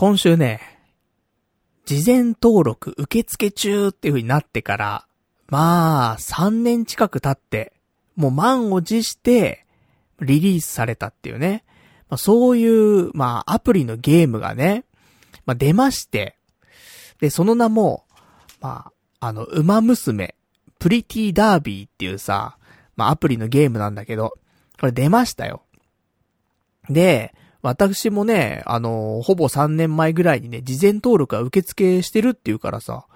今週ね、事前登録受付中っていう風になってから、まあ、3年近く経って、もう満を持して、リリースされたっていうね。まあ、そういう、まあ、アプリのゲームがね、まあ、出まして、で、その名も、まあ、あの、馬娘、プリティダービーっていうさ、まあ、アプリのゲームなんだけど、これ出ましたよ。で、私もね、あの、ほぼ3年前ぐらいにね、事前登録は受付してるっていうからさ、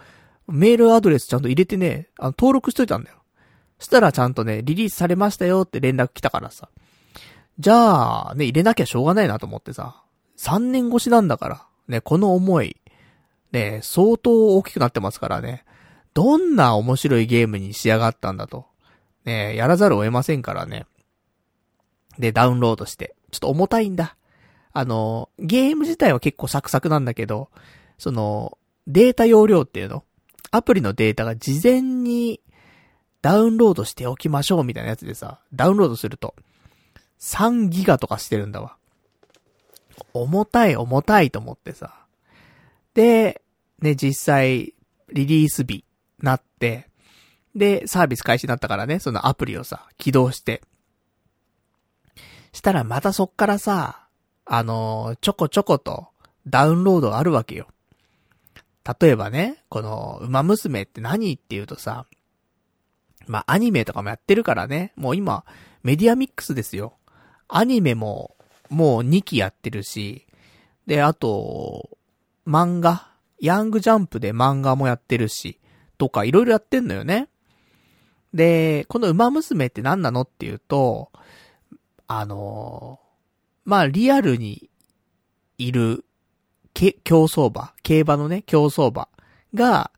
メールアドレスちゃんと入れてね、あの登録しといたんだよ。したらちゃんとね、リリースされましたよって連絡来たからさ。じゃあ、ね、入れなきゃしょうがないなと思ってさ。3年越しなんだから。ね、この思い。ね、相当大きくなってますからね。どんな面白いゲームに仕上がったんだと。ね、やらざるを得ませんからね。で、ダウンロードして。ちょっと重たいんだ。あの、ゲーム自体は結構サクサクなんだけど、その、データ容量っていうの？アプリのデータが事前にダウンロードしておきましょうみたいなやつでさ、ダウンロードすると、3ギガとかしてるんだわ。重たい重たいと思ってさ。で、ね、実際、リリース日、なって、で、サービス開始になったからね、そのアプリをさ、起動して。したらまたそっからさ、あのちょこちょことダウンロードあるわけよ。例えばね、この、馬娘って何って言うとさ、まあ、アニメとかもやってるからね、もう今、メディアミックスですよ。アニメも、もう2期やってるし、で、あと、漫画、ヤングジャンプで漫画もやってるし、とかいろいろやってんのよね。で、この馬娘って何なのっていうと、あのまあ、リアルにいる、け、競走馬、競馬のね、競走馬が、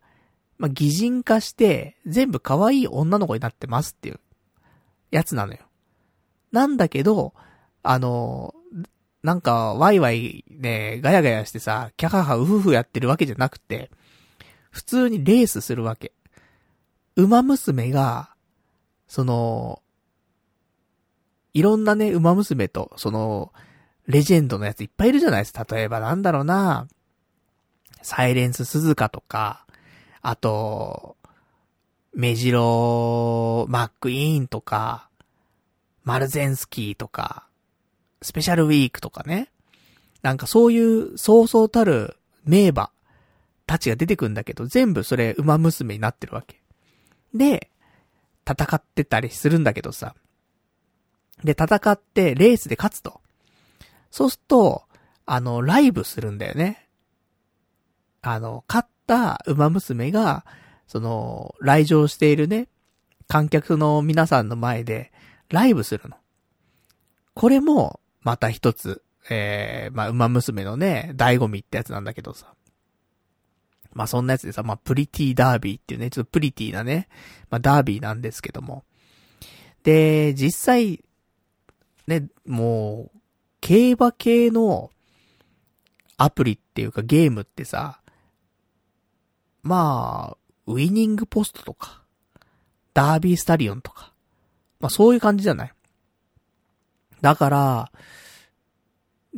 まあ、擬人化して、全部可愛い女の子になってますっていう、やつなのよ。なんだけど、あのなんか、ワイワイね、ガヤガヤしてさ、キャハハウフフやってるわけじゃなくて、普通にレースするわけ。馬娘が、その、いろんなね、馬娘と、その、レジェンドのやついっぱいいるじゃないですか。例えばなんだろうな、サイレンス鈴鹿とか、あと、メジロマックイーンとか、マルゼンスキーとか、スペシャルウィークとかね。なんかそういう、そうそうたる名馬たちが出てくんだけど、全部それ馬娘になってるわけ。で、戦ってたりするんだけどさ。で、戦ってレースで勝つと。そうすると、あの、ライブするんだよね。あの、勝った馬娘が、その、来場しているね、観客の皆さんの前で、ライブするの。これも、また一つ、えー、まあ、馬娘のね、醍醐味ってやつなんだけどさ。まあ、そんなやつでさ、まあ、プリティダービーっていうね、ちょっとプリティーなね、まあ、ダービーなんですけども。で、実際、ね、もう、競馬系のアプリっていうかゲームってさ、まあ、ウィニングポストとか、ダービースタリオンとか、まあそういう感じじゃない？だから、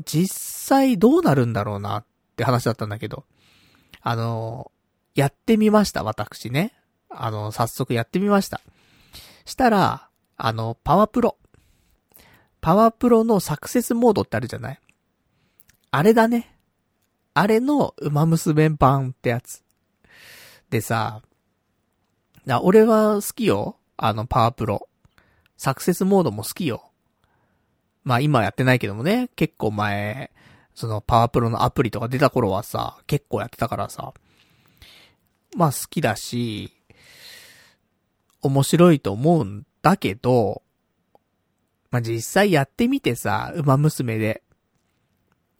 実際どうなるんだろうなって話だったんだけど、あの、やってみました、私ね。あの、早速やってみました。したら、あの、パワプロ。パワープロのサクセスモードってあるじゃない？あれだね。あれの馬娘版ってやつ。でさ、な俺は好きよ。あの、パワープロ。サクセスモードも好きよ。まあ今やってないけどもね、結構前、そのパワープロのアプリとか出た頃はさ、結構やってたからさ、まあ好きだし、面白いと思うんだけど、まあ実際やってみてさ、馬娘で、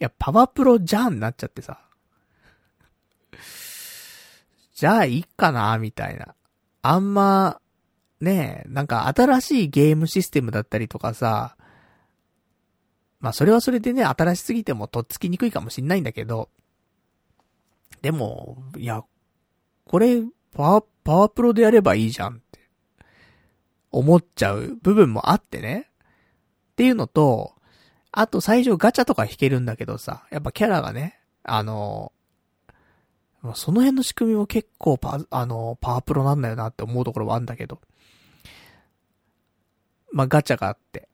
いや、パワプロじゃんなっちゃってさ、じゃあいいかな、みたいな。あんま、ねえ、なんか新しいゲームシステムだったりとかさ、まあそれはそれでね、新しすぎてもとっつきにくいかもしんないんだけど、でも、いや、これ、パワ、パワプロでやればいいじゃんって、思っちゃう部分もあってね。っていうのと、あと最初ガチャとか引けるんだけどさ、やっぱキャラがね、あの、その辺の仕組みも結構パ、あの、パワープロなんだよなって思うところはあるんだけど。まあ、ガチャがあって。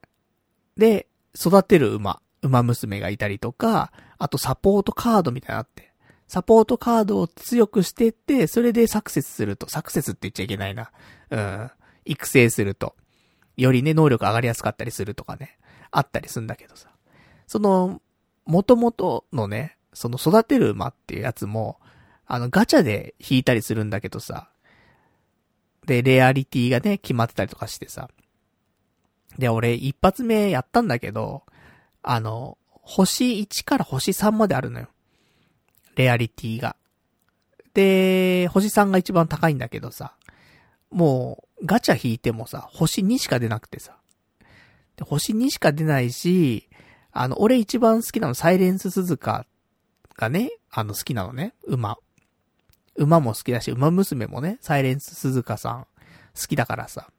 で、育てる馬、馬娘がいたりとか、あとサポートカードみたいなのあって。サポートカードを強くしてって、それでサクセスすると、サクセスって言っちゃいけないな。うん。育成すると。よりね、能力上がりやすかったりするとかね。あったりするんだけどさ。その、元々のね、その育てる馬っていうやつも、あの、ガチャで引いたりするんだけどさ。で、レアリティがね、決まってたりとかしてさ。で、俺、一発目やったんだけど、あの、星1から星3まであるのよ。レアリティが。で、星3が一番高いんだけどさ。もう、ガチャ引いてもさ、星2しか出なくてさ。で星2しか出ないし、あの、俺一番好きなのサイレンス鈴鹿がね、あの好きなのね、馬。馬も好きだし、馬娘もね、サイレンス鈴鹿さん好きだからさ。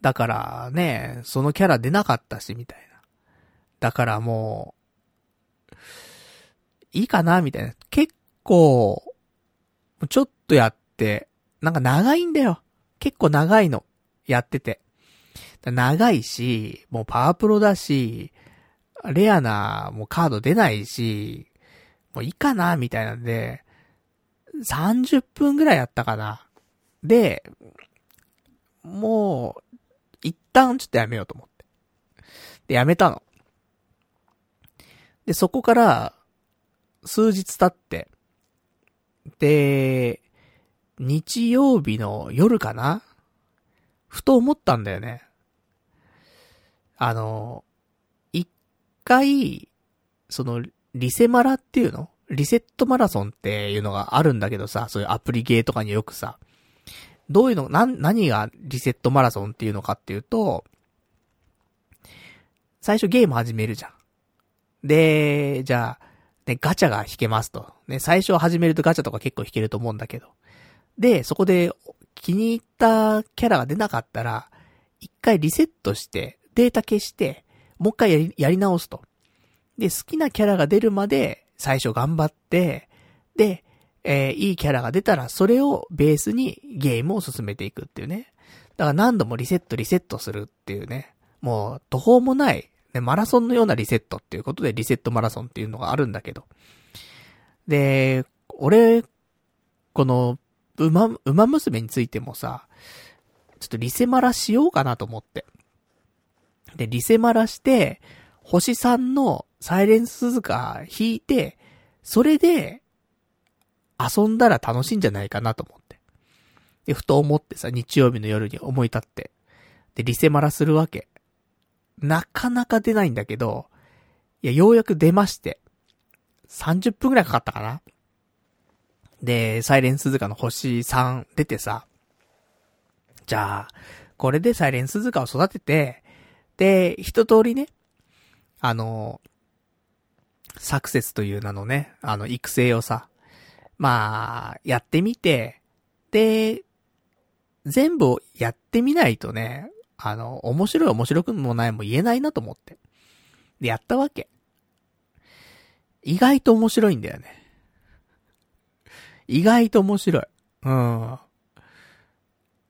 だからね、そのキャラ出なかったし、みたいな。だからもう、いいかな、みたいな。結構、ちょっとやって、なんか長いんだよ。結構長いの。やってて。長いし、もうパワープロだし、レアな、もうカード出ないし、もういいかな、みたいなんで、30分ぐらいやったかな。で、もう、一旦ちょっとやめようと思って。で、やめたの。で、そこから、数日経って、で、日曜日の夜かな？ふと思ったんだよね。あの、一回、その、リセマラっていうの？リセットマラソンっていうのがあるんだけどさ、そういうアプリゲーとかによくさ、どういうの、な、何がリセットマラソンっていうのかっていうと、最初ゲーム始めるじゃん。で、じゃあ、ね、ガチャが引けますと。ね、最初始めるとガチャとか結構引けると思うんだけど。で、そこで気に入ったキャラが出なかったら、一回リセットして、データ消して、もう一回やり、やり直すと。で、好きなキャラが出るまで、最初頑張って、で、えー、いいキャラが出たら、それをベースにゲームを進めていくっていうね。だから何度もリセットリセットするっていうね。もう、途方もない、ね、マラソンのようなリセットっていうことでリセットマラソンっていうのがあるんだけど。で、俺、この、馬、馬娘についてもさ、ちょっとリセマラしようかなと思って。で、リセマラして、星さんのサイレンス鈴鹿引いて、それで、遊んだら楽しいんじゃないかなと思って。で、ふと思ってさ、日曜日の夜に思い立って。で、リセマラするわけ。なかなか出ないんだけど、いや、ようやく出まして。30分くらいかかったかなで、サイレンスズカの星3出てさ、じゃあ、これでサイレンスズカを育てて、で、一通りね、あの、サクセスという名のね、あの、育成をさ、まあ、やってみて、で、全部やってみないとね、あの、面白い面白くもないも言えないなと思って。で、やったわけ。意外と面白いんだよね。意外と面白い。うん。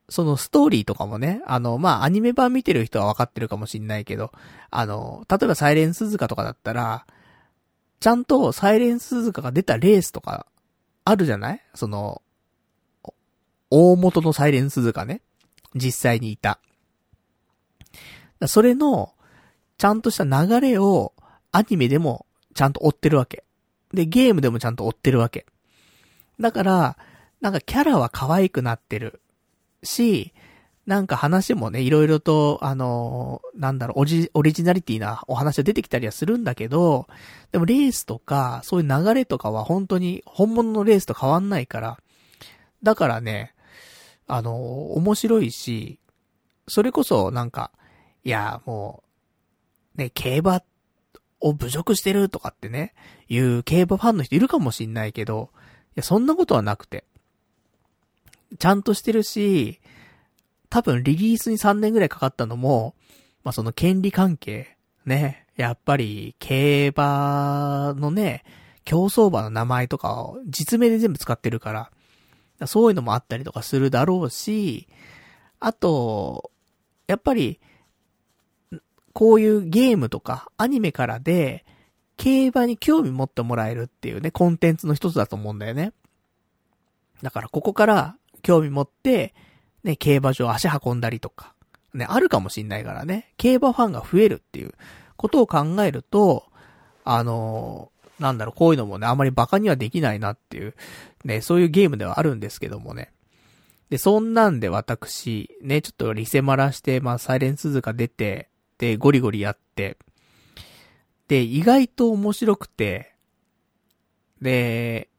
そのストーリーとかもね、あの、まあ、アニメ版見てる人は分かってるかもしんないけど、あの、例えばサイレンスズカとかだったら、ちゃんとサイレンスズカが出たレースとか、あるじゃない？その、大元のサイレンスズカね。実際にいた。それの、ちゃんとした流れを、アニメでもちゃんと追ってるわけ。で、ゲームでもちゃんと追ってるわけ。だから、なんかキャラは可愛くなってる。し、なんか話もね、いろいろと、あのー、なんだろう、オリ、ジナリティなお話が出てきたりはするんだけど、でもレースとか、そういう流れとかは本当に本物のレースと変わんないから、だからね、あのー、面白いし、それこそなんか、いや、もう、ね、競馬を侮辱してるとかってね、いう競馬ファンの人いるかもしんないけど、や、そんなことはなくて。ちゃんとしてるし、多分リリースに3年ぐらいかかったのも、まあ、その権利関係、ね、やっぱり競馬のね、競走馬の名前とかを実名で全部使ってるから、そういうのもあったりとかするだろうし、あと、やっぱり、こういうゲームとかアニメからで、競馬に興味持ってもらえるっていうね、コンテンツの一つだと思うんだよね。だからここから興味持って、ね、競馬場足運んだりとか、ね、あるかもしんないからね、競馬ファンが増えるっていうことを考えると、あのー、なんだろう、こういうのもね、あまり馬鹿にはできないなっていう、ね、そういうゲームではあるんですけどもね。で、そんなんで私、ね、ちょっとリセマラして、まあ、サイレンスズが出て、で、ゴリゴリやって、で、意外と面白くて、で、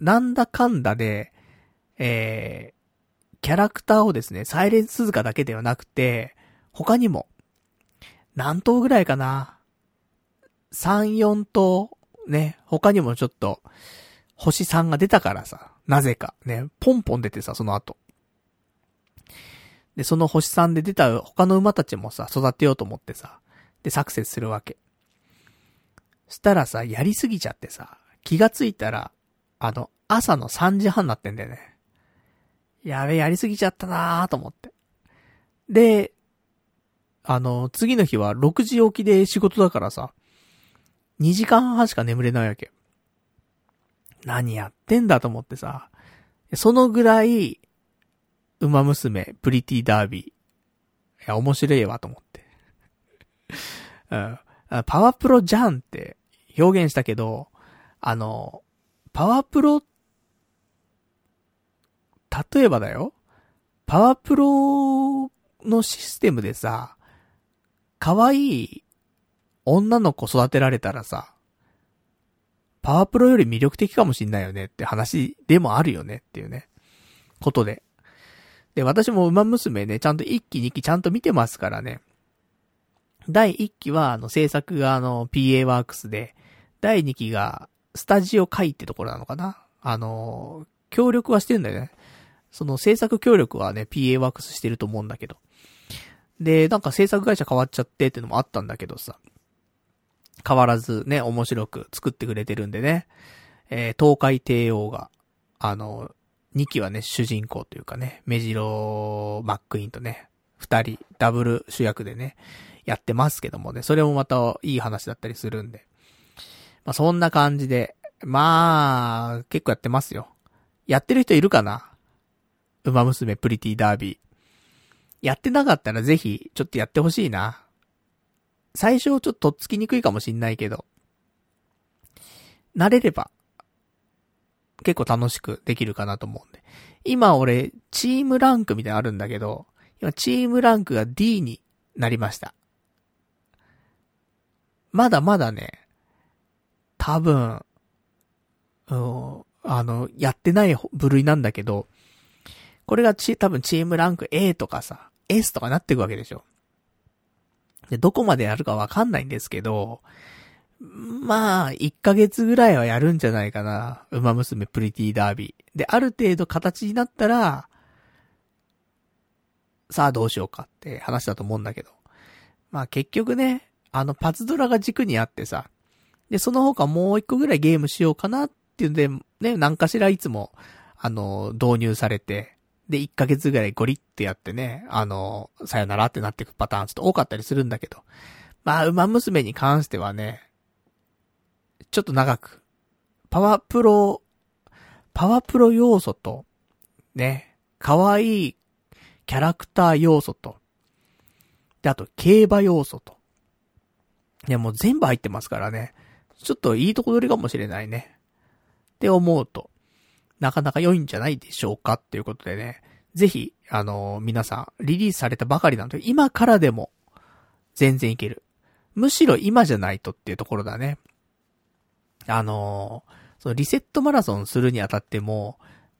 なんだかんだで、えー、キャラクターをですね、サイレンスズカだけではなくて、他にも、何頭ぐらいかな。3、4頭、ね、他にもちょっと、星3が出たからさ、なぜか、ね、ポンポン出てさ、その後。で、その星3で出た他の馬たちもさ、育てようと思ってさ、で、サクセスするわけ。したらさ、やりすぎちゃってさ、気がついたら、あの、朝の3時半になってんだよね。やべ、やりすぎちゃったなーと思って。で、あの、次の日は6時起きで仕事だからさ、2時間半しか眠れないわけ。何やってんだと思ってさ、そのぐらい、馬娘、プリティダービー。いや、面白いわと思って。うん。パワープロじゃんって表現したけど、あの、パワープロ、例えばだよ。パワープロのシステムでさ、可愛い女の子育てられたらさ、パワープロより魅力的かもしんないよねって話でもあるよねっていうね。ことで。で、私も馬娘ね、ちゃんと1期2期ちゃんと見てますからね。第1期は、あの、制作があの、PA ワークスで、第2期が、スタジオ会ってところなのかな？あの、協力はしてるんだよね。その制作協力はね、PA ワークスしてると思うんだけど。で、なんか制作会社変わっちゃってってのもあったんだけどさ。変わらずね、面白く作ってくれてるんでね。えー、東海帝王が、あの、2期はね、主人公というかね、メジロマックイーンとね、2人、ダブル主役でね、やってますけどもね、それもまたいい話だったりするんで。まあ、そんな感じで、まあ、結構やってますよ。やってる人いるかな？馬娘プリティダービー。やってなかったらぜひ、ちょっとやってほしいな。最初ちょっととっつきにくいかもしんないけど、慣れれば、結構楽しくできるかなと思うんで。今俺、チームランクみたいなのあるんだけど、今チームランクが D になりました。まだまだね、多分、うん、あの、やってない部類なんだけど、これがち、多分チームランク A とかさ、S とかなっていくわけでしょ。で、どこまでやるかわかんないんですけど、まあ、1ヶ月ぐらいはやるんじゃないかな。馬娘プリティダービー。で、ある程度形になったら、さあどうしようかって話だと思うんだけど。まあ結局ね、あのパズドラが軸にあってさ、で、その他もう一個ぐらいゲームしようかなっていうんで、ね、何かしらいつも、あの、導入されて、で、1ヶ月ぐらいゴリってやってね、あの、さよならってなっていくパターンちょっと多かったりするんだけど、まあ、馬娘に関してはね、ちょっと長く、パワープロ、パワープロ要素と、ね、可愛いキャラクター要素と、で、あと競馬要素と。いや、もう全部入ってますからね。ちょっといいとこ取りかもしれないね。って思うと、なかなか良いんじゃないでしょうかっていうことでね。ぜひ、あのー、皆さん、リリースされたばかりなので、今からでも、全然いける。むしろ今じゃないとっていうところだね。あのー、そのリセットマラソンするにあたっても、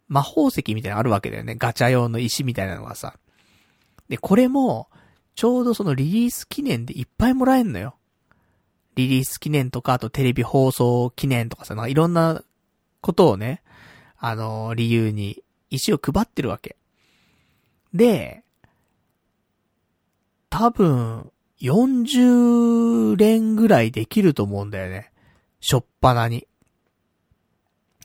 魔法石みたいなのあるわけだよね。ガチャ用の石みたいなのがさ。で、これも、ちょうどそのリリース記念でいっぱいもらえんのよ。リリース記念とか、あとテレビ放送記念とかさ、なんかいろんなことをね、あのー、理由に石を配ってるわけ。で、多分、40連ぐらいできると思うんだよね。しょっぱなに。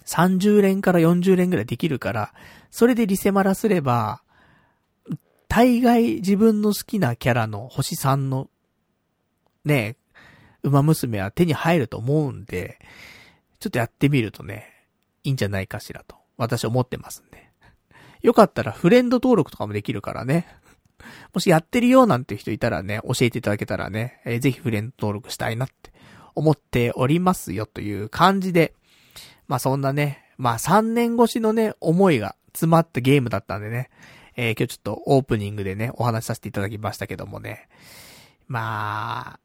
30連から40連ぐらいできるから、それでリセマラすれば、大概自分の好きなキャラの星3の、ね、馬娘は手に入ると思うんで、ちょっとやってみるとね、いいんじゃないかしらと、私思ってますんで。よかったらフレンド登録とかもできるからね。もしやってるよなんて人いたらね、教えていただけたらね、えー、ぜひフレンド登録したいなって思っておりますよという感じで、まあそんなね、まあ3年越しのね、思いが詰まったゲームだったんでね、えー、今日ちょっとオープニングでね、お話しさせていただきましたけどもね。まあ、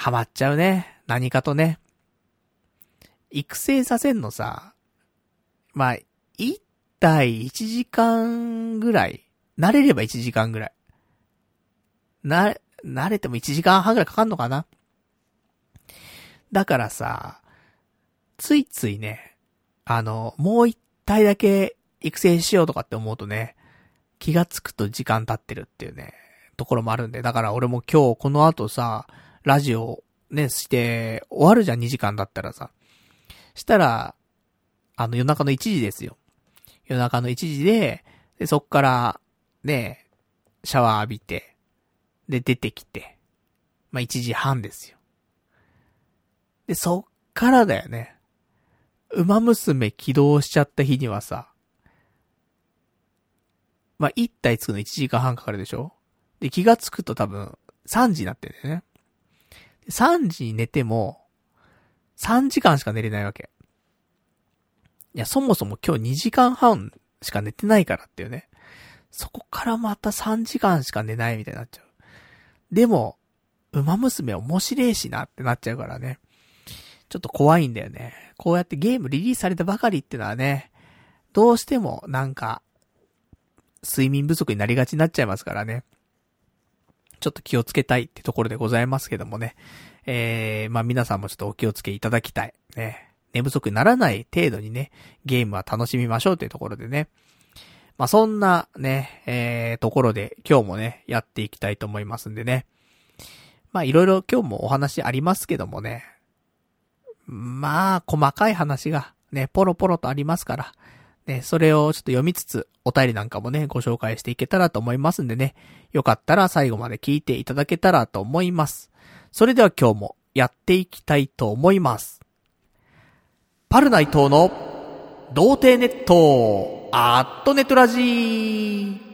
ハマっちゃうね。何かとね。育成させんのさ、まあ、1体1時間ぐらい。慣れれば1時間ぐらい。な、慣れても1時間半ぐらいかかんのかなだからさ、ついついね、あの、もう一体だけ育成しようとかって思うとね、気がつくと時間経ってるっていうね、ところもあるんで、だから俺も今日この後さ、ラジオね、して終わるじゃん2時間だったらさ。したら、あの夜中の1時ですよ。夜中の1時で、で、そっから、ね、シャワー浴びて、で、出てきて、まあ、1時半ですよ。で、そっからだよね。馬娘起動しちゃった日にはさ、まあ、1体つくの1時間半かかるでしょ？で、気がつくと多分、3時になってんだよね。3時に寝ても、3時間しか寝れないわけ。いや、そもそも今日2時間半しか寝てないからっていうね。そこからまた3時間しか寝ないみたいになっちゃう。でも、馬娘面白いしなってなっちゃうからね。ちょっと怖いんだよね。こうやってゲームリリースされたばかりってのはね、どうしてもなんか、睡眠不足になりがちになっちゃいますからね。ちょっと気をつけたいってところでございますけどもね。えー、まあ皆さんもちょっとお気をつけいただきたい。ね。寝不足にならない程度にね、ゲームは楽しみましょうというところでね。まあ、そんなね、えー、ところで今日もね、やっていきたいと思いますんでね。まあ、いろいろ今日もお話ありますけどもね。まあ、細かい話がね、ポロポロとありますから。ね、それをちょっと読みつつ、お便りなんかもね、ご紹介していけたらと思いますんでね。よかったら最後まで聞いていただけたらと思います。それでは今日もやっていきたいと思います。パルナイトの童貞ネットアットネトラジー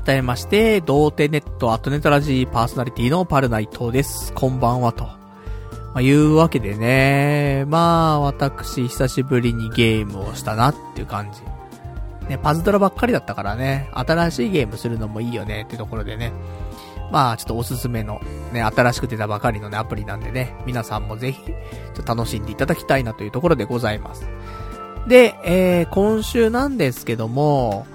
改めまして、童貞ネットアットネトラジーパーソナリティのパルナイトです。こんばんはと。まあ、いうわけでね、まあ、私、久しぶりにゲームをしたなっていう感じ。ね、パズドラばっかりだったからね、新しいゲームするのもいいよねってところでね。まあ、ちょっとおすすめの、ね、新しく出たばかりのね、アプリなんでね、皆さんもぜひ、ちょっと楽しんでいただきたいなというところでございます。で、えー、今週なんですけども、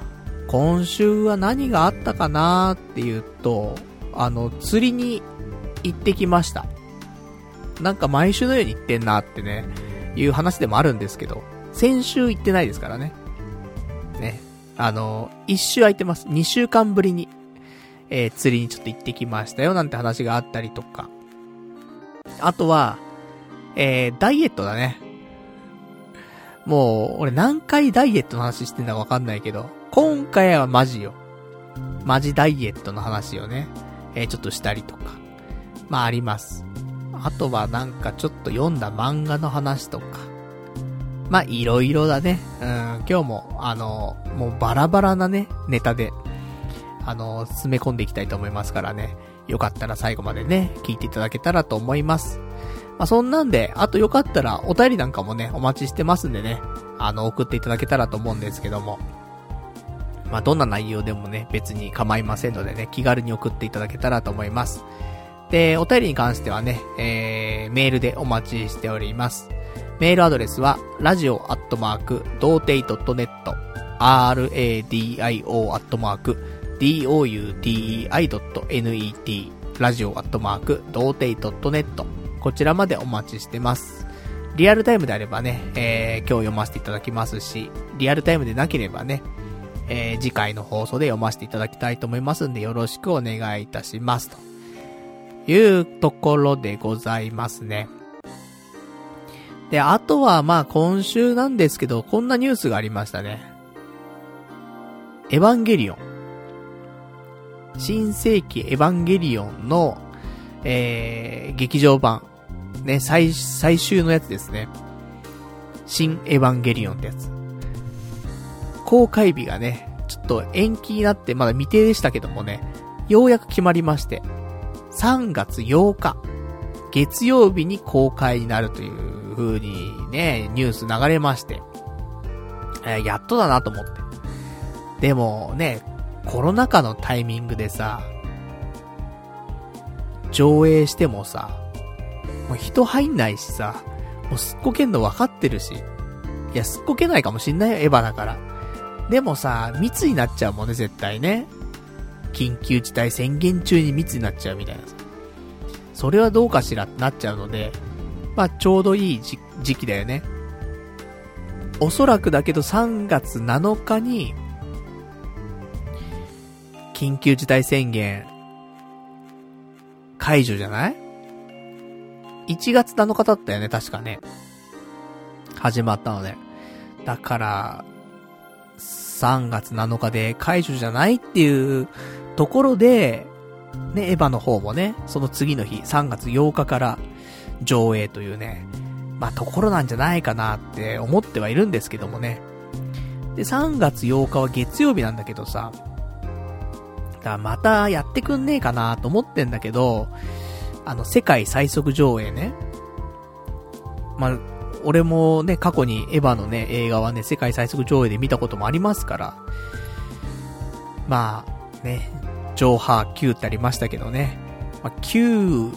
今週は何があったかなっていうと、あの、釣りに行ってきました。なんか毎週のように行ってんなってね、いう話でもあるんですけど、先週行ってないですからね。ね。あの、一週空いてます。二週間ぶりに、えー、釣りにちょっと行ってきましたよなんて話があったりとか。あとは、えー、ダイエットだね。もう、俺何回ダイエットの話してんだかわかんないけど、今回はマジよ。マジダイエットの話をね、えー、ちょっとしたりとか。まああります。あとはなんかちょっと読んだ漫画の話とか。まあいろいろだね。うん、今日も、あの、もうバラバラなね、ネタで、あの、詰め込んでいきたいと思いますからね。よかったら最後までね、聞いていただけたらと思います。まあそんなんで、あとよかったらお便りなんかもね、お待ちしてますんでね、あの、送っていただけたらと思うんですけども。まあ、どんな内容でもね、別に構いませんのでね、気軽に送っていただけたらと思います。で、お便りに関してはね、えー、メールでお待ちしております。メールアドレスは、radio.doutei.net、radio アットマーク、doutei.net、ラジオアットマーク、童貞 .net、こちらまでお待ちしてます。リアルタイムであればね、えー、今日読ませていただきますし、リアルタイムでなければね、えー、次回の放送で読ませていただきたいと思いますんで、よろしくお願いいたします。というところでございますね。で、あとはまあ今週なんですけど、こんなニュースがありましたね。エヴァンゲリオン。新世紀エヴァンゲリオンの、えー、劇場版。ね、最、最終のやつですね。新エヴァンゲリオンってやつ。公開日がね、ちょっと延期になってまだ未定でしたけどもね、ようやく決まりまして、3月8日、月曜日に公開になるという風にね、ニュース流れまして、えー、やっとだなと思って。でもね、コロナ禍のタイミングでさ、上映してもさ、もう人入んないしさ、もうすっこけんの分かってるし。いや、すっこけないかもしんないよ、エヴァだから。でもさ、密になっちゃうもんね、絶対ね。緊急事態宣言中に密になっちゃうみたいなさ。それはどうかしらってなっちゃうので、まあ、ちょうどいい時期だよね。おそらくだけど3月7日に、緊急事態宣言、解除じゃない ?1 月7日だったよね、確かね。始まったので。だから、3月7日で解除じゃないっていうところで、ね、エヴァの方もね、その次の日、3月8日から上映というね、まあ、ところなんじゃないかなって思ってはいるんですけどもね。で、3月8日は月曜日なんだけどさ、だからまたやってくんねえかなと思ってんだけど、あの、世界最速上映ね。まあ、俺もね、過去にエヴァのね、映画はね、世界最速上映で見たこともありますから、まあ、ね、上波9ってありましたけどね、まあ、9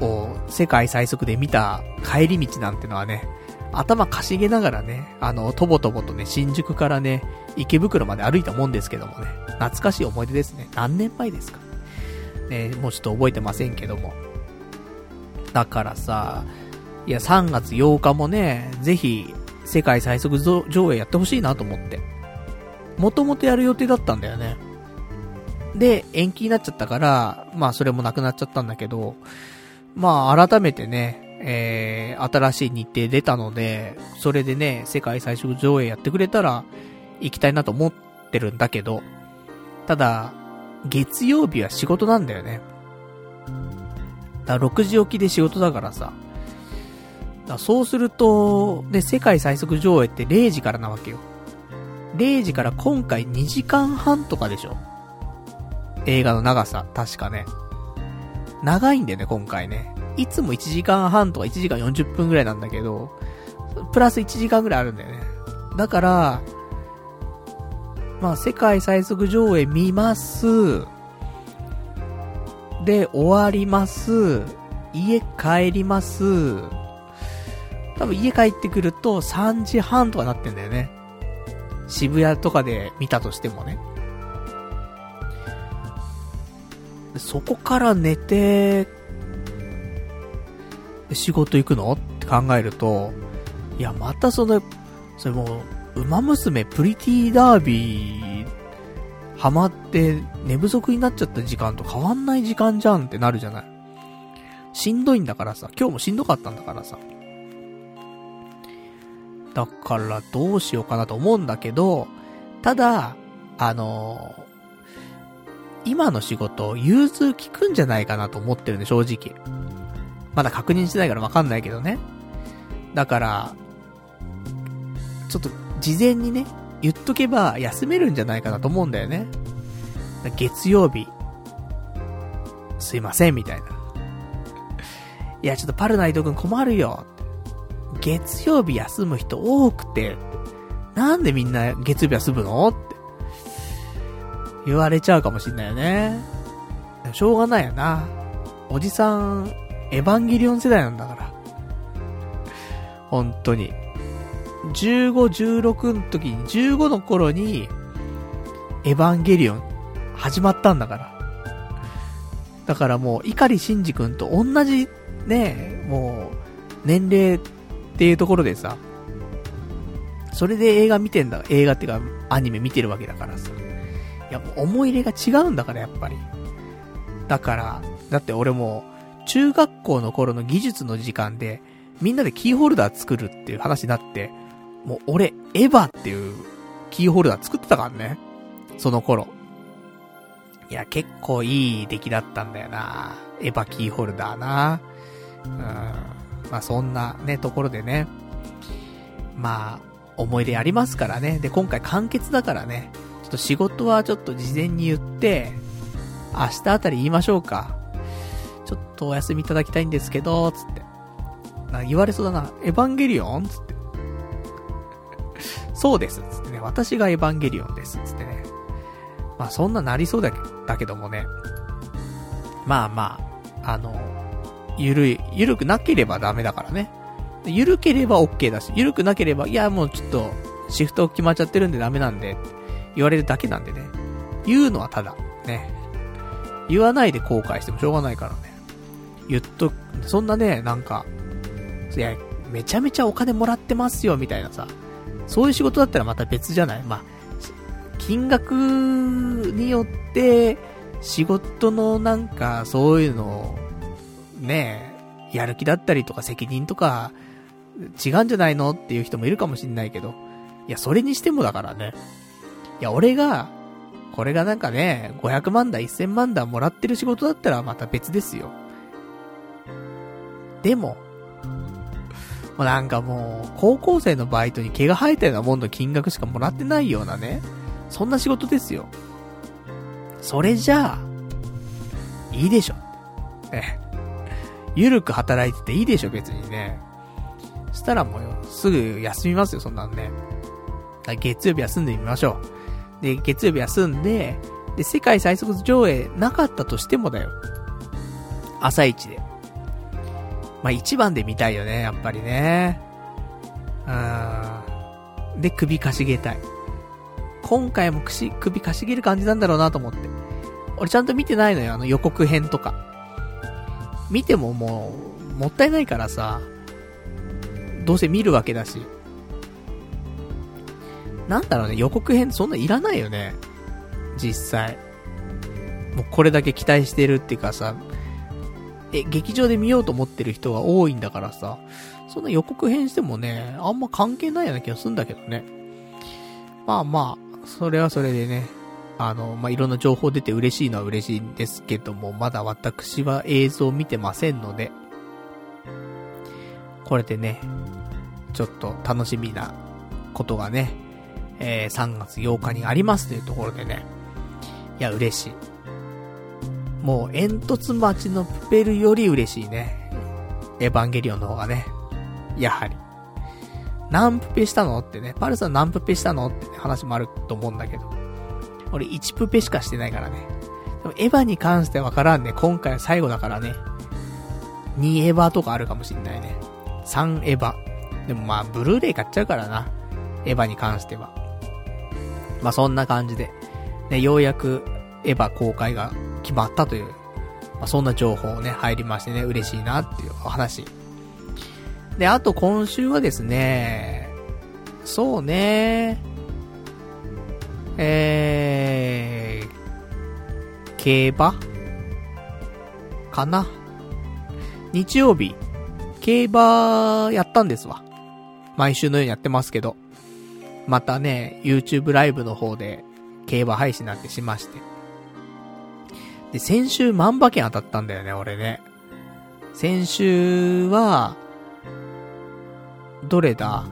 を世界最速で見た帰り道なんてのはね、頭かしげながらね、あの、とぼとぼとね、新宿からね、池袋まで歩いたもんですけどもね、懐かしい思い出ですね。何年前ですかね、もうちょっと覚えてませんけども。だからさ、いや、3月8日もね、ぜひ、世界最速上映やってほしいなと思って。もともとやる予定だったんだよね。で、延期になっちゃったから、まあそれもなくなっちゃったんだけど、まあ改めてね、えー、新しい日程出たので、それでね、世界最速上映やってくれたら、行きたいなと思ってるんだけど、ただ、月曜日は仕事なんだよね。だ6時起きで仕事だからさ。だそうすると、ね、世界最速上映って0時からなわけよ。0時から今回2時間半とかでしょ映画の長さ、確かね。長いんだよね、今回ね。いつも1時間半とか1時間40分ぐらいなんだけど、プラス1時間ぐらいあるんだよね。だから、まあ、世界最速上映見ます。で、終わります。家帰ります。多分家帰ってくると3時半とかなってんだよね。渋谷とかで見たとしてもね。そこから寝て、仕事行くの？って考えると、いや、またその、それもう、馬娘プリティダービー、ハマって寝不足になっちゃった時間と変わんない時間じゃんってなるじゃない。しんどいんだからさ、今日もしんどかったんだからさ。だからどうしようかなと思うんだけど、ただ、あの今の仕事、融通聞くんじゃないかなと思ってるんで、正直。まだ確認してないからわかんないけどね。だから、ちょっと、事前にね、言っとけば休めるんじゃないかなと思うんだよね。月曜日、すいません、みたいな。いや、ちょっとパルナイト君困るよ。月曜日休む人多くて、なんでみんな月曜日休むの？って言われちゃうかもしんないよね。しょうがないよな。おじさん、エヴァンゲリオン世代なんだから。本当に。15、16の時に、15の頃に、エヴァンゲリオン始まったんだから。だからもう、碇シンジ君と同じ、ね、もう、年齢っていうところでさ、それで映画見てんだ、映画っていうか、アニメ見てるわけだからさ。いや、もう思い入れが違うんだから、やっぱり。だから、だって俺も、中学校の頃の技術の時間で、みんなでキーホルダー作るっていう話になって、もう俺、エヴァっていうキーホルダー作ってたからね。その頃。いや、結構いい出来だったんだよな。エヴァキーホルダーな。うん。まあそんなね、ところでね。まあ、思い出ありますからね。で、今回完結だからね。ちょっと仕事はちょっと事前に言って、明日あたり言いましょうか。ちょっとお休みいただきたいんですけど、つって。な言われそうだな。エヴァンゲリオン？つって。そうです、つってね。私がエヴァンゲリオンです、つってね。まあそんななりそうだだけどもね。まあまあ、あの、ゆるい、ゆるくなければダメだからね。ゆるければ OK だし、ゆるくなければ、いやもうちょっと、シフト決まっちゃってるんでダメなんで、言われるだけなんでね。言うのはただ、ね。言わないで後悔してもしょうがないからね。言っと、そんなね、なんか、いや、めちゃめちゃお金もらってますよ、みたいなさ。そういう仕事だったらまた別じゃない？まあ、金額によって、仕事のなんか、そういうのを、ねやる気だったりとか責任とか、違うんじゃないのっていう人もいるかもしんないけど。いや、それにしてもだからね。いや、俺が、これがなんかね、500万だ、1000万だもらってる仕事だったらまた別ですよ。でも、もうなんかもう、高校生のバイトに毛が生えたようなもんの金額しかもらってないようなね、そんな仕事ですよ。それじゃあ、いいでしょ。ね。ゆるく働いてていいでしょ、別にね。したらもう、すぐ休みますよ、そんなんね。月曜日休んでみましょう。で、月曜日休んで、で、世界最速上映なかったとしてもだよ。朝一で。まあ、一番で見たいよね、やっぱりね。うん。で、首かしげたい。今回もくし、首かしげる感じなんだろうなと思って。俺ちゃんと見てないのよ、あの予告編とか。見てももう、もったいないからさ、どうせ見るわけだし。なんだろうね、予告編そんないらないよね。実際。もうこれだけ期待してるっていうかさ、え、劇場で見ようと思ってる人が多いんだからさ、そんな予告編してもね、あんま関係ないような気がするんだけどね。まあまあ、それはそれでね、あの、まあ、いろんな情報出て嬉しいのは嬉しいんですけども、まだ私は映像を見てませんので、これでね、ちょっと楽しみなことがね、えー、3月8日にありますというところでね、いや、嬉しい。もう煙突町のプペルより嬉しいね。エヴァンゲリオンの方がね。やはり。何プペしたのってね。パルさん何プペしたのって、話もあると思うんだけど。俺1プペしかしてないからね。でもエヴァに関してはわからんね。今回は最後だからね。2エヴァとかあるかもしんないね。3エヴァ。でもまあ、ブルーレイ買っちゃうからな。エヴァに関しては。まあそんな感じで。ね、ようやくエヴァ公開が決まったという、まあ、そんな情報ね、入りましてね、嬉しいなっていうお話。で、あと今週はですね、そうね、えー、競馬？かな？日曜日、競馬やったんですわ。毎週のようにやってますけど。またね、YouTube ライブの方で競馬配信なんてしまして。で、先週万馬券当たったんだよね、俺ね。先週は、どれだ？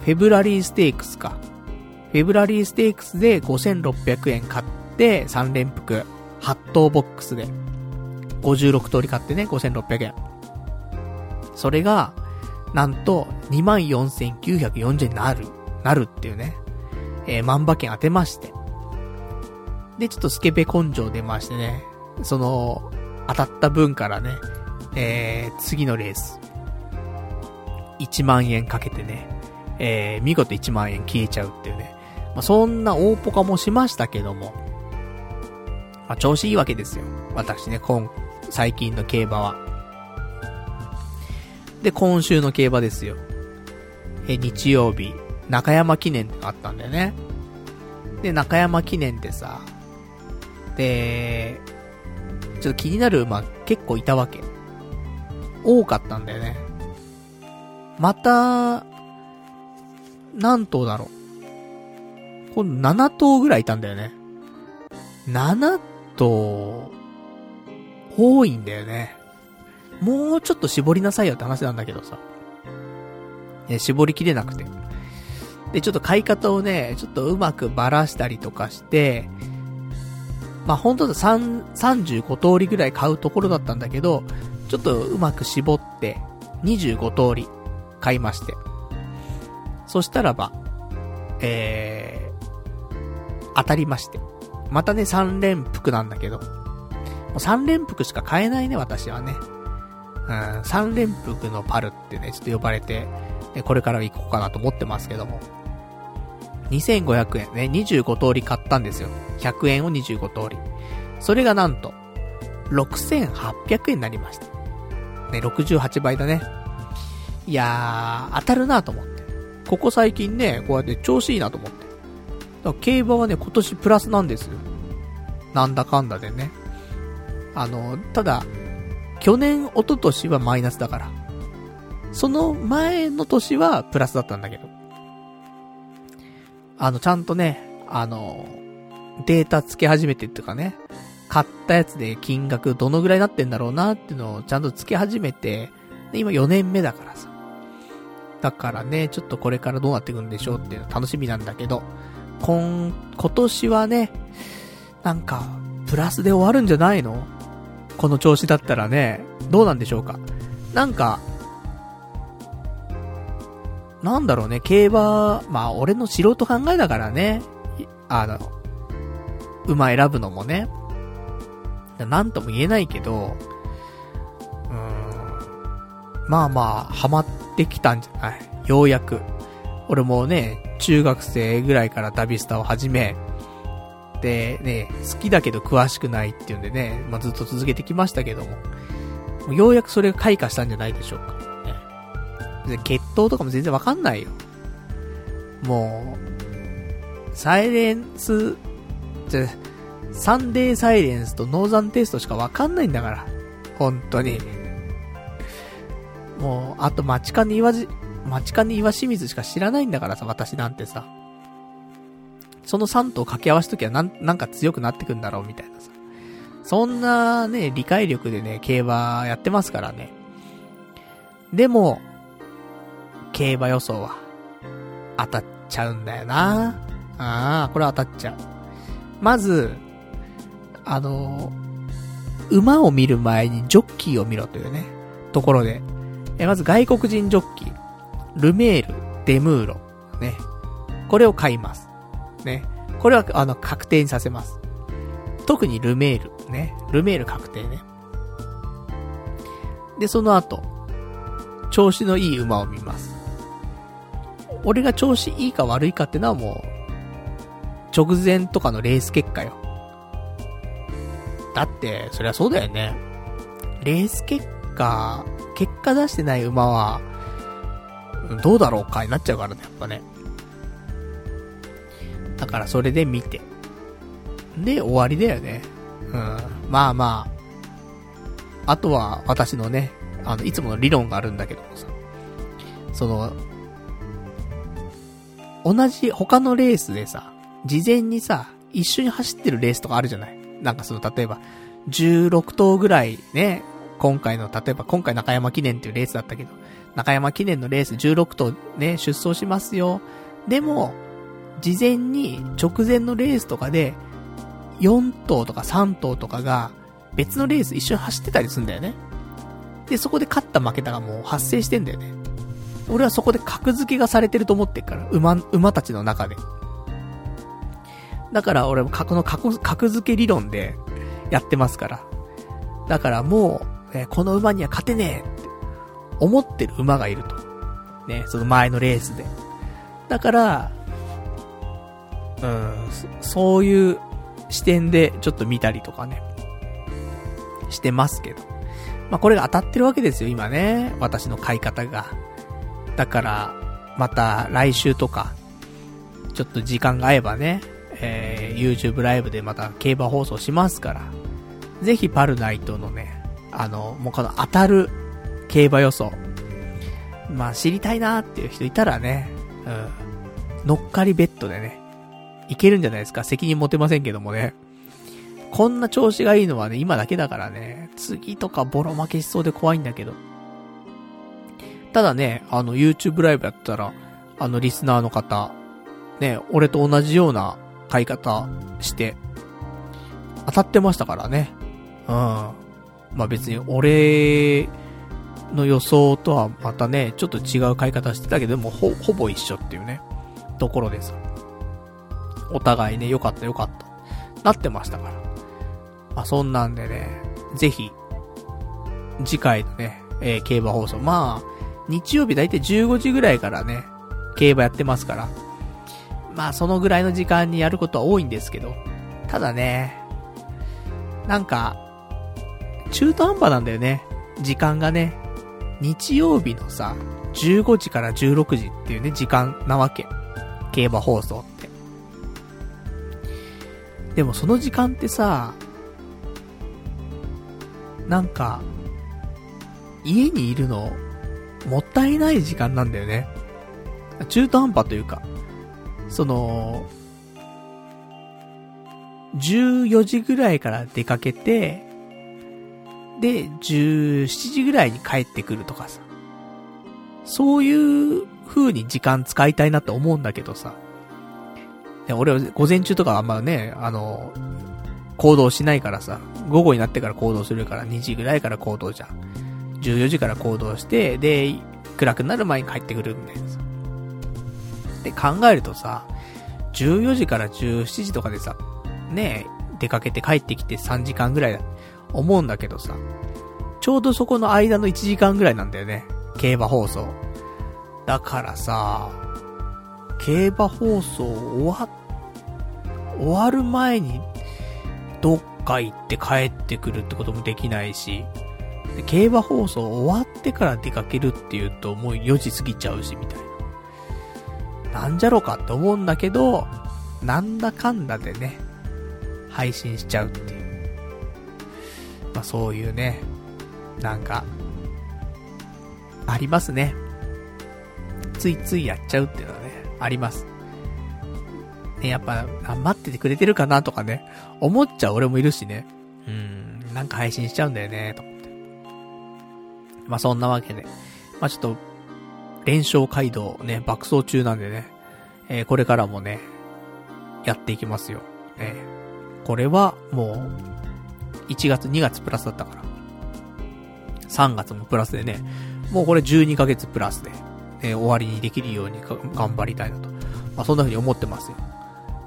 フェブラリーステークスか。フェブラリーステークスで5600円買って3連複。8等ボックスで。56通り買ってね、5600円。それが、なんと、24,940円になる。なるっていうね。えー、万馬券当てまして。で、ちょっとスケベ根性出ましてね、その、当たった分からね、えー、次のレース、1万円かけてね、えー、見事1万円消えちゃうっていうね。まあ、そんな大ポカもしましたけども、まあ、調子いいわけですよ。私ね、今、最近の競馬は。で、今週の競馬ですよ。え、日曜日、中山記念ってのあったんだよね。で、中山記念ってさ、で、ちょっと気になる馬結構いたわけ。多かったんだよね。また、何頭だろう。今度7頭ぐらいいたんだよね。7頭、多いんだよね。もうちょっと絞りなさいよって話なんだけどさ。ね、絞りきれなくて。で、ちょっと買い方をね、ちょっとうまくばらしたりとかして、まあ、本当だ3、35通りぐらい買うところだったんだけど、ちょっとうまく絞って、25通り買いまして。そしたらば、えー、当たりまして。またね、3連服なんだけど、もう3連服しか買えないね、私はね。うん、3連服のパルってね、ちょっと呼ばれて、これから行こうかなと思ってますけども。2500円ね、25通り買ったんですよ。100円を25通り。それがなんと、6800円になりました。ね、68倍だね。いやー、当たるなと思って。ここ最近ね、こうやって調子いいなと思って。だから競馬はね、今年プラスなんですよ。なんだかんだでね。あの、ただ、去年、一昨年はマイナスだから。その前の年はプラスだったんだけど。あの、ちゃんとね、あの、データ付け始めてっていうかね、買ったやつで金額どのぐらいになってんだろうなっていうのをちゃんと付け始めて、で今4年目だからさ。だからね、ちょっとこれからどうなっていくんでしょうっていうの楽しみなんだけど、今、今年はね、なんか、プラスで終わるんじゃないの？この調子だったらね、どうなんでしょうか？なんか、なんだろうね、競馬、まあ俺の素人考えだからね、あの、馬選ぶのもね、なんとも言えないけど、うーん、まあまあ、ハマってきたんじゃない？ようやく。俺もね、中学生ぐらいから旅スタを始め、で、ね、好きだけど詳しくないっていうんでね、まあ、ずっと続けてきましたけども、もようやくそれが開花したんじゃないでしょうか。で、血統とかも全然わかんないよ。もう、サイレンス、じゃ、サンデーサイレンスとノーザンテストしかわかんないんだから。本当に。もう、あと、マチカネ岩じ、マチカネ岩清水しか知らないんだからさ、私なんてさ。その3頭掛け合わすときはなん、なんか強くなってくんだろうみたいなさ。そんなね、理解力でね、競馬やってますからね。でも、競馬予想は、当たっちゃうんだよなああ、これ当たっちゃう。まず、あの、馬を見る前にジョッキーを見ろというね、ところで、え、まず外国人ジョッキー、ルメール、デムーロ、ね、これを買います。ね、これは、あの、確定にさせます。特にルメール、ね、ルメール確定ね。で、その後、調子のいい馬を見ます。俺が調子いいか悪いかってのはもう、直前とかのレース結果よ。だって、そりゃそうだよね。レース結果、結果出してない馬は、どうだろうかになっちゃうからね、やっぱね。だからそれで見て。で、終わりだよね。うん。まあまあ。あとは、私のね、あの、いつもの理論があるんだけどもさ。その、同じ他のレースでさ、事前にさ、一緒に走ってるレースとかあるじゃない？なんかその、例えば、16頭ぐらいね、今回の、例えば今回中山記念っていうレースだったけど、中山記念のレース16頭ね、出走しますよ。でも、事前に直前のレースとかで、4頭とか3頭とかが別のレース一緒に走ってたりするんだよね。で、そこで勝った負けたがもう発生してんだよね。俺はそこで格付けがされてると思ってるから、馬、馬たちの中で。だから俺もこの格格付け理論でやってますから。だからもう、えこの馬には勝てねえって思ってる馬がいると。ね、その前のレースで。だから、うん、そういう視点でちょっと見たりとかね、してますけど。まあ、これが当たってるわけですよ、今ね。私の買い方が。だから、また来週とか、ちょっと時間が合えばね、えー、YouTube ライブでまた競馬放送しますから、ぜひパルナイトのね、あの、もうこの当たる競馬予想、まあ知りたいなーっていう人いたらね、うん、乗っかりベッドでね、いけるんじゃないですか責任持てませんけどもね。こんな調子がいいのはね、今だけだからね、次とかボロ負けしそうで怖いんだけど。ただね、あの YouTube ライブやったら、あのリスナーの方、ね、俺と同じような買い方して、当たってましたからね。うん。まあ別に俺の予想とはまたね、ちょっと違う買い方してたけど、もほ、ほぼ一緒っていうね、ところです。お互いね、良かった良かった。なってましたから。まあそんなんでね、ぜひ、次回のね、えー競馬放送。まあ、日曜日だいたい15時ぐらいからね、競馬やってますから。まあそのぐらいの時間にやることは多いんですけど、ただね、なんか、中途半端なんだよね。時間がね。日曜日のさ、15時から16時っていうね、時間なわけ。競馬放送って。でもその時間ってさ、なんか、家にいるの、もったいない時間なんだよね。中途半端というか、その、14時ぐらいから出かけて、で、17時ぐらいに帰ってくるとかさ。そういう風に時間使いたいなって思うんだけどさ。俺は午前中とかあんまね、あの、行動しないからさ、午後になってから行動するから2時ぐらいから行動じゃん。14時から行動して、で、暗くなる前に帰ってくるみたいなさ。で、考えるとさ、14時から17時とかでさ、ね、出かけて帰ってきて3時間ぐらいだ、思うんだけどさ、ちょうどそこの間の1時間ぐらいなんだよね。競馬放送。だからさ、競馬放送終わ、終わる前に、どっか行って帰ってくるってこともできないし、競馬放送終わってから出かけるっていうともう4時過ぎちゃうし、みたいな。なんじゃろかって思うんだけど、なんだかんだでね、配信しちゃうっていう。まあそういうね、なんか、ありますね。ついついやっちゃうっていうのはね、あります。ね、やっぱ、待っててくれてるかなとかね、思っちゃう俺もいるしね。うん、なんか配信しちゃうんだよね、と思って。まあそんなわけで。まあちょっと、連勝街道ね、爆走中なんでね、えーこれからもね、やっていきますよ。ね、これは、もう、1月2月プラスだったから。3月もプラスでね、もうこれ12ヶ月プラスで、えー終わりにできるように頑張りたいなと。まあそんな風に思ってますよ。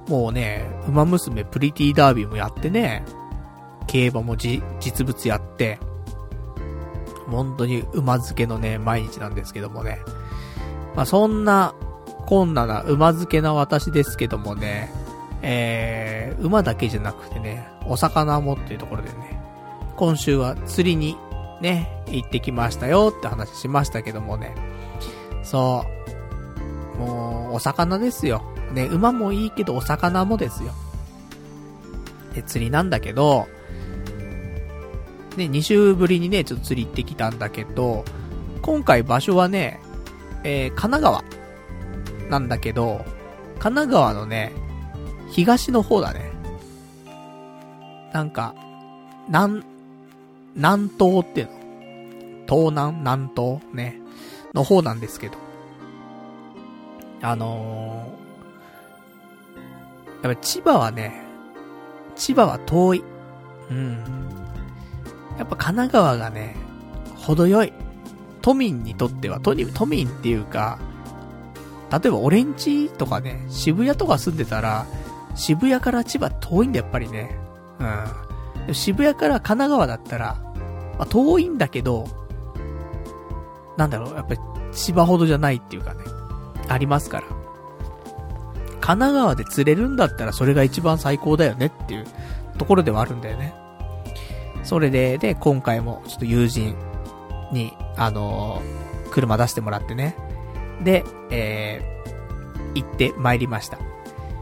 もうね、馬娘プリティダービーもやってね、競馬も、実物やって、本当に馬漬けのね、毎日なんですけどもね。まあそんな、こんなな馬漬けな私ですけどもね、えー、馬だけじゃなくてね、お魚もっていうところでね、今週は釣りにね、行ってきましたよって話しましたけどもね、そう、もう、お魚ですよ。ね、馬もいいけどお魚もですよ。で、釣りなんだけど、ね、2週ぶりにね、ちょっと釣り行ってきたんだけど、今回場所はね、えー、神奈川なんだけど、神奈川のね、東の方だね。なんか、南、南東っていうの東南南東ね、の方なんですけど。あのー、やっぱ千葉はね、千葉は遠い。うん。やっぱ神奈川がね、程よい。都民にとっては、都都民っていうか、例えばオレンジとかね、渋谷とか住んでたら、渋谷から千葉遠いんだやっぱりね。うん。渋谷から神奈川だったら、まあ、遠いんだけど、なんだろう、やっぱり千葉ほどじゃないっていうかね、ありますから。神奈川で釣れるんだったらそれが一番最高だよねっていうところではあるんだよね。それで、で、今回もちょっと友人に、あのー、車出してもらってね。で、えー、行って参りました。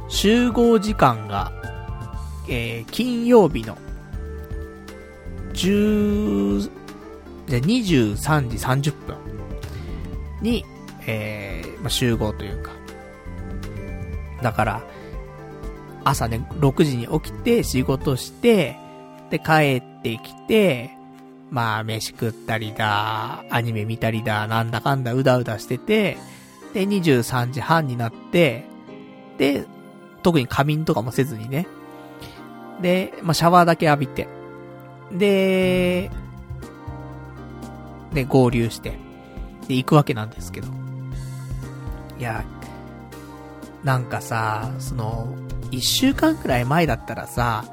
集合時間が、えー、金曜日の、10、じゃ23時30分に、えー、まあ、集合というか。だから、朝ね、6時に起きて仕事して、で、帰ってきて、まあ、飯食ったりだ、アニメ見たりだ、なんだかんだうだうだしてて、で、23時半になって、で、特に仮眠とかもせずにね。で、まあ、シャワーだけ浴びて。で、で、合流して。で、行くわけなんですけど。いや、なんかさ、その、一週間くらい前だったらさ、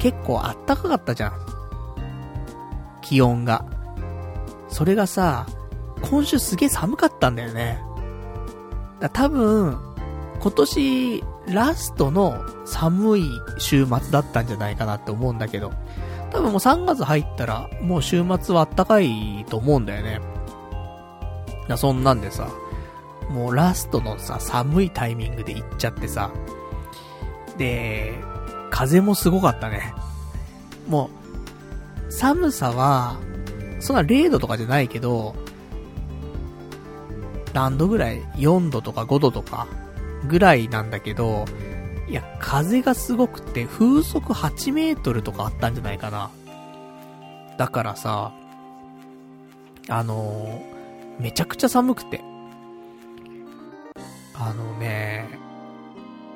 結構あったかかったじゃん。気温が。それがさ、今週すげえ寒かったんだよね。だ多分、今年ラストの寒い週末だったんじゃないかなって思うんだけど、多分もう3月入ったら、もう週末はあったかいと思うんだよね。だそんなんでさ、もうラストのさ、寒いタイミングで行っちゃってさ、で、風もすごかったね。もう、寒さは、そんな0度とかじゃないけど、何度ぐらい ?4 度とか5度とかぐらいなんだけど、いや、風がすごくて、風速8メートルとかあったんじゃないかな。だからさ、あのー、めちゃくちゃ寒くて。あのね、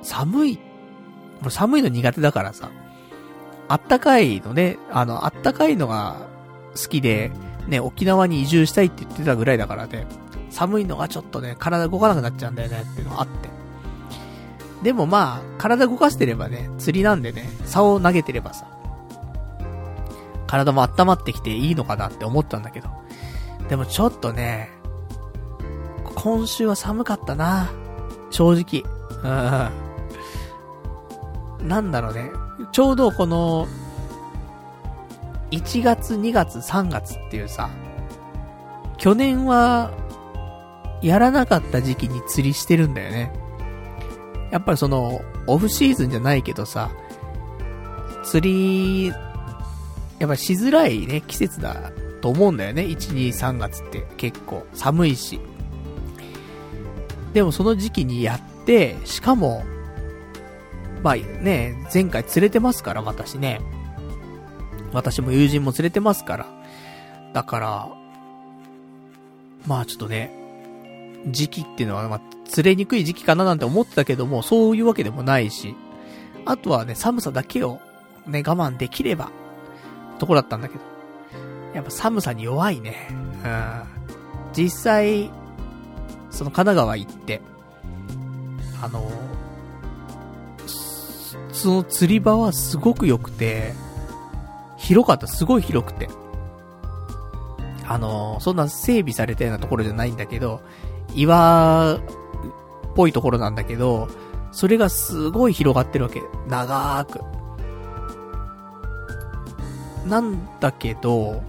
寒いもう寒いの苦手だからさ、あったかいのね、あの、あったかいのが好きで、ね、沖縄に移住したいって言ってたぐらいだからね、寒いのがちょっとね、体動かなくなっちゃうんだよねっていうのがあって。でもまあ、体動かしてればね、釣りなんでね、竿を投げてればさ、体も温まってきていいのかなって思ったんだけど。でもちょっとね、今週は寒かったな。正直。うん。なんだろうね、ちょうどこの、1月、2月、3月っていうさ、去年は、やらなかった時期に釣りしてるんだよね。やっぱりその、オフシーズンじゃないけどさ、釣り、やっぱしづらいね、季節だと思うんだよね。1、2、3月って結構寒いし。でもその時期にやって、しかも、まあね、前回連れてますから、私ね。私も友人も連れてますから。だから、まあちょっとね、時期っていうのは、まあ、釣れにくい時期かななんて思ってたけども、そういうわけでもないし、あとはね、寒さだけをね、我慢できれば、とこだったんだけど。やっぱ寒さに弱いね。うん。実際、その神奈川行って、あのその釣り場はすごく良くて、広かった、すごい広くて。あの、そんな整備されたようなところじゃないんだけど、岩ぽいところなんだけど、それがすごい広がってるわけ。長ーく。なんだけど、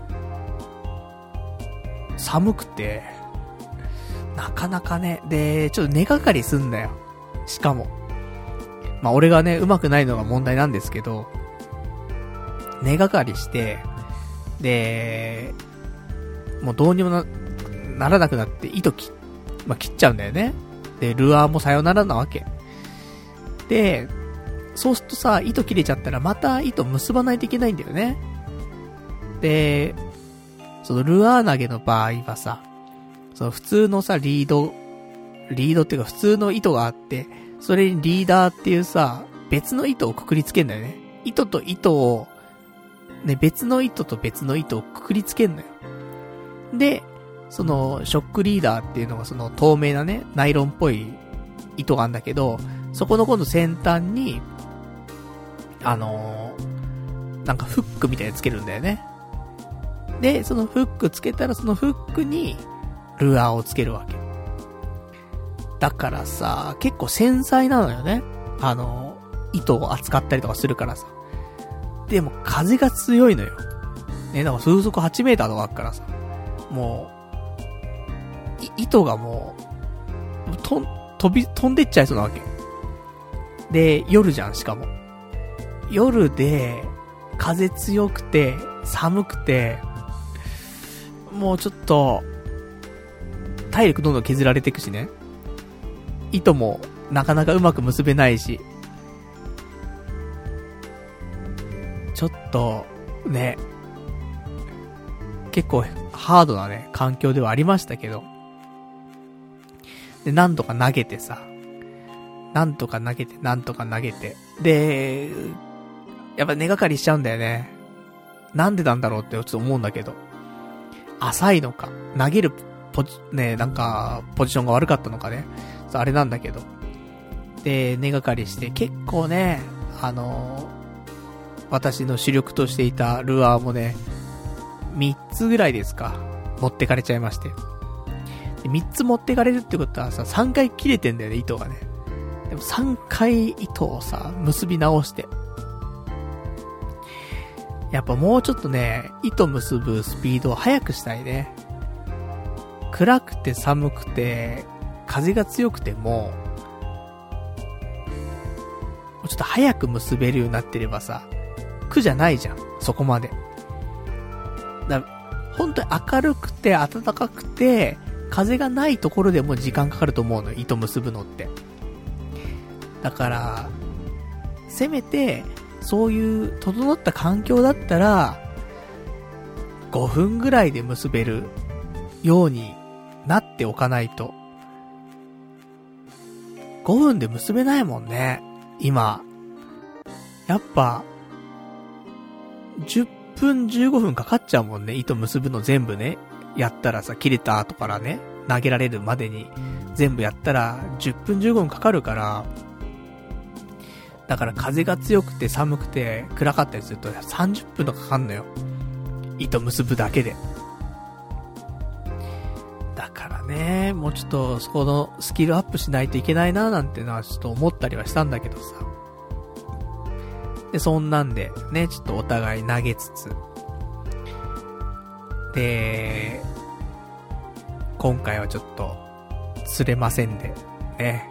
寒くて、なかなかね、で、ちょっと根がかりすんだよ。しかも。まあ俺がね、上手くないのが問題なんですけど、根がかりして、で、もうどうにもな、ならなくなって糸切、まあ、切っちゃうんだよね。で、ルアーもさよならなわけ。で、そうするとさ、糸切れちゃったらまた糸結ばないといけないんだよね。で、そのルアー投げの場合はさ、その普通のさ、リード、リードっていうか普通の糸があって、それにリーダーっていうさ、別の糸をくくりつけんだよね。糸と糸を、ね、別の糸と別の糸をくくりつけんのよ。で、その、ショックリーダーっていうのがその透明なね、ナイロンっぽい糸があるんだけど、そこの今度先端に、あのー、なんかフックみたいにつけるんだよね。で、そのフックつけたらそのフックにルアーをつけるわけ。だからさ、結構繊細なのよね。あの、糸を扱ったりとかするからさ。でも風が強いのよ。ね、だから風速8メーターとかあるからさ。もう、糸がもう、と、飛び、飛んでっちゃいそうなわけ。で、夜じゃん、しかも。夜で、風強くて、寒くて、もうちょっと、体力どんどん削られていくしね。糸もなかなかうまく結べないし。ちょっと、ね、結構ハードなね、環境ではありましたけど。で、なんとか投げてさ、なんとか投げて、なんとか投げて。で、やっぱ根がかりしちゃうんだよね。なんでなんだろうってちょっと思うんだけど。浅いのか、投げるポジ、ね、なんか、ポジションが悪かったのかね。あれなんだけど。で、根がかりして、結構ね、あの私の主力としていたルアーもね、3つぐらいですか、持ってかれちゃいまして。で3つ持ってかれるってことはさ、3回切れてんだよね、糸がね。でも3回糸をさ、結び直して。やっぱもうちょっとね、糸結ぶスピードを速くしたいね。暗くて寒くて、風が強くても、もうちょっと早く結べるようになってればさ、苦じゃないじゃん。そこまで。だ本当に明るくて暖かくて、風がないところでも時間かかると思うのよ。糸結ぶのって。だから、せめて、そういう整った環境だったら、5分ぐらいで結べるようになっておかないと。5分で結べないもんね。今。やっぱ、10分15分かかっちゃうもんね。糸結ぶの全部ね。やったらさ、切れた後からね、投げられるまでに全部やったら10分15分かかるから、だから風が強くて寒くて暗かったりすると30分とかかかんのよ。糸結ぶだけで。だからね、もうちょっとそこのスキルアップしないといけないななんてのはちょっと思ったりはしたんだけどさ。で、そんなんで、ね、ちょっとお互い投げつつ。で、今回はちょっと、釣れませんで、ね。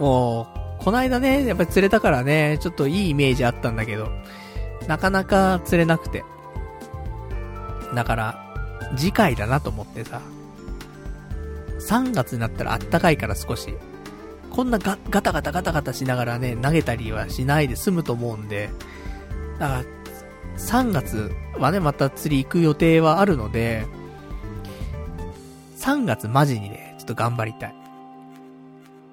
もう、こないだね、やっぱり釣れたからね、ちょっといいイメージあったんだけど、なかなか釣れなくて。だから、次回だなと思ってさ。3月になったらあったかいから少し、こんなガガタガタガタガタしながらね、投げたりはしないで済むと思うんで、だから、3月はね、また釣り行く予定はあるので、3月マジにね、ちょっと頑張りたい。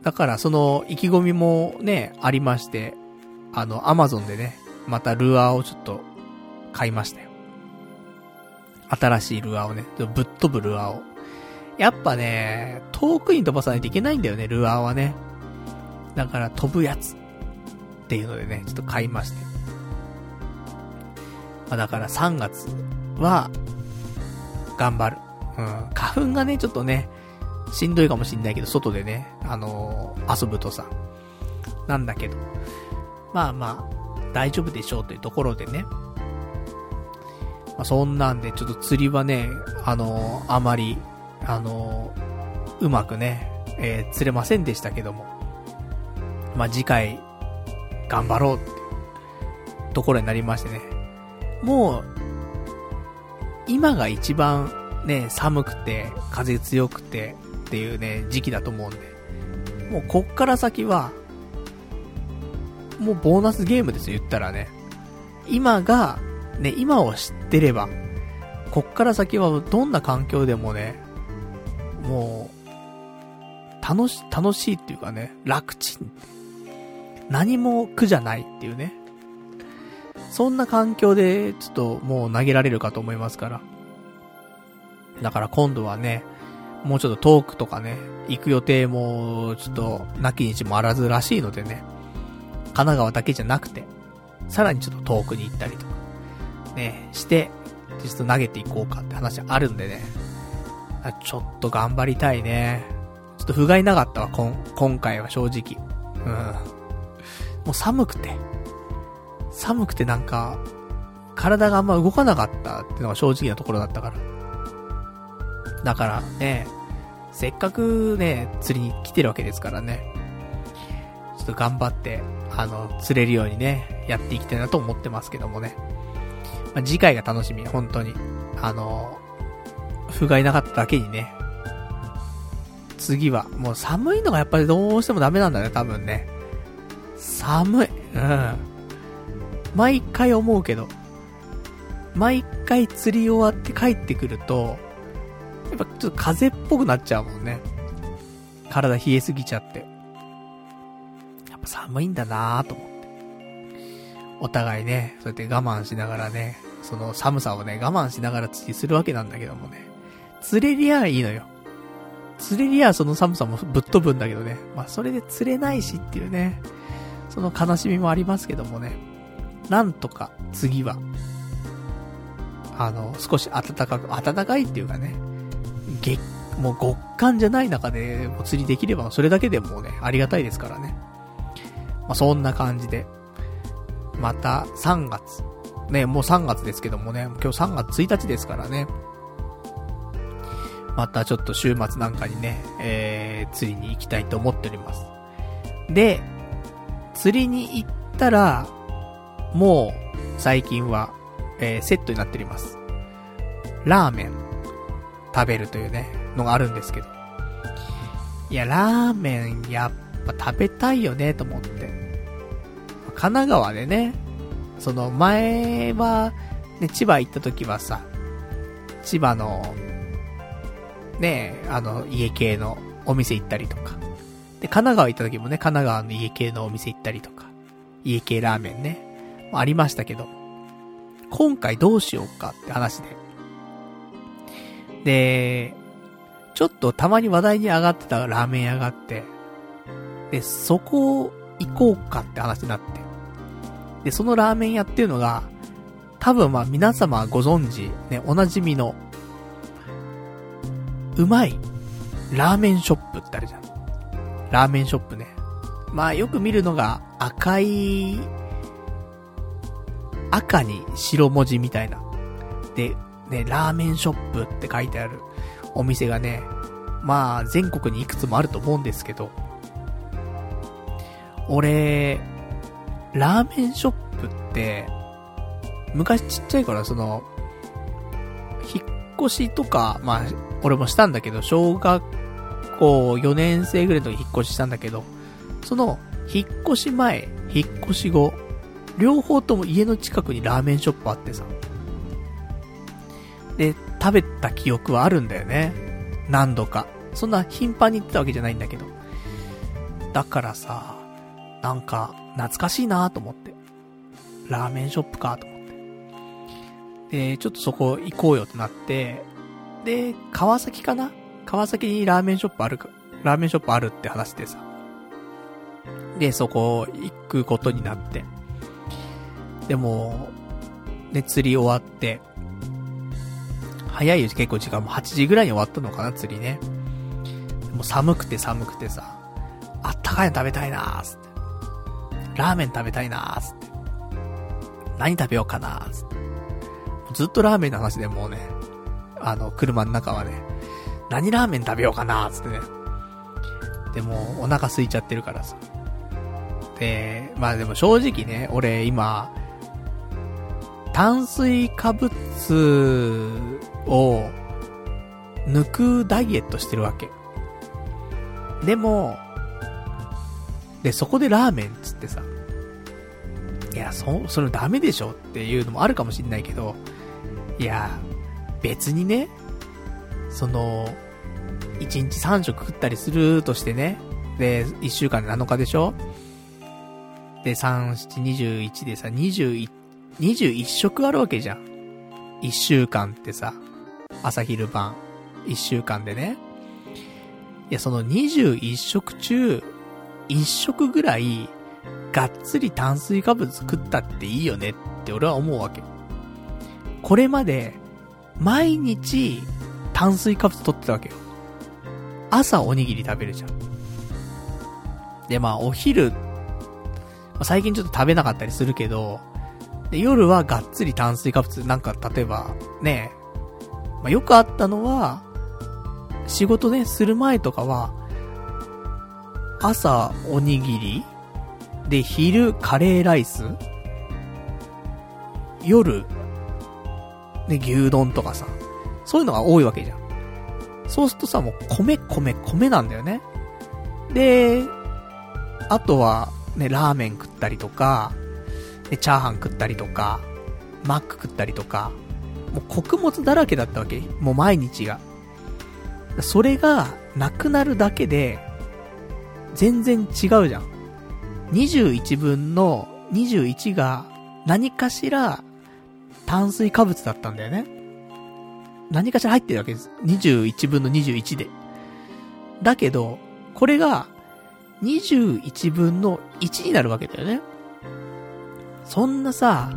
だからその意気込みもね、ありまして、あの、アマゾンでね、またルアーをちょっと買いましたよ。新しいルアーをね、ぶっ飛ぶルアーを。やっぱね、遠くに飛ばさないといけないんだよね、ルアーはね。だから飛ぶやつ。っていうのでね、ちょっと買いまして。まあだから3月は、頑張る。うん。花粉がね、ちょっとね、しんどいかもしんないけど、外でね、あのー、遊ぶとさ。なんだけど。まあまあ、大丈夫でしょうというところでね。まあ、そんなんで、ちょっと釣りはね、あのー、あまり、あのー、うまくね、えー、釣れませんでしたけども。まあ、次回、頑張ろうって、ところになりましてね。もう、今が一番ね、寒くて、風強くてっていうね、時期だと思うんで。もうこっから先は、もうボーナスゲームですよ、言ったらね。今が、ね、今を知ってれば、こっから先はどんな環境でもね、もう、楽し、楽しいっていうかね、楽ちん。何も苦じゃないっていうね。そんな環境で、ちょっともう投げられるかと思いますから。だから今度はね、もうちょっと遠くとかね、行く予定も、ちょっと、なき日もあらずらしいのでね、神奈川だけじゃなくて、さらにちょっと遠くに行ったりとか、ね、して、ちょっと投げていこうかって話あるんでね。ちょっと頑張りたいね。ちょっと不甲斐なかったわ、こん、今回は正直。うん。もう寒くて。寒くてなんか、体があんま動かなかったってのが正直なところだったから。だからね、せっかくね、釣りに来てるわけですからね。ちょっと頑張って、あの、釣れるようにね、やっていきたいなと思ってますけどもね。まあ、次回が楽しみ、本当に。あの、不甲斐なかっただけにね。次は、もう寒いのがやっぱりどうしてもダメなんだね、多分ね。寒い。うん。毎回思うけど、毎回釣り終わって帰ってくると、やっぱちょっと風邪っぽくなっちゃうもんね。体冷えすぎちゃって。やっぱ寒いんだなぁと思って。お互いね、そうやって我慢しながらね、その寒さをね、我慢しながら釣りするわけなんだけどもね。釣れりゃいいのよ。釣れりゃその寒さもぶっ飛ぶんだけどね。まあそれで釣れないしっていうね。その悲しみもありますけどもね。なんとか次は、あの、少し暖かく、暖かいっていうかね、月、もう極寒じゃない中でお釣りできれば、それだけでもね、ありがたいですからね。まあ、そんな感じで、また3月。ね、もう3月ですけどもね、今日3月1日ですからね。またちょっと週末なんかにね、えー、釣りに行きたいと思っております。で、釣りに行ったら、もう、最近は、えー、セットになっております。ラーメン、食べるというね、のがあるんですけど。いや、ラーメン、やっぱ食べたいよね、と思って。神奈川でね、その前は、ね、千葉行った時はさ、千葉の、ね、あの、家系のお店行ったりとか。で、神奈川行った時もね、神奈川の家系のお店行ったりとか。家系ラーメンね。ありましたけど、今回どうしようかって話で。で、ちょっとたまに話題に上がってたラーメン屋があって、で、そこ行こうかって話になって。で、そのラーメン屋っていうのが、多分まあ皆様ご存知、ね、おなじみの、うまい、ラーメンショップってあるじゃん。ラーメンショップね。まあよく見るのが赤い赤に白文字みたいな。で、ね、ラーメンショップって書いてあるお店がね、まあ、全国にいくつもあると思うんですけど、俺、ラーメンショップって、昔ちっちゃい頃その、引っ越しとか、まあ、俺もしたんだけど、小学校4年生ぐらいの時引っ越ししたんだけど、その、引っ越し前、引っ越し後、両方とも家の近くにラーメンショップあってさ。で、食べた記憶はあるんだよね。何度か。そんな頻繁に行ってたわけじゃないんだけど。だからさ、なんか、懐かしいなと思って。ラーメンショップかと思って。で、ちょっとそこ行こうよってなって、で、川崎かな？川崎にラーメンショップあるか、ラーメンショップあるって話でさ。で、そこ行くことになって。でも、ね、釣り終わって、早いよ、結構時間も8時ぐらいに終わったのかな、釣りね。もう寒くて寒くてさ、あったかいの食べたいなーつって。ラーメン食べたいなーつって。何食べようかなーつって。ずっとラーメンの話でもうね、あの、車の中はね、何ラーメン食べようかなーつってね。でも、お腹空いちゃってるからさ。で、まあでも正直ね、俺今、炭水化物を抜くダイエットしてるわけ。でも、で、そこでラーメンっつってさ、いや、そ、それダメでしょっていうのもあるかもしんないけど、いや、別にね、その、1日3食食ったりするとしてね、で、1週間で7日でしょ？で、3、7、21でさ、21 21食あるわけじゃん。1週間ってさ、朝昼晩、1週間でね。いや、その21食中、1食ぐらい、がっつり炭水化物食ったっていいよねって俺は思うわけ。これまで、毎日、炭水化物取ってたわけよ。朝おにぎり食べるじゃん。で、まあ、お昼、最近ちょっと食べなかったりするけど、で、夜はがっつり炭水化物、なんか、例えば、ね、まあ、よくあったのは、仕事ね、する前とかは、朝、おにぎりで、昼、カレーライス夜、ね、牛丼とかさ、そういうのが多いわけじゃん。そうするとさ、もう米、米、米なんだよね。で、あとは、ね、ラーメン食ったりとか、で、チャーハン食ったりとか、マック食ったりとか、もう穀物だらけだったわけ。もう毎日が。それが、なくなるだけで、全然違うじゃん。21分の21が何かしら炭水化物だったんだよね。何かしら入ってるわけです。21分の21で。だけど、これが21分の1になるわけだよね。そんなさ、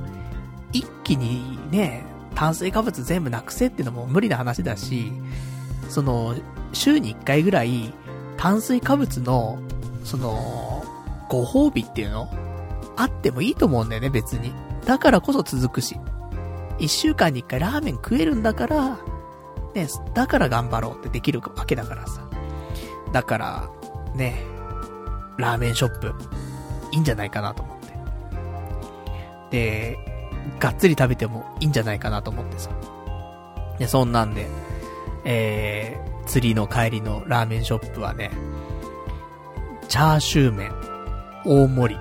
一気にね、炭水化物全部なくせっていうのも無理な話だし、その、週に1回ぐらい、炭水化物の、その、ご褒美っていうのあってもいいと思うんだよね、別に。だからこそ続くし。1週間に1回ラーメン食えるんだから、ね、だから頑張ろうってできるわけだからさ。だから、ね、ラーメンショップ、いいんじゃないかなと。で、がっつり食べてもいいんじゃないかなと思ってさ。で、そんなんで、えー、釣りの帰りのラーメンショップはね、チャーシュー麺、大盛り。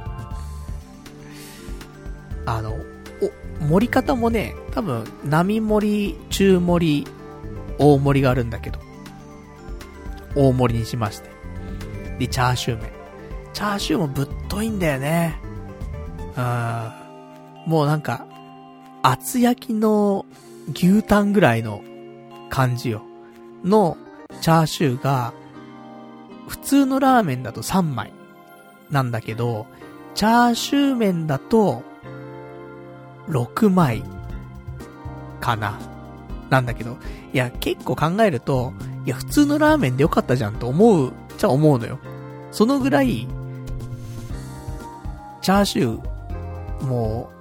あの、お、盛り方もね、多分、並盛り、中盛り、大盛りがあるんだけど、大盛りにしまして。で、チャーシュー麺。チャーシューもぶっといんだよね。うん。もうなんか、厚焼きの牛タンぐらいの感じよ。のチャーシューが、普通のラーメンだと3枚なんだけど、チャーシュー麺だと6枚かな。なんだけど、いや、結構考えると、いや、普通のラーメンでよかったじゃんと思う、じゃ思うのよ。そのぐらい、チャーシュー、もう、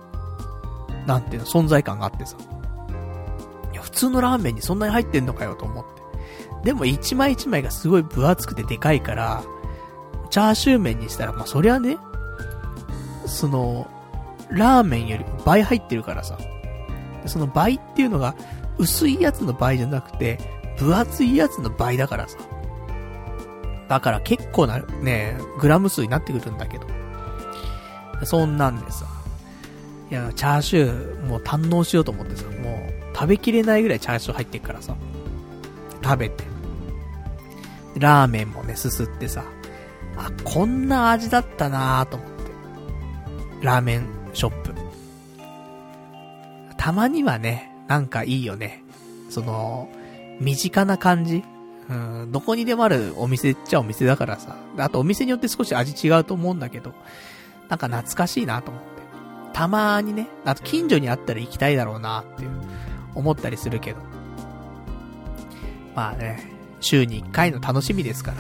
なんていうの、存在感があってさ。いや、普通のラーメンにそんなに入ってんのかよと思って。でも一枚一枚がすごい分厚くてでかいから、チャーシュー麺にしたら、まあ、そりゃね、その、ラーメンより倍入ってるからさ。その倍っていうのが、薄いやつの倍じゃなくて、分厚いやつの倍だからさ。だから結構な、ね、グラム数になってくるんだけど。そんなんでさ。いや、チャーシュー、もう堪能しようと思ってさ、もう、食べきれないぐらいチャーシュー入ってるからさ。食べて。ラーメンもね、すすってさ。あ、こんな味だったなぁと思って。ラーメンショップ。たまにはね、なんかいいよね。その、身近な感じうん、どこにでもあるお店っちゃお店だからさ。あとお店によって少し味違うと思うんだけど、なんか懐かしいなと思って。たまにね、あと近所にあったら行きたいだろうなっていう、思ったりするけど。まあね、週に1回の楽しみですから。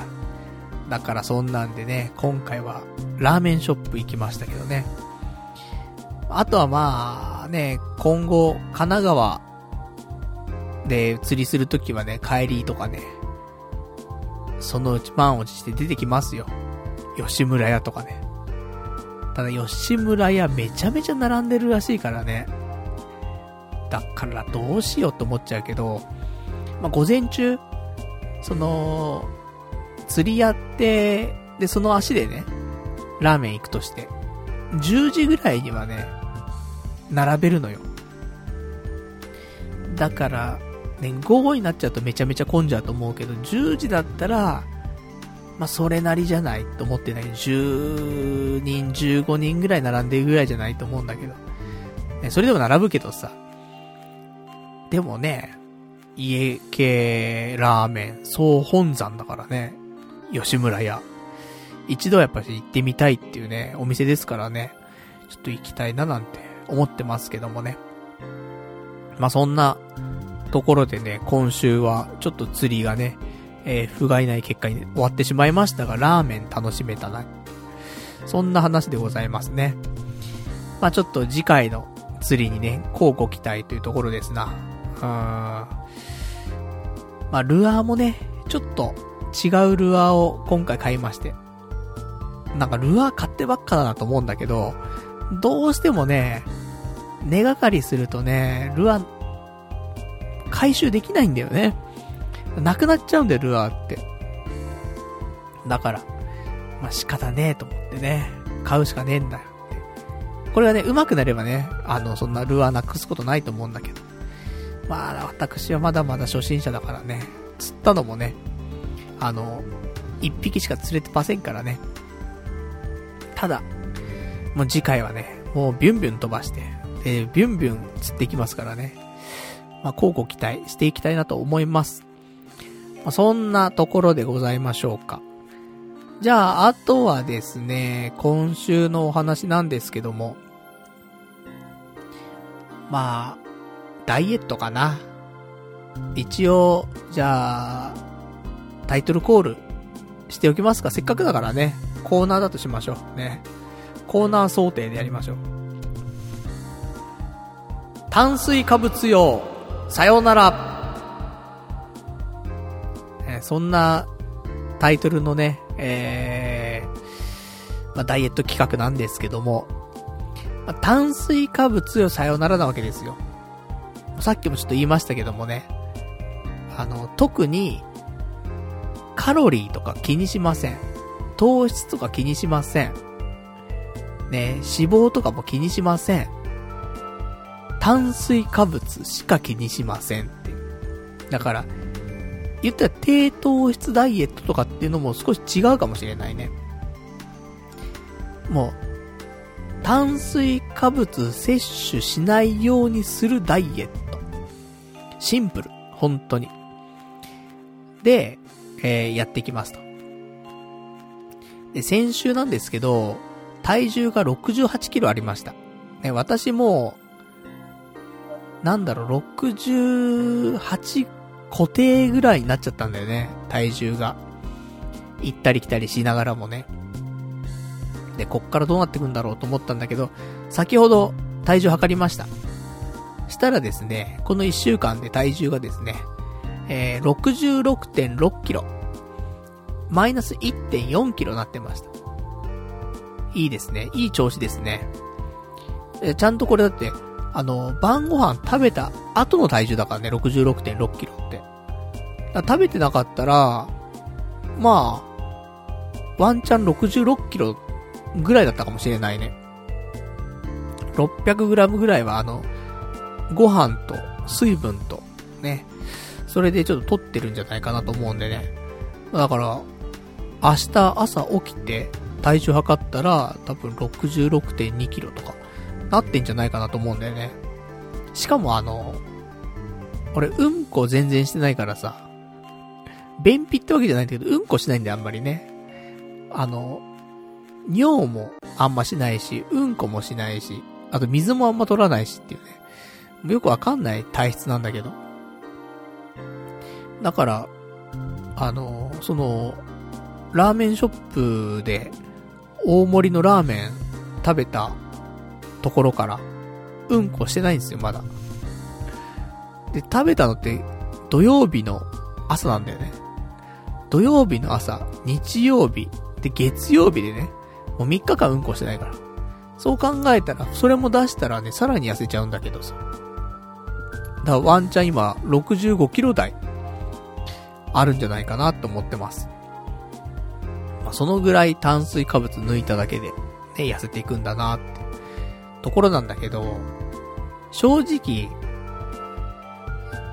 だからそんなんでね、今回はラーメンショップ行きましたけどね。あとはまあね、今後、神奈川で釣りするときはね、帰りとかね、そのうち満を持して出てきますよ。吉村屋とかね。ただ吉村屋めちゃめちゃ並んでるらしいからね。だからどうしようと思っちゃうけど、まあ、午前中、その、釣りやって、で、その足でね、ラーメン行くとして、10時ぐらいにはね、並べるのよ。だから、ね、午後になっちゃうとめちゃめちゃ混んじゃうと思うけど、10時だったら、まあ、それなりじゃないと思ってない。10人、15人ぐらい並んでるぐらいじゃないと思うんだけど。それでも並ぶけどさ。でもね、家系ラーメン、総本山だからね。吉村屋。一度やっぱり行ってみたいっていうね、お店ですからね。ちょっと行きたいななんて思ってますけどもね。まあ、そんなところでね、今週はちょっと釣りがね、えー、不甲斐ない結果に終わってしまいましたが、ラーメン楽しめたな、そんな話でございますね。まあちょっと次回の釣りにね、こうご期待というところですな。うーん。まあルアーもね、ちょっと違うルアーを今回買いまして。なんかルアー買ってばっかだなと思うんだけど、どうしてもね、根がかりするとね、ルアー、回収できないんだよね。なくなっちゃうんだよ、ルアーって。だから、まあ、仕方ねえと思ってね、買うしかねえんだよこれがね、上手くなればね、あの、そんなルアーなくすことないと思うんだけど。まあ、私はまだまだ初心者だからね、釣ったのもね、あの、一匹しか釣れてませんからね。ただ、もう次回はね、もうビュンビュン飛ばして、えビュンビュン釣っていきますからね。まあ、交互期待していきたいなと思います。まあ、そんなところでございましょうか。じゃあ、あとはですね、今週のお話なんですけども。まあ、ダイエットかな。一応、じゃあ、タイトルコールしておきますか。せっかくだからね、コーナーだとしましょう。ね。コーナー想定でやりましょう。炭水化物用、さよなら。そんなタイトルのね、えー、まあ、ダイエット企画なんですけども、まあ、炭水化物よさよならなわけですよ。さっきもちょっと言いましたけどもね、あの、特に、カロリーとか気にしません。糖質とか気にしません。ね、脂肪とかも気にしません。炭水化物しか気にしませんって。だから、言ったら低糖質ダイエットとかっていうのも少し違うかもしれないね。もう、炭水化物摂取しないようにするダイエット。シンプル。本当に。で、えー、やっていきますと。で、先週なんですけど、体重が68キロありました。ね、私も、なんだろう、68固定ぐらいになっちゃったんだよね、体重が。行ったり来たりしながらもね。で、こっからどうなってくんだろうと思ったんだけど、先ほど体重測りました。したらですね、この1週間で体重がですね、えー、66.6キロ。マイナス1.4キロなってました。いいですね。いい調子ですね。えちゃんとこれだって、あの、晩ご飯食べた後の体重だからね、66.6キロって。食べてなかったら、まあ、ワンチャン66キロぐらいだったかもしれないね。600グラムぐらいはあの、ご飯と水分と、ね、それでちょっと取ってるんじゃないかなと思うんでね。だから、明日朝起きて体重測ったら多分66.2キロとかなってんじゃないかなと思うんだよね。しかもあの、俺、うんこ全然してないからさ、便秘ってわけじゃないんだけど、うんこしないんだよ、あんまりね。あの、尿もあんましないし、うんこもしないし、あと水もあんま取らないしっていうね。よくわかんない体質なんだけど。だから、あの、その、ラーメンショップで、大盛りのラーメン食べたところから、うんこしてないんですよ、まだ。で、食べたのって、土曜日の朝なんだよね。土曜日の朝、日曜日、で、月曜日でね、もう3日間うんこしてないから。そう考えたら、それも出したらね、さらに痩せちゃうんだけどさ。だからワンチャン今、65キロ台、あるんじゃないかなと思ってます。まあ、そのぐらい炭水化物抜いただけで、ね、痩せていくんだなってところなんだけど、正直、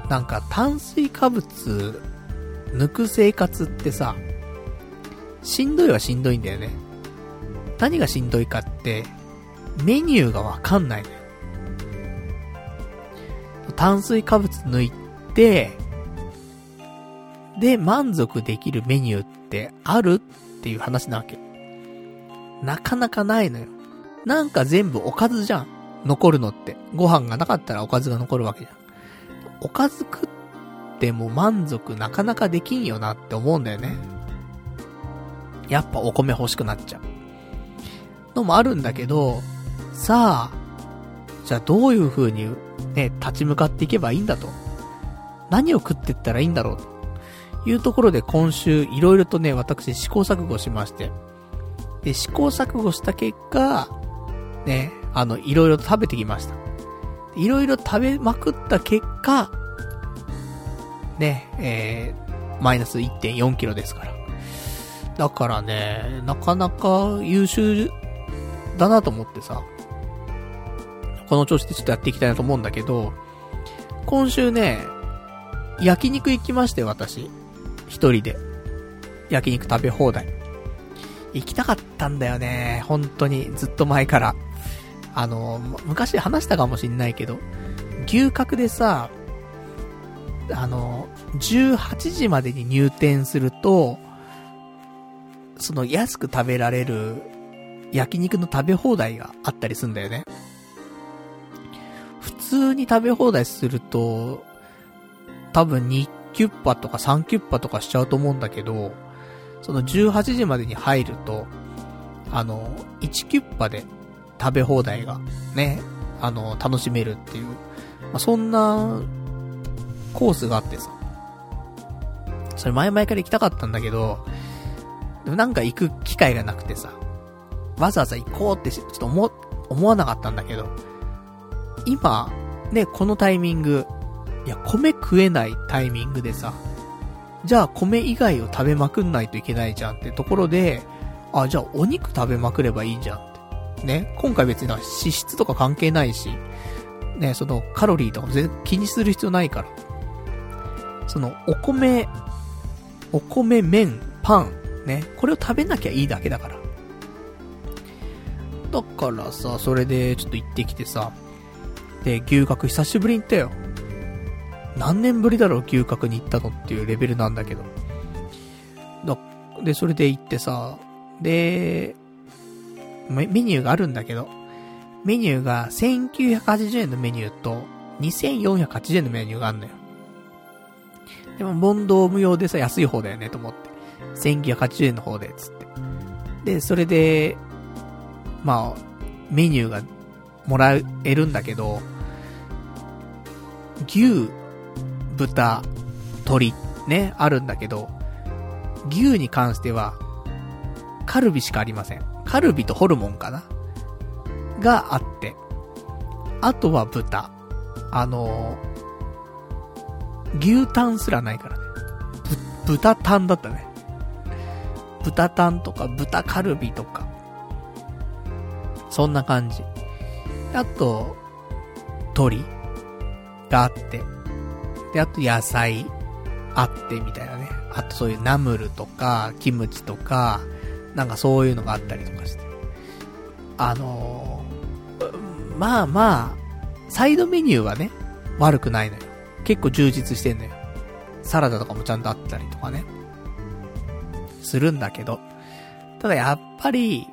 なんか炭水化物抜く生活ってさ、しんどいはしんどいんだよね。何がしんどいかって、メニューがわかんないのよ。炭水化物抜いて、で、満足できるメニューってあるっていう話なわけ。なかなかないのよ。なんか全部おかずじゃん。残るのって。ご飯がなかったらおかずが残るわけじゃん。おかず食っても満足なかなかできんよなって思うんだよね。やっぱお米欲しくなっちゃう。のもあるんだけど、さあ、じゃあどういう風にね、立ち向かっていけばいいんだと。何を食ってったらいいんだろうというところで今週いろいろとね、私試行錯誤しまして。で、試行錯誤した結果、ね、あの、いろいろと食べてきました。いろいろ食べまくった結果、ね、えー、マイナス1.4キロですから。だからね、なかなか優秀だなと思ってさ、この調子でちょっとやっていきたいなと思うんだけど、今週ね、焼肉行きまして私。一人で。焼肉食べ放題。行きたかったんだよね。本当に。ずっと前から。あの、昔話したかもしんないけど、牛角でさ、あの、18時までに入店すると、その安く食べられる焼肉の食べ放題があったりすんだよね。普通に食べ放題すると、多分2キュッパとか3キュッパとかしちゃうと思うんだけど、その18時までに入ると、あの、1キュッパで食べ放題がね、あの、楽しめるっていう、まあ、そんなコースがあってさ。それ前々から行きたかったんだけど、なんか行く機会がなくてさ、わざわざ行こうってちょっと思、思わなかったんだけど、今、ね、このタイミング、いや、米食えないタイミングでさ、じゃあ米以外を食べまくんないといけないじゃんってところで、あ、じゃあお肉食べまくればいいじゃんっ。ね、今回別に脂質とか関係ないし、ね、そのカロリーとかも全然気にする必要ないから。そのお米、お米、麺、パン、ね、これを食べなきゃいいだけだから。だからさ、それでちょっと行ってきてさ、で、牛角久しぶりに行ったよ。何年ぶりだろう、牛角に行ったのっていうレベルなんだけど。だ、で、それで行ってさ、で、メニューがあるんだけど、メニューが1980円のメニューと2480円のメニューがあるのよ。でも、問答無用でさ、安い方だよね、と思って。1980円の方で、つって。で、それで、まあ、メニューがもらえるんだけど、牛、豚、鶏、ね、あるんだけど、牛に関しては、カルビしかありません。カルビとホルモンかな？があって。あとは豚。あのー、牛タンすらないからね。豚タンだったね。豚タンとか豚カルビとか。そんな感じ。あと、鶏があって。で、あと野菜あってみたいなね。あとそういうナムルとか、キムチとか、なんかそういうのがあったりとかして。あのー、まあまあ、サイドメニューはね、悪くないのよ。結構充実してんのよ。サラダとかもちゃんとあったりとかね。するんだけど。ただやっぱり、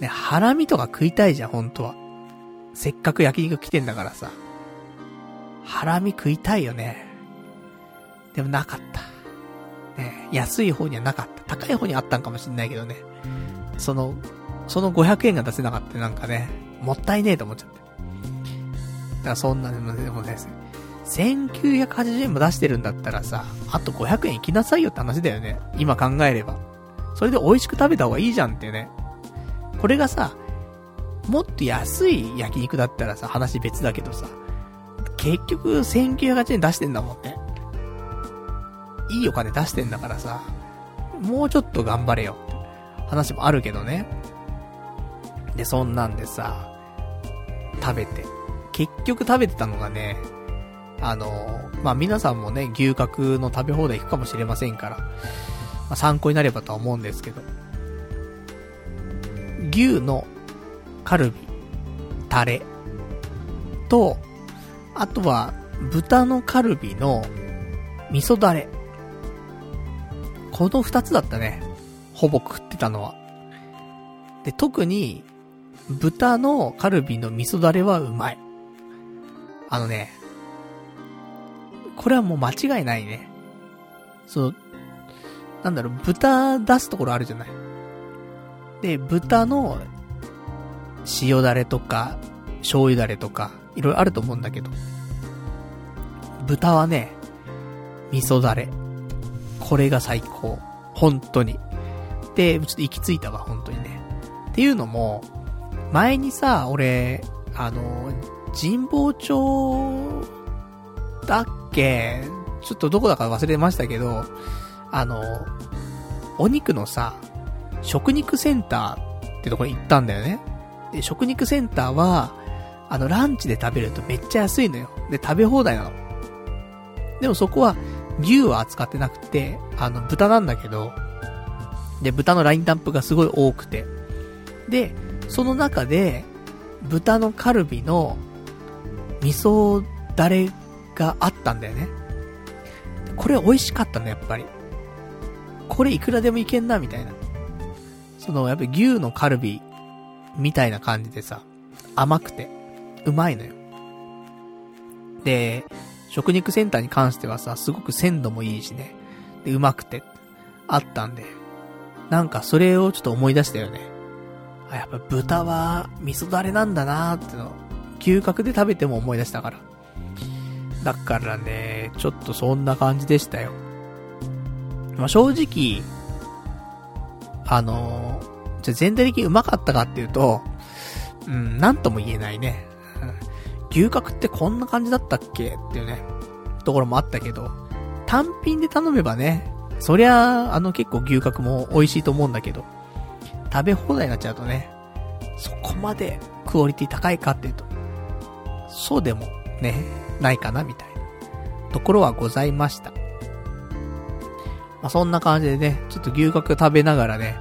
ね、ハラミとか食いたいじゃん、本当は。せっかく焼肉来てんだからさ。ハラミ食いたいよね。でもなかった。ね、安い方にはなかった。高い方にあったんかもしんないけどね。その、その500円が出せなかったなんかね、もったいねえと思っちゃって。だからそんなでも、でもね、1980円も出してるんだったらさ、あと500円行きなさいよって話だよね。今考えれば。それで美味しく食べた方がいいじゃんってね。これがさ、もっと安い焼肉だったらさ、話別だけどさ、結局1980円出してんだもんね。いいお金出してんだからさ、もうちょっと頑張れよって話もあるけどね。で、そんなんでさ、食べて。結局食べてたのがね、あの、まあ、皆さんもね、牛角の食べ放題行くかもしれませんから、まあ、参考になればとは思うんですけど、牛のカルビ、タレ、と、あとは、豚のカルビの味噌だれ。この二つだったね。ほぼ食ってたのは。で、特に、豚のカルビの味噌だれはうまい。あのね、これはもう間違いないね。そう、なんだろう、豚出すところあるじゃない。で、豚の塩だれとか、醤油だれとか、いろいろあると思うんだけど、豚はね、味噌だれ。これが最高。本当に。で、ちょっと行き着いたわ、本当にね。っていうのも、前にさ、俺、あの、神保町だっけ？ちょっとどこだか忘れましたけど、あの、お肉のさ、食肉センターってとこに行ったんだよね。で、食肉センターは、あの、ランチで食べるとめっちゃ安いのよ。で、食べ放題なの。でもそこは、牛は扱ってなくて、あの、豚なんだけど、で、豚のラインナップがすごい多くて。で、その中で、豚のカルビの味噌だれがあったんだよね。これ美味しかったね、やっぱり。これいくらでもいけんな、みたいな。その、やっぱり牛のカルビ、みたいな感じでさ、甘くて、うまいのよ。で、食肉センターに関してはさ、すごく鮮度もいいしね。で、うまくて、あったんで、なんかそれをちょっと思い出したよね。あ、やっぱ豚は味噌だれなんだなーっての、牛角で食べても思い出したから。だからね、ちょっとそんな感じでしたよ。まあ、正直、あのー、じゃ全体的にうまかったかっていうと、うん、なんとも言えないね。牛角ってこんな感じだったっけ？っていうね、ところもあったけど、単品で頼めばね、そりゃ、あの結構牛角も美味しいと思うんだけど、食べ放題になっちゃうとね、そこまでクオリティ高いかっていうと、そうでもね、ないかなみたいなところはございました。まあ、そんな感じでね、ちょっと牛角食べながらね、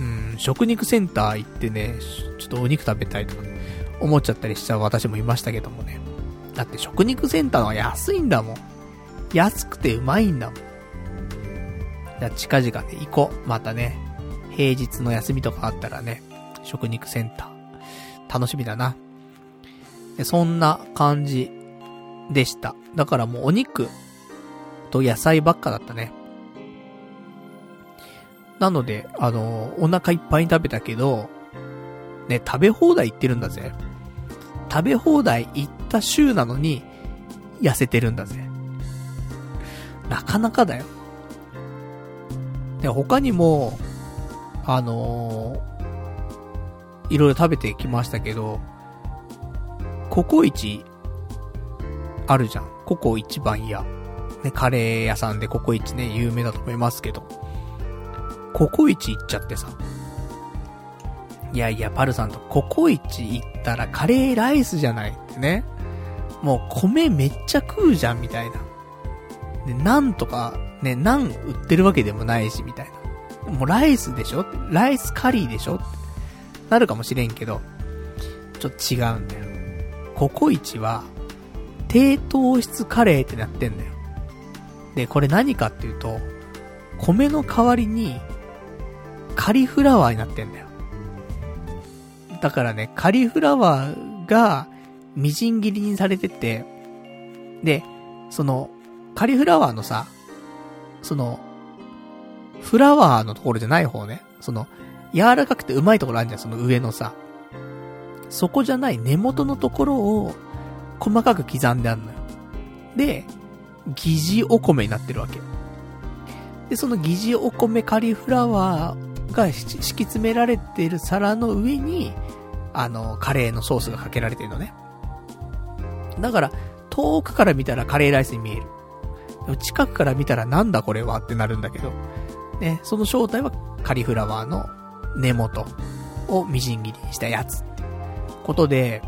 うん、食肉センター行ってね、ちょっとお肉食べたいとかね、思っちゃったりしちゃう私もいましたけどもね。だって食肉センターは安いんだもん。安くてうまいんだもん。じゃあ近々ね、行こう。またね、平日の休みとかあったらね、食肉センター。楽しみだな。そんな感じでした。だからもうお肉と野菜ばっかだったね。なので、あの、お腹いっぱいに食べたけど、ね、食べ放題行ってるんだぜ。食べ放題行った週なのに、痩せてるんだぜ。なかなかだよ。で、他にも、あのー、いろいろ食べてきましたけど、ココイチ、あるじゃん。ココ一番屋。ね、カレー屋さんでココイチね、有名だと思いますけど。ココイチ行っちゃってさ。いやいや、パルさんとココイチ行ったらカレーライスじゃないってね。もう米めっちゃ食うじゃん、みたいな。で、なんとか、ね、なん売ってるわけでもないし、みたいな。もうライスでしょ？ライスカリーでしょ？ってなるかもしれんけど、ちょっと違うんだよ。ココイチは、低糖質カレーってなってんだよ。で、これ何かっていうと、米の代わりに、カリフラワーになってんだよ。だからね、カリフラワーが、みじん切りにされてて、で、その、カリフラワーのさ、その、フラワーのところじゃない方ね。その、柔らかくてうまいところあるじゃん、その上のさ。そこじゃない根元のところを、細かく刻んであんのよ。で、疑似お米になってるわけ。で、その疑似お米カリフラワーが敷き詰められている皿の上に、あの、カレーのソースがかけられてるのね。だから、遠くから見たらカレーライスに見える。近くから見たらなんだこれはってなるんだけど、ね、その正体はカリフラワーの根元をみじん切りにしたやつって。ことで、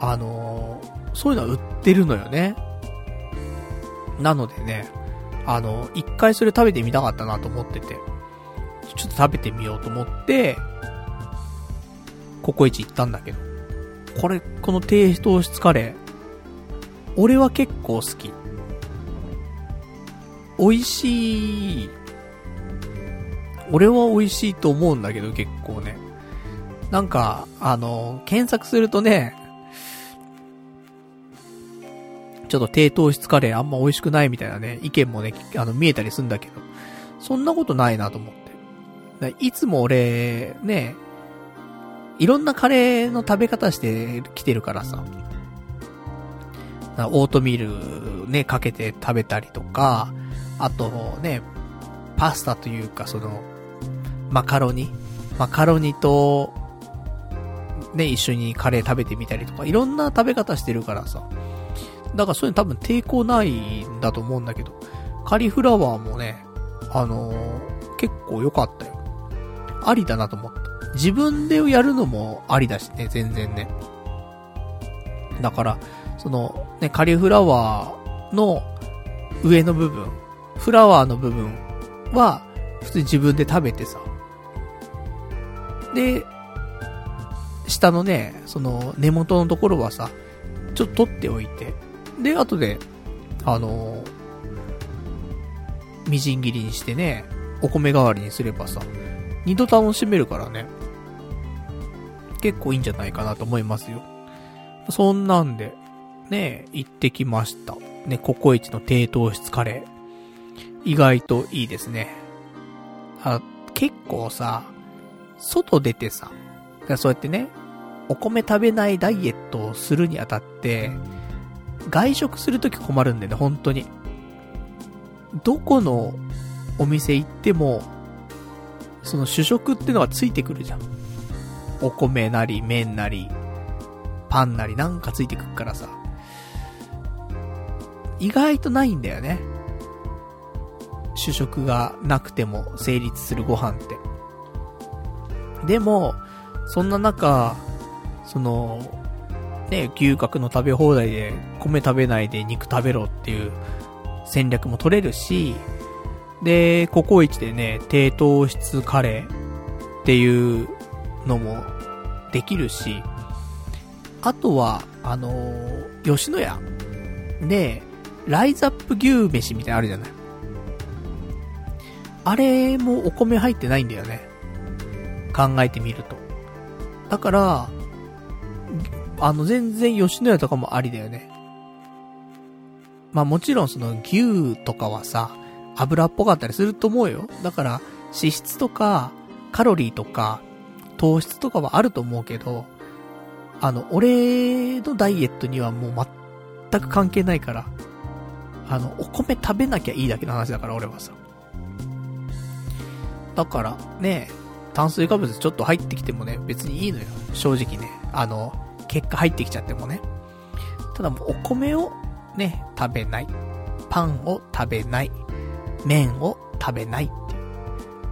あのー、そういうのは売ってるのよね。なのでね、あの、一回それ食べてみたかったなと思ってて、ちょっと食べてみようと思って、ココイチ行ったんだけど。これ、この低糖質カレー。俺は結構好き。美味しい。俺は美味しいと思うんだけど、結構ね。なんか、あの、検索するとね、ちょっと低糖質カレーあんま美味しくないみたいなね、意見もね、あの、見えたりするんだけど、そんなことないなと思っ。いつも俺、ね、いろんなカレーの食べ方してきてるからさ。オートミールね、かけて食べたりとか、あとね、パスタというかその、マカロニマカロニと、ね、一緒にカレー食べてみたりとか、いろんな食べ方してるからさ。だからそういうの多分抵抗ないんだと思うんだけど、カリフラワーもね、あのー、結構良かったよ。ありだなと思った。自分でやるのもありだしね、全然ね。だから、その、ね、カリフラワーの上の部分、フラワーの部分は、普通に自分で食べてさ。で、下のね、その根元のところはさ、ちょっと取っておいて、で、後で、あのみじん切りにしてね、お米代わりにすればさ、二度楽しめるからね、結構いいんじゃないかなと思いますよ。そんなんで、ね、行ってきました。ね、ココイチの低糖質カレー。意外といいですね。あ、結構さ、外出てさ、そうやってね、お米食べないダイエットをするにあたって、外食するとき困るんだよね、本当に。どこのお店行っても、その主食ってのがついてくるじゃん。お米なり、麺なり、パンなりなんかついてくるからさ。意外とないんだよね。主食がなくても成立するご飯って。でも、そんな中、その、ね、牛角の食べ放題で米食べないで肉食べろっていう戦略も取れるし、で、ココイチでね、低糖質カレーっていうのもできるし、あとは、あのー、吉野家で、ライズアップ牛飯みたいなあるじゃない。あれもお米入ってないんだよね。考えてみると。だから、あの、全然吉野家とかもありだよね。まあもちろんその牛とかはさ、油っぽかったりすると思うよ。だから、脂質とか、カロリーとか、糖質とかはあると思うけど、あの、俺のダイエットにはもう全く関係ないから、あの、お米食べなきゃいいだけの話だから、俺はさ。だから、ね、炭水化物ちょっと入ってきてもね、別にいいのよ。正直ね。あの、結果入ってきちゃってもね。ただもうお米をね、食べない。パンを食べない。麺を食べないっていう。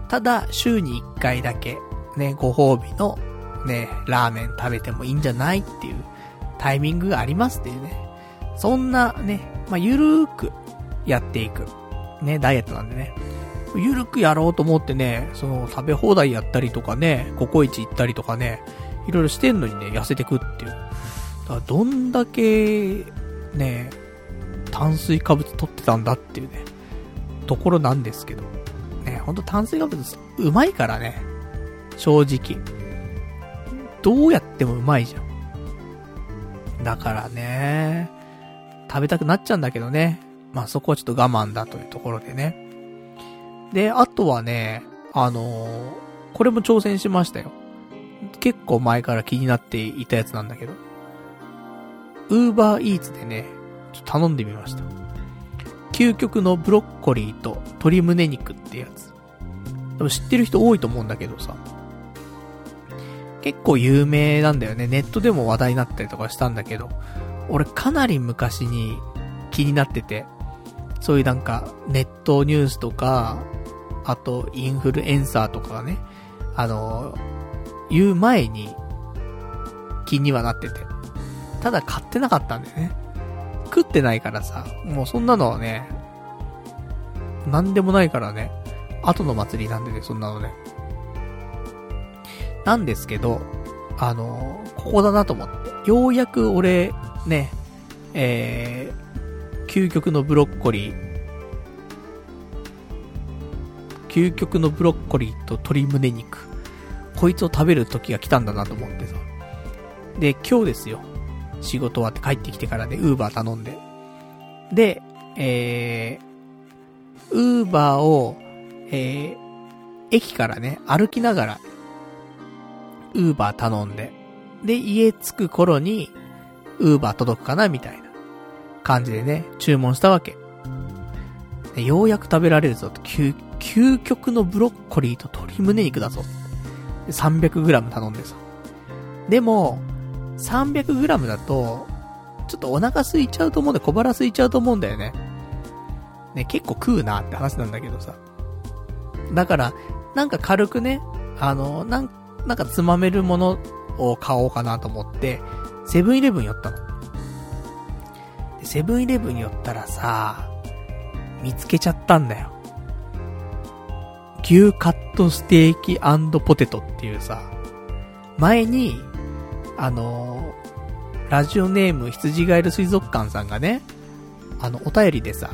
ただ、週に1回だけ、ね、ご褒美の、ね、ラーメン食べてもいいんじゃないっていうタイミングがありますっていうね。そんなね、まあ、ゆるーくやっていく。ね、ダイエットなんでね。ゆるくやろうと思ってね、その食べ放題やったりとかね、ココイチ行ったりとかね、いろいろしてんのにね、痩せてくっていう。だからどんだけ、ね、炭水化物取ってたんだっていうね、ところなんですけど。ね、ほんと炭水化物うまいからね。正直。どうやってもうまいじゃん。だからね、食べたくなっちゃうんだけどね。まあそこはちょっと我慢だというところでね。で、あとはね、あのー、これも挑戦しましたよ。結構前から気になっていたやつなんだけど。ウーバーイーツでね、ちょっと頼んでみました。究極のブロッコリーと鶏胸肉ってやつ。でも知ってる人多いと思うんだけどさ。結構有名なんだよね。ネットでも話題になったりとかしたんだけど、俺かなり昔に気になってて、そういうなんか、ネットニュースとか、あと、インフルエンサーとかがね、あの、言う前に、気にはなってて。ただ買ってなかったんだよね。食ってないからさ、もうそんなのはね、なんでもないからね、後の祭りなんでね、そんなのね。なんですけど、あの、ここだなと思って。ようやく俺、ね、えー、究極のブロッコリー、究極のブロッコリーと鶏胸肉。こいつを食べる時が来たんだなと思ってさ。で、今日ですよ。仕事終わって帰ってきてからで、ウーバー頼んで。で、えー、ウーバーを、えー、駅からね、歩きながら、ウーバー頼んで、で、家着く頃に、ウーバー届くかなみたいな感じでね、注文したわけ。ようやく食べられるぞ、究、究極のブロッコリーと鶏胸肉だぞ。300g 頼んでさ。でも、300g だと、ちょっとお腹空いちゃうと思うんで、小腹空いちゃうと思うんだよね。ね、結構食うなって話なんだけどさ。だから、なんか軽くね、あの、なん、なんかつまめるものを買おうかなと思って、セブンイレブン寄ったの。セブンイレブン寄ったらさ、見つけちゃったんだよ。牛カットステーキポテトっていうさ、前に、あのラジオネーム羊ガエル水族館さんがね、あの、お便りでさ、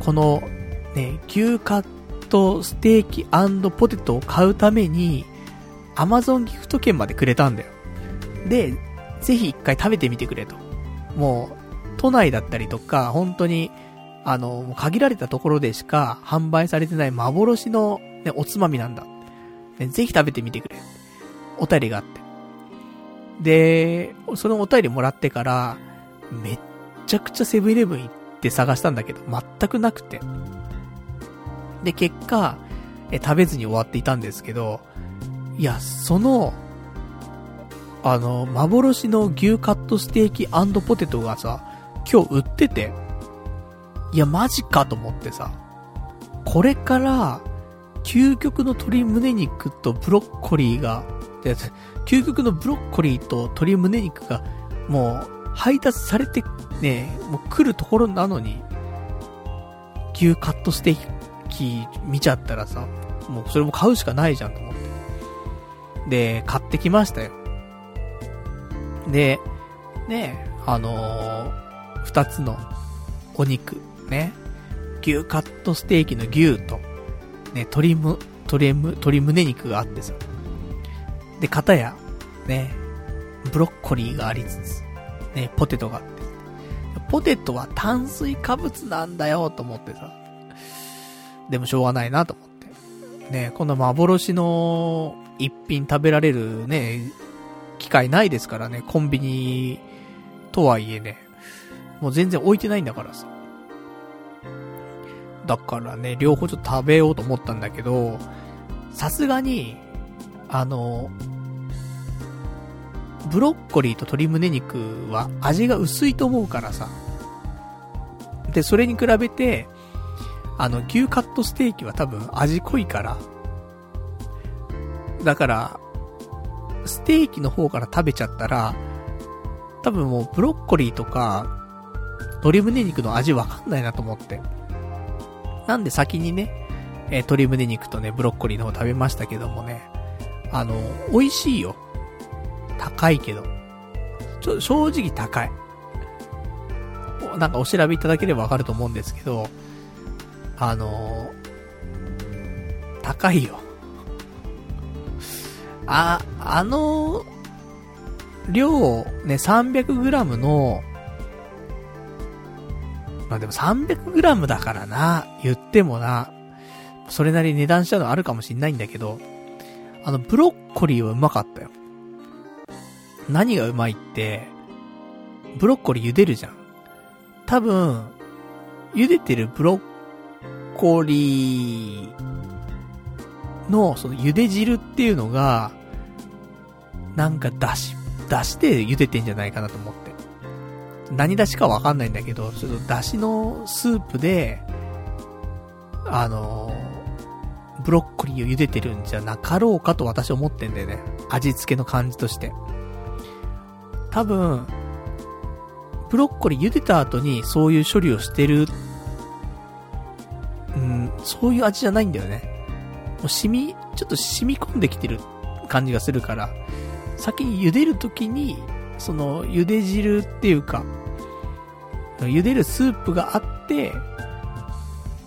この、ね、牛カットステーキポテトを買うために、アマゾンギフト券までくれたんだよ。で、ぜひ一回食べてみてくれと。もう、都内だったりとか、本当に、あの、限られたところでしか販売されてない幻の、ね、おつまみなんだ。ね、ぜひ食べてみてくれ。お便りがあって。で、そのお便りもらってから、めっちゃくちゃセブンイレブン行って探したんだけど、全くなくて。で、結果、え、食べずに終わっていたんですけど、いや、その、あの、幻の牛カットステーキポテトがさ、今日売ってて、いや、マジかと思ってさ、これから、究極の鶏胸肉とブロッコリーが、究極のブロッコリーと鶏胸肉が、もう、配達されて、ね、もう来るところなのに、牛カットステーキ見ちゃったらさ、もうそれも買うしかないじゃんと思って。で、買ってきましたよ。で、ね、あのー、二つのお肉、ね、牛カットステーキの牛と、ね、鶏む、鶏む、鶏胸肉があってさ。で、片や、ね、ブロッコリーがありつつ、ね、ポテトがあって。ポテトは炭水化物なんだよと思ってさ。でもしょうがないなと思って。ね、この幻の一品食べられるね、機会ないですからね、コンビニとはいえね、もう全然置いてないんだからさ。だからね、両方ちょっと食べようと思ったんだけど、さすがに、あの、ブロッコリーと鶏胸肉は味が薄いと思うからさ。で、それに比べて、あの、牛カットステーキは多分味濃いから、だから、ステーキの方から食べちゃったら、多分もうブロッコリーとか、鶏胸肉の味わかんないなと思って。なんで先にね、えー、鶏胸肉とね、ブロッコリーの方食べましたけどもね、あの、美味しいよ。高いけど。ちょ、正直高い。なんかお調べいただければわかると思うんですけど、あの高いよ。あ、あの、量、ね、300g の、まあでも 300g だからな、言ってもな、それなり値段したのあるかもしんないんだけど、あの、ブロッコリーはうまかったよ。何がうまいって、ブロッコリー茹でるじゃん。多分、茹でてるブロッコリーの、その茹で汁っていうのが、なんか出し、出して茹でてんじゃないかなと思って。何出しかわかんないんだけど、ちょっと出汁のスープで、あのブロッコリーを茹でてるんじゃなかろうかと私思ってんだよね。味付けの感じとして。多分、ブロッコリー茹でた後にそういう処理をしてる、うん、そういう味じゃないんだよね。もう染み、ちょっと染み込んできてる感じがするから、先に茹でるときに、その、茹で汁っていうか、茹でるスープがあって、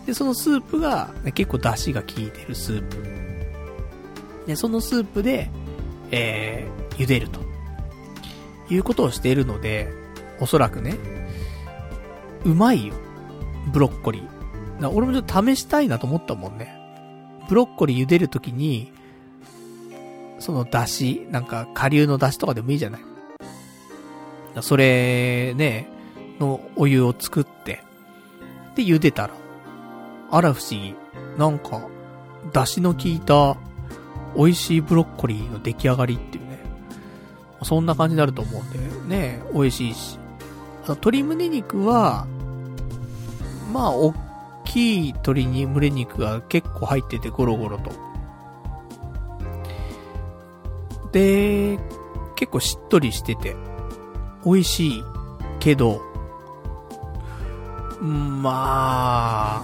で、そのスープが、ね、結構出汁が効いてるスープ。で、そのスープで、えー、茹でると。いうことをしているので、おそらくね、うまいよ。ブロッコリー。俺もちょっと試したいなと思ったもんね。ブロッコリー茹でるときに、その出汁、なんか、下流の出汁とかでもいいじゃない。それ、ね、のお湯を作って、で、茹でたら、あら不思議。なんか、出汁の効いた、美味しいブロッコリーの出来上がりっていう。そんな感じになると思うんで、ね、美味しいし。あ鶏胸肉は、まあ、大きい鶏に胸肉が結構入っててゴロゴロと。で、結構しっとりしてて、美味しいけど、まあ、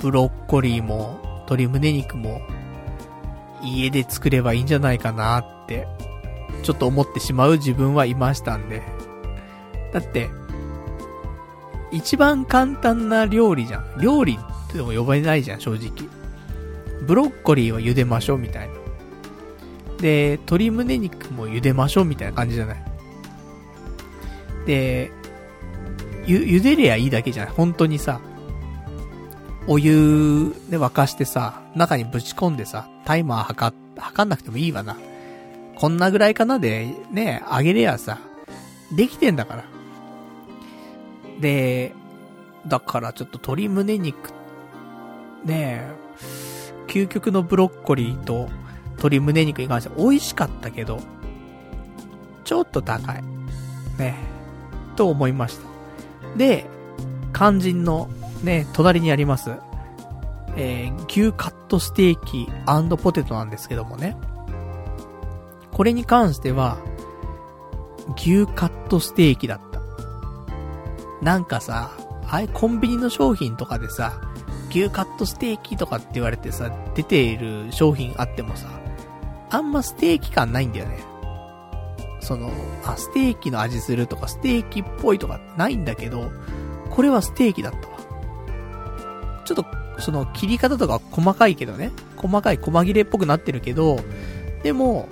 ブロッコリーも、鶏胸肉も、家で作ればいいんじゃないかなっ、ちょっと思ってしまう自分はいましたんで。だって、一番簡単な料理じゃん。料理っても呼ばれないじゃん、正直。ブロッコリーは茹でましょうみたいな。で、鶏胸肉も茹でましょうみたいな感じじゃない？で、ゆ、茹でりゃいいだけじゃない？本当にさ、お湯で沸かしてさ、中にぶち込んでさ、タイマー測、測んなくてもいいわな。こんなぐらいかなで、ね、あげれやさ、できてんだから。で、だからちょっと鶏胸肉、ね究極のブロッコリーと鶏胸肉に関しては美味しかったけど、ちょっと高い。ねと思いました。で、肝心のね、隣にあります、えー、牛カットステーキポテトなんですけどもね。これに関しては、牛カットステーキだった。なんかさ、あいコンビニの商品とかでさ、牛カットステーキとかって言われてさ、出ている商品あってもさ、あんまステーキ感ないんだよね。その、あ、ステーキの味するとか、ステーキっぽいとかないんだけど、これはステーキだったわ。ちょっと、その、切り方とか細かいけどね。細かい細切れっぽくなってるけど、でも、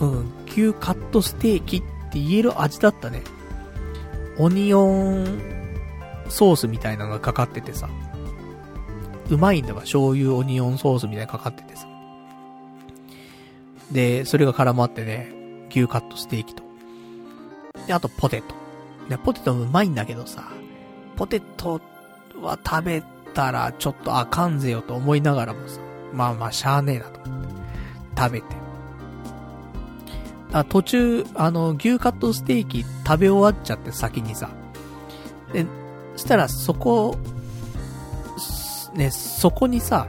うん、牛カットステーキって言える味だったね。オニオンソースみたいなのがかかっててさ。うまいんだわ。醤油オニオンソースみたいなのかかっててさ。で、それが絡まってね、牛カットステーキと。で、あとポテト。で、ポテトもうまいんだけどさ、ポテトは食べたらちょっとあかんぜよと思いながらもさ、まあまあしゃーねえなと思って。食べて。あ、途中、あの、牛カットステーキ食べ終わっちゃって先にさ。で、したらそこ、ね、そこにさ、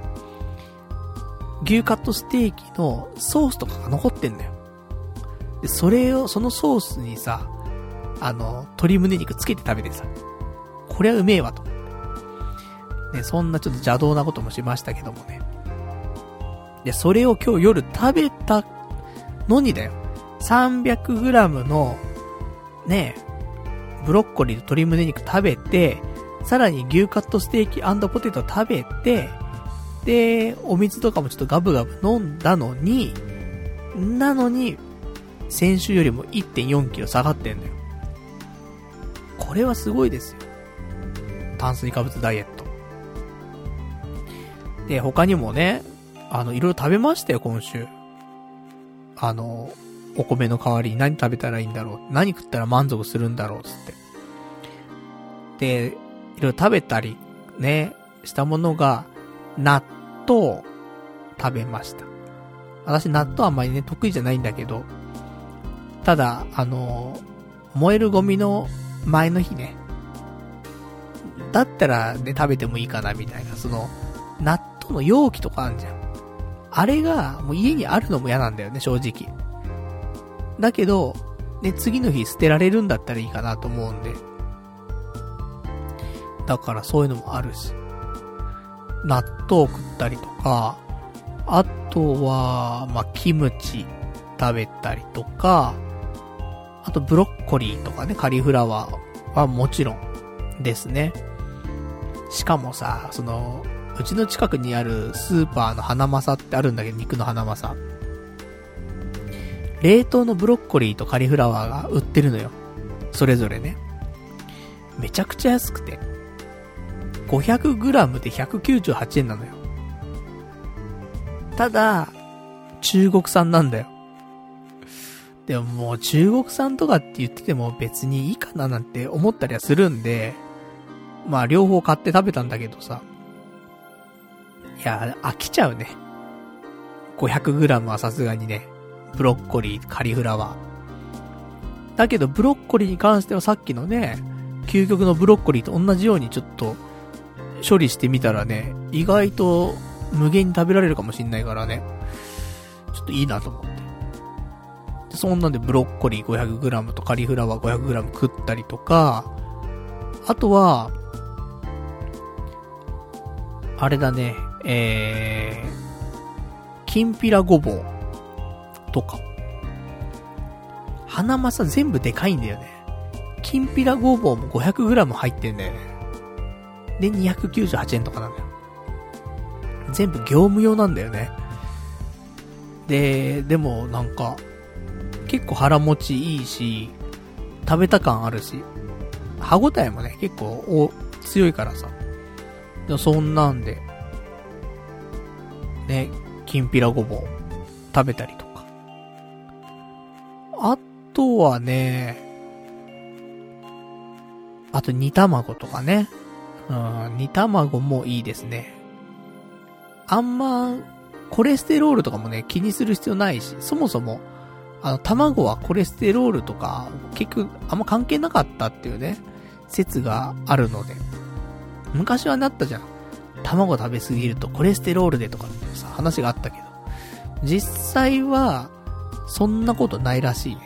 牛カットステーキのソースとかが残ってんだよ。で、それを、そのソースにさ、あの、鶏胸肉つけて食べてさ、これはうめえわと。ね、そんなちょっと邪道なこともしましたけどもね。で、それを今日夜食べたのにだよ。300g の、ね、ブロッコリーと鶏胸肉食べて、さらに牛カットステーキポテト食べて、で、お水とかもちょっとガブガブ飲んだのに、なのに、先週よりも1.4キロ下がってんだよ。これはすごいですよ。炭水化物ダイエット。で、他にもね、あの、いろいろ食べましたよ、今週。あの、お米の代わりに何食べたらいいんだろう？何食ったら満足するんだろう、つって。で、いろいろ食べたり、ね、したものが、納豆食べました。私納豆あんまりね、得意じゃないんだけど、ただ、あの、燃えるゴミの前の日ね、だったらね、食べてもいいかな、みたいな、その、納豆の容器とかあるじゃん。あれが、もう家にあるのも嫌なんだよね、正直。だけど、ね、次の日捨てられるんだったらいいかなと思うんで。だからそういうのもあるし。納豆食ったりとか、あとは、まあ、キムチ食べたりとか、あとブロッコリーとかね、カリフラワーはもちろんですね。しかもさ、その、うちの近くにあるスーパーの花正ってあるんだけど、肉の花正。冷凍のブロッコリーとカリフラワーが売ってるのよ。それぞれね。めちゃくちゃ安くて。500g で198円なのよ。ただ、中国産なんだよ。でももう中国産とかって言ってても別にいいかななんて思ったりはするんで、まあ両方買って食べたんだけどさ。いや、飽きちゃうね。500g はさすがにね、ブロッコリー、カリフラワー。だけどブロッコリーに関してはさっきのね、究極のブロッコリーと同じようにちょっと処理してみたらね、意外と無限に食べられるかもしんないからね、ちょっといいなと思って。でそんなんでブロッコリー 500g とカリフラワー 500g 食ったりとか、あとは、あれだね、えー、きんぴらごぼうとか。花まさ全部でかいんだよね。きんぴらごぼうも 500g 入ってんだよね。で、298円とかなんだよ。全部業務用なんだよね。で、でもなんか、結構腹持ちいいし、食べた感あるし、歯応えもね、結構お強いからさ。そんなんで、ね、きんぴらごぼう食べたりと。あとはね、あと煮卵とかね。うん、煮卵もいいですね。あんま、コレステロールとかもね、気にする必要ないし、そもそも、あの、卵はコレステロールとか、結局、あんま関係なかったっていうね、説があるので。昔はなったじゃん。卵食べすぎるとコレステロールでとかってさ、話があったけど。実際は、そんなことないらしい。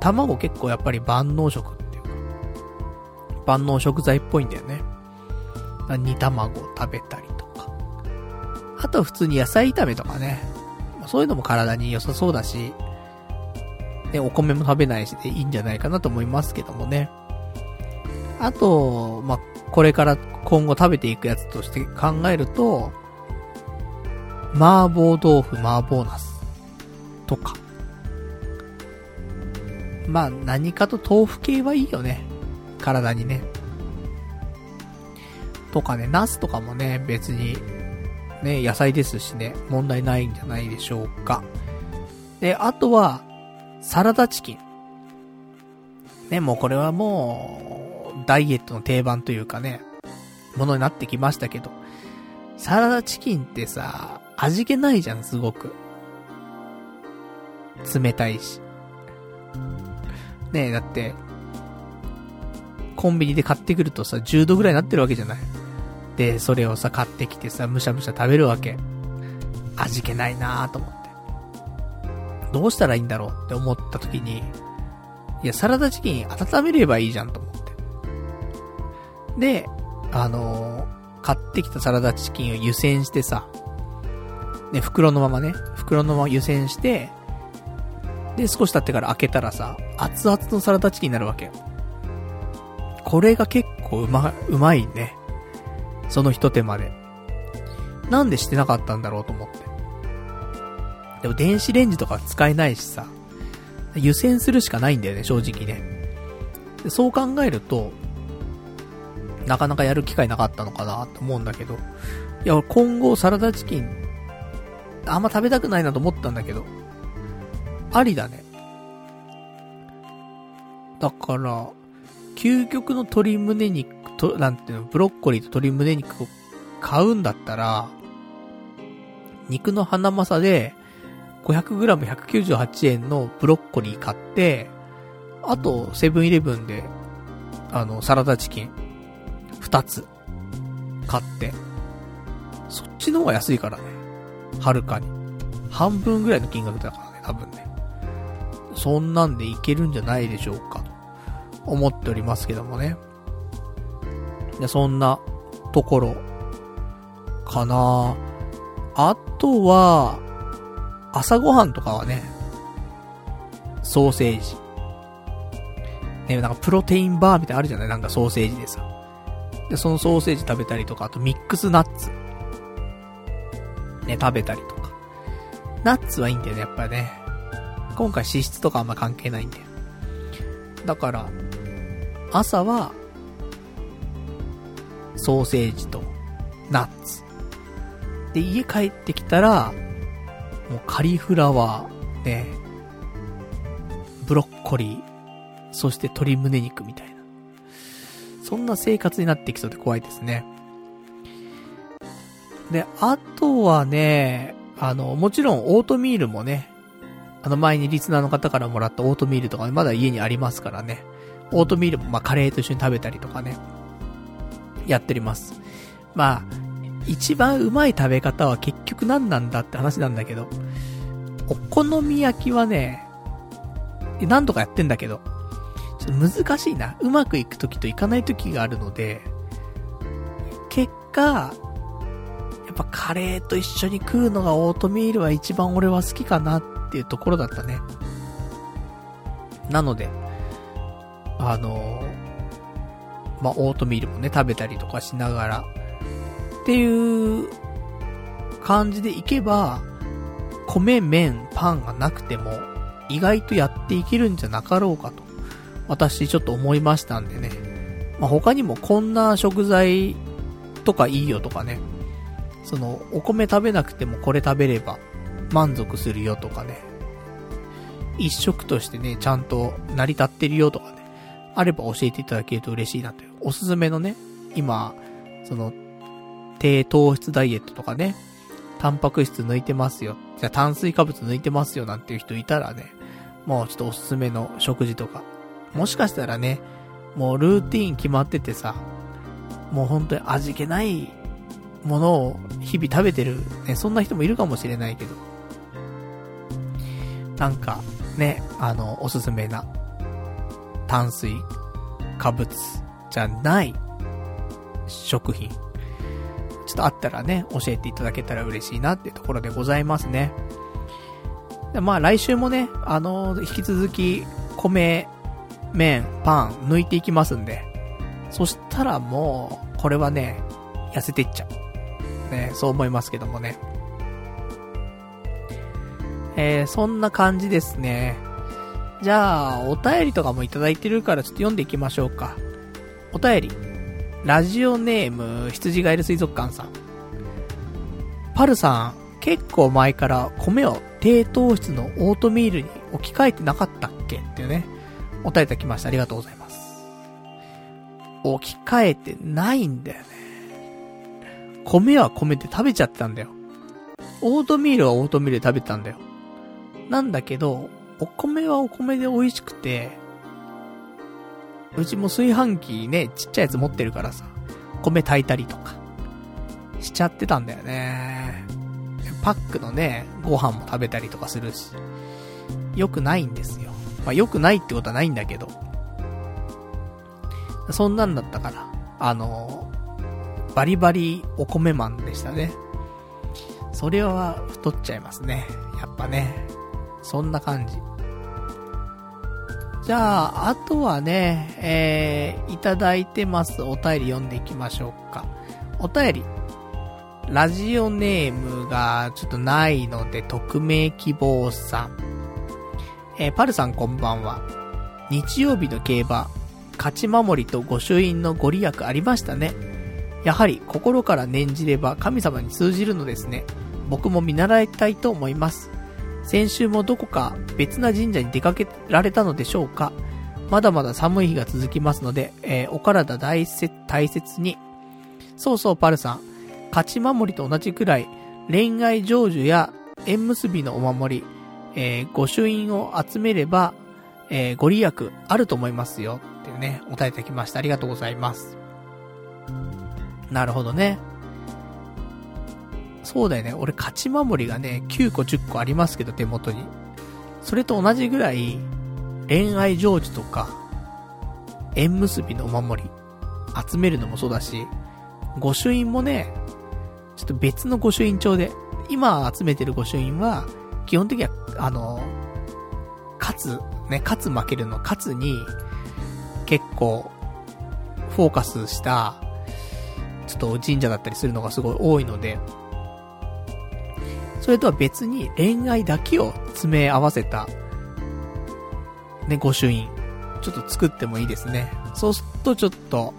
卵結構やっぱり万能食っていうか、万能食材っぽいんだよね。煮卵を食べたりとか。あと普通に野菜炒めとかね。そういうのも体に良さそうだし、ね、お米も食べないしでいいんじゃないかなと思いますけどもね。あと、まあ、これから今後食べていくやつとして考えると、麻婆豆腐、麻婆茄子とか。まあ、何かと豆腐系はいいよね。体にね。とかね、茄子とかもね、別に、ね、野菜ですしね、問題ないんじゃないでしょうか。で、あとは、サラダチキン。ね、もうこれはもう、ダイエットの定番というかね、ものになってきましたけど、サラダチキンってさ、味気ないじゃん、すごく。冷たいし。ねえ、だって、コンビニで買ってくるとさ、10度ぐらいになってるわけじゃない。で、それをさ、買ってきてさ、むしゃむしゃ食べるわけ。味気ないなぁと思って。どうしたらいいんだろうって思った時に、いや、サラダチキン温めればいいじゃんと思って。で、あのー、買ってきたサラダチキンを湯煎してさ、ね、袋のままね、袋のまま湯煎して、で、少し経ってから開けたらさ、熱々のサラダチキンになるわけよ。これが結構うま、うまいね。その一手間で。なんでしてなかったんだろうと思って。でも電子レンジとか使えないしさ、湯煎するしかないんだよね、正直ね。そう考えると、なかなかやる機会なかったのかなと思うんだけど、いや、俺今後サラダチキン、あんま食べたくないなと思ったんだけど、ありだね。だから、究極の鶏胸肉と、なんていうの、ブロッコリーと鶏胸肉を買うんだったら、肉の花正で、500g198 円のブロッコリー買って、あと、セブンイレブンで、あの、サラダチキン、2つ、買って、そっちの方が安いからね。はるかに。半分ぐらいの金額だからね、多分ね。そんなんでいけるんじゃないでしょうか、と思っておりますけどもね。で、そんなところ、かなあとは、朝ごはんとかはね、ソーセージ。ね、なんかプロテインバーみたいなのあるじゃない？なんかソーセージでさ。で、そのソーセージ食べたりとか、あとミックスナッツ。ね、食べたりとか。ナッツはいいんだよね、やっぱりね。今回脂質とかあんま関係ないんだよ。だから、朝は、ソーセージと、ナッツ。で、家帰ってきたら、もうカリフラワー、ね、ブロッコリー、そして鶏胸肉みたいな。そんな生活になってきそうで怖いですね。で、あとはね、あの、もちろんオートミールもね、あの前にリスナーの方からもらったオートミールとかまだ家にありますからね。オートミールもまあカレーと一緒に食べたりとかね。やっております。まあ、一番うまい食べ方は結局何なんだって話なんだけど、お好み焼きはね、何とかやってんだけど、ちょっと難しいな。うまくいく時といかない時があるので、結果、やっぱカレーと一緒に食うのがオートミールは一番俺は好きかなっっていうところだったね。なので、あのまあ、オートミールもね、食べたりとかしながら、っていう感じでいけば、米、麺、パンがなくても、意外とやっていけるんじゃなかろうかと、私ちょっと思いましたんでね。まあ、他にもこんな食材とかいいよとかね。その、お米食べなくてもこれ食べれば満足するよとかね。一食としてね、ちゃんと成り立ってるよとかね。あれば教えていただけると嬉しいなという。おすすめのね、今、その、低糖質ダイエットとかね、タンパク質抜いてますよ。じゃあ炭水化物抜いてますよなんていう人いたらね、もうちょっとおすすめの食事とか。もしかしたらね、もうルーティーン決まっててさ、もう本当に味気ないものを日々食べてる、ね、そんな人もいるかもしれないけど。なんか、ね、あの、おすすめな、炭水化物じゃない食品ちょっとあったらね、教えていただけたら嬉しいなっていうところでございますね。でまあ来週もね、あの、引き続き、米、麺、パン、抜いていきますんで、そしたらもう、これはね、痩せていっちゃう。ね、そう思いますけどもね。えー、そんな感じですね。じゃあ、お便りとかもいただいてるからちょっと読んでいきましょうか。お便り。ラジオネーム、羊ガエル水族館さん。パルさん、結構前から米を低糖質のオートミールに置き換えてなかったっけ？っていうね、お便りいただきました。ありがとうございます。置き換えてないんだよね。米は米で食べちゃったんだよ。オートミールはオートミールで食べたんだよ。なんだけど、お米はお米で美味しくて、うちも炊飯器ね、ちっちゃいやつ持ってるからさ、米炊いたりとか、しちゃってたんだよね。パックのね、ご飯も食べたりとかするし、良くないんですよ。まあ良くないってことはないんだけど、そんなんだったから、あの、バリバリお米マンでしたね。それは太っちゃいますね。やっぱね。そんな感じ。じゃあ、あとはね、えー、いただいてますお便り読んでいきましょうか。お便り。ラジオネームがちょっとないので、匿名希望さん。えー、パルさんこんばんは。日曜日の競馬、勝ち守りと御朱印のご利益ありましたね。やはり心から念じれば神様に通じるのですね。僕も見習いたいと思います。先週もどこか別な神社に出かけられたのでしょうか？まだまだ寒い日が続きますので、えー、お体大切、大切に。そうそう、パルさん。勝ち守りと同じくらい、恋愛成就や縁結びのお守り、えー、御朱印を集めれば、えー、ご利益あると思いますよ。っていうね、お答えいただきました。ありがとうございます。なるほどね。そうだよね。俺勝ち守りがね、9個10個ありますけど、手元に。それと同じぐらい、恋愛成就とか、縁結びのお守り、集めるのもそうだし、御朱印もね、ちょっと別の御朱印帳で、今集めてる御朱印は、基本的には、あの、勝つ、ね、勝つ負けるの勝つに、結構、フォーカスした、ちょっと神社だったりするのがすごい多いので、それとは別に恋愛だけを詰め合わせた、ね、御朱印。ちょっと作ってもいいですね。そうするとちょっと、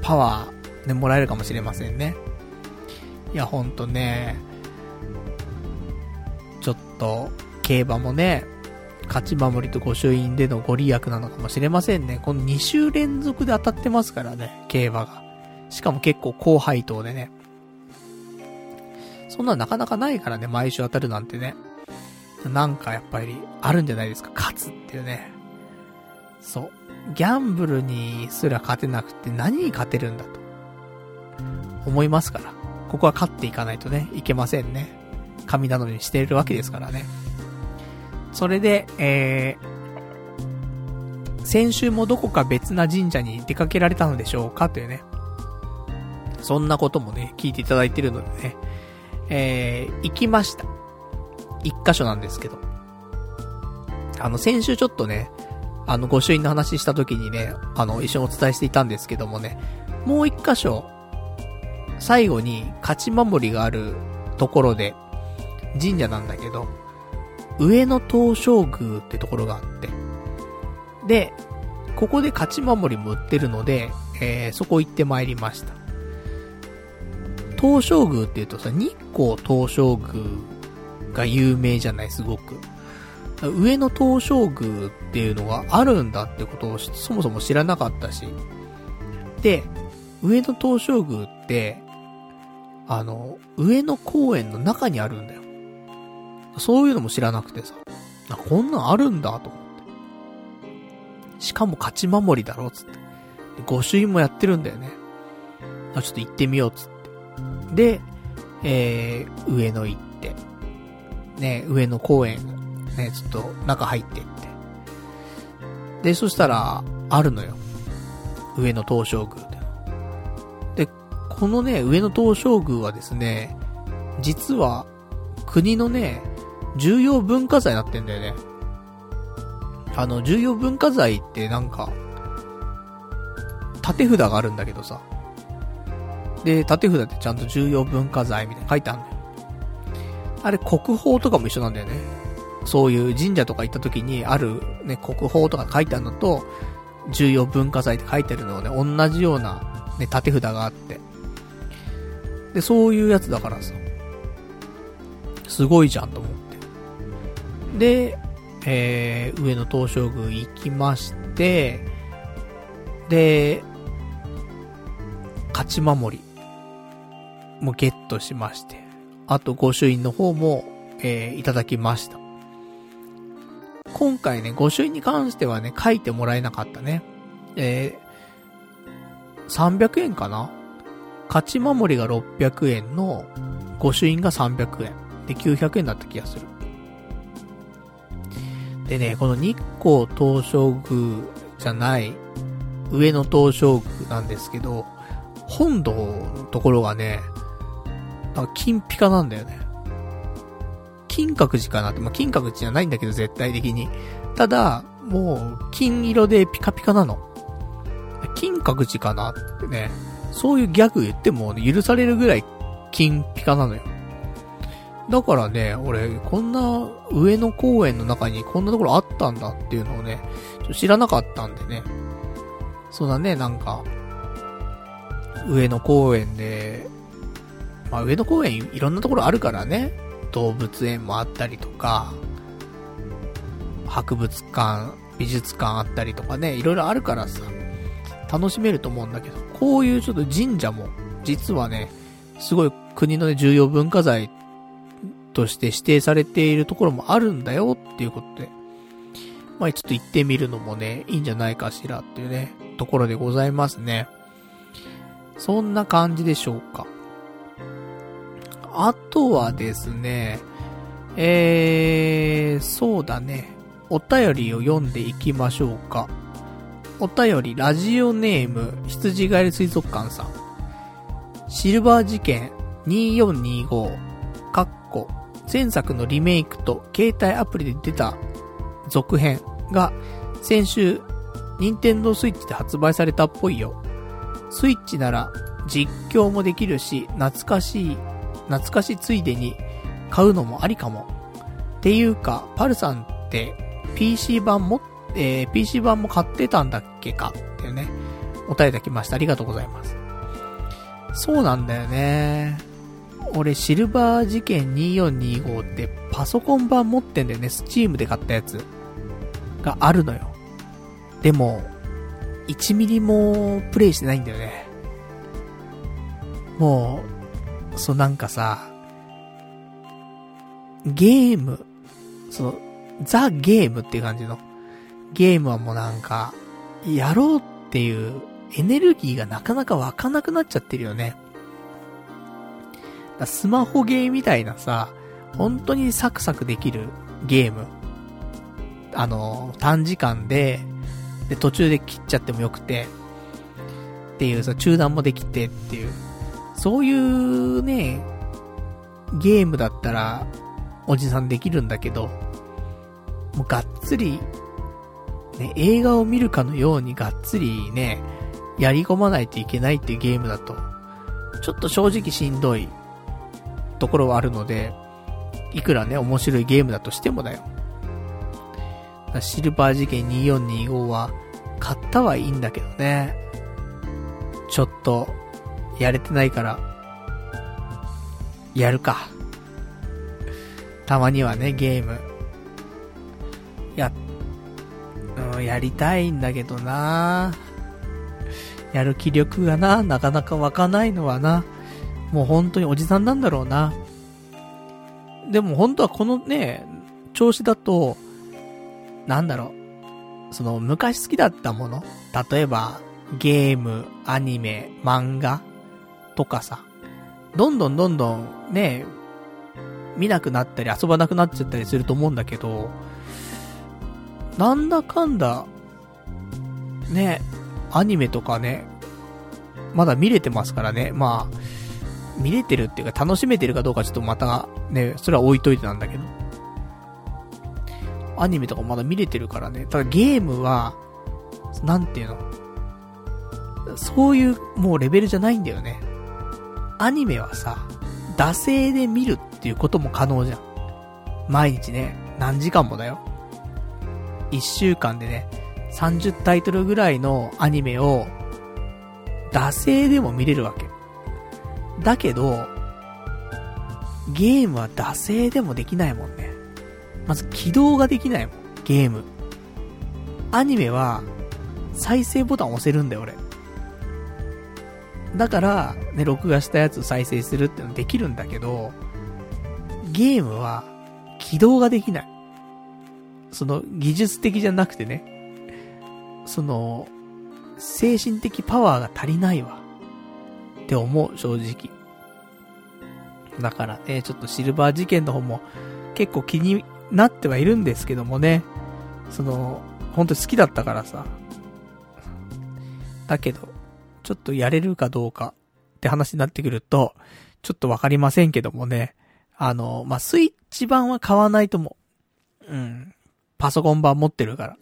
パワー、ね、もらえるかもしれませんね。いや、ほんとね、ちょっと、競馬もね、勝ち守りと御朱印でのご利益なのかもしれませんね。この2週連続で当たってますからね、競馬が。しかも結構高配当でね。そんななかなかないからね、毎週当たるなんてね。なんかやっぱりあるんじゃないですか、勝つっていうね。そう。ギャンブルにすら勝てなくて何に勝てるんだと。思いますから。ここは勝っていかないとね、いけませんね。神頼みしているわけですからね。それで、えー、先週もどこか別な神社に出かけられたのでしょうかというね。そんなこともね、聞いていただいてるのでね。えー、行きました。一箇所なんですけど。あの、先週ちょっとね、あの、御朱印の話した時にね、あの、一緒にお伝えしていたんですけどもね、もう一箇所、最後に勝ち守りがあるところで、神社なんだけど、上野東照宮ってところがあって、で、ここで勝ち守りも売ってるので、えー、そこ行って参りました。東照宮って言うとさ、日光東照宮が有名じゃない、すごく。上野東照宮っていうのがあるんだってことをそもそも知らなかったし。で、上野東照宮って、あの、上野公園の中にあるんだよ。そういうのも知らなくてさ。あ、こんなんあるんだと思って。しかも勝ち守りだろ、つって。御朱印もやってるんだよね。あ、ちょっと行ってみよう、つって。で、えー、上野行って。ね、上野公園、ね、ちょっと中入ってって。で、そしたら、あるのよ。上野東照宮で。で、このね、上野東照宮はですね、実は、国のね、重要文化財になってんだよね。あの、重要文化財ってなんか、縦札があるんだけどさ。で、縦札ってちゃんと重要文化財みたいな書いてあるんだよ。あれ国宝とかも一緒なんだよね。そういう神社とか行った時にあるね、国宝とか書いてあるのと、重要文化財って書いてるのをね、同じようなね、縦札があって。で、そういうやつだからさ。すごいじゃんと思って。で、えー、上野東照宮行きまして、で、勝ち守りもゲットしまして、あと御朱印の方も、えー、いただきました。今回ね、御朱印に関してはね、書いてもらえなかったね。えー、300円かな？勝ち守りが600円の、御朱印が300円。で、900円だった気がする。でね、この日光東照宮じゃない、上野東照宮なんですけど、本堂のところがね、なんか金ピカなんだよね。金閣寺かなって、まあ、金閣寺じゃないんだけど、絶対的に。ただ、もう、金色でピカピカなの。金閣寺かなってね、そういうギャグ言っても、許されるぐらい金ピカなのよ。だからね、俺、こんな上野公園の中にこんなところあったんだっていうのをね、知らなかったんでね。そんなね、なんか、上野公園で、まあ上野公園いろんなところあるからね。動物園もあったりとか、博物館、美術館あったりとかね、いろいろあるからさ、楽しめると思うんだけど、こういうちょっと神社も、実はね、すごい国の、ね、重要文化財として指定されているところもあるんだよっていうことで、まあちょっと行ってみるのもね、いいんじゃないかしらっていうね、ところでございますね。そんな感じでしょうか。あとはですね、えー、そうだね。お便りを読んでいきましょうか。お便り、ラジオネーム、羊ガエル水族館さん。シルバー事件2425、かっこ、前作のリメイクと携帯アプリで出た続編が先週、任天堂スイッチで発売されたっぽいよ。スイッチなら実況もできるし、懐かしい懐かしついでに買うのもありかも。っていうか、パルさんって PC 版も、えー、PC 版も買ってたんだっけかっていうね、お便りいただきました。ありがとうございます。そうなんだよね。俺、シルバー事件2425ってパパソコン版持ってんだよね。スチームで買ったやつ。があるのよ。でも、1ミリもプレイしてないんだよね。もう、そうなんかさ、ゲーム、その、ザ・ゲームっていう感じの、ゲームはもうなんか、やろうっていうエネルギーがなかなか湧かなくなっちゃってるよね。スマホゲーみたいなさ、本当にサクサクできるゲーム。あの、短時間で、で、途中で切っちゃってもよくて、っていうさ、中断もできてっていう、そういうね、ゲームだったら、おじさんできるんだけど、もうがっつり、ね、映画を見るかのようにがっつりね、やり込まないといけないっていうゲームだと、ちょっと正直しんどいところはあるので、いくらね、面白いゲームだとしてもだよ。シルバー事件2425は、買ったはいいんだけどね。ちょっと、やれてないから、やるか。たまにはね、ゲーム。や、うん、やりたいんだけどなやる気力がな、なかなか湧かないのはな。もう本当におじさんなんだろうな。でも本当はこのね、調子だと、なんだろう。その昔好きだったもの例えば、ゲーム、アニメ、漫画とかさ。どんどんどんどんね、見なくなったり遊ばなくなっちゃったりすると思うんだけど、なんだかんだ、ね、アニメとかね、まだ見れてますからね。まあ、見れてるっていうか楽しめてるかどうかちょっとまたね、それは置いといてなんだけど。アニメとかまだ見れてるからね。ただゲームは、なんていうのそういうもうレベルじゃないんだよね。アニメはさ、惰性で見るっていうことも可能じゃん。毎日ね、何時間もだよ。1週間でね、30タイトルぐらいのアニメを、惰性でも見れるわけ。だけど、ゲームは惰性でもできないもんね。まず起動ができないもん、ゲーム。アニメは、再生ボタン押せるんだよ、俺。だから、ね、録画したやつ再生するってのできるんだけど、ゲームは、起動ができない。その、技術的じゃなくてね、その、精神的パワーが足りないわ。って思う、正直。だからね、ちょっとシルバー事件の方も結構気になってはいるんですけどもね。その、本当に好きだったからさ。だけど、ちょっとやれるかどうかって話になってくると、ちょっとわかりませんけどもね。あの、まあ、スイッチ版は買わないと思う。うん。パソコン版持ってるから。だか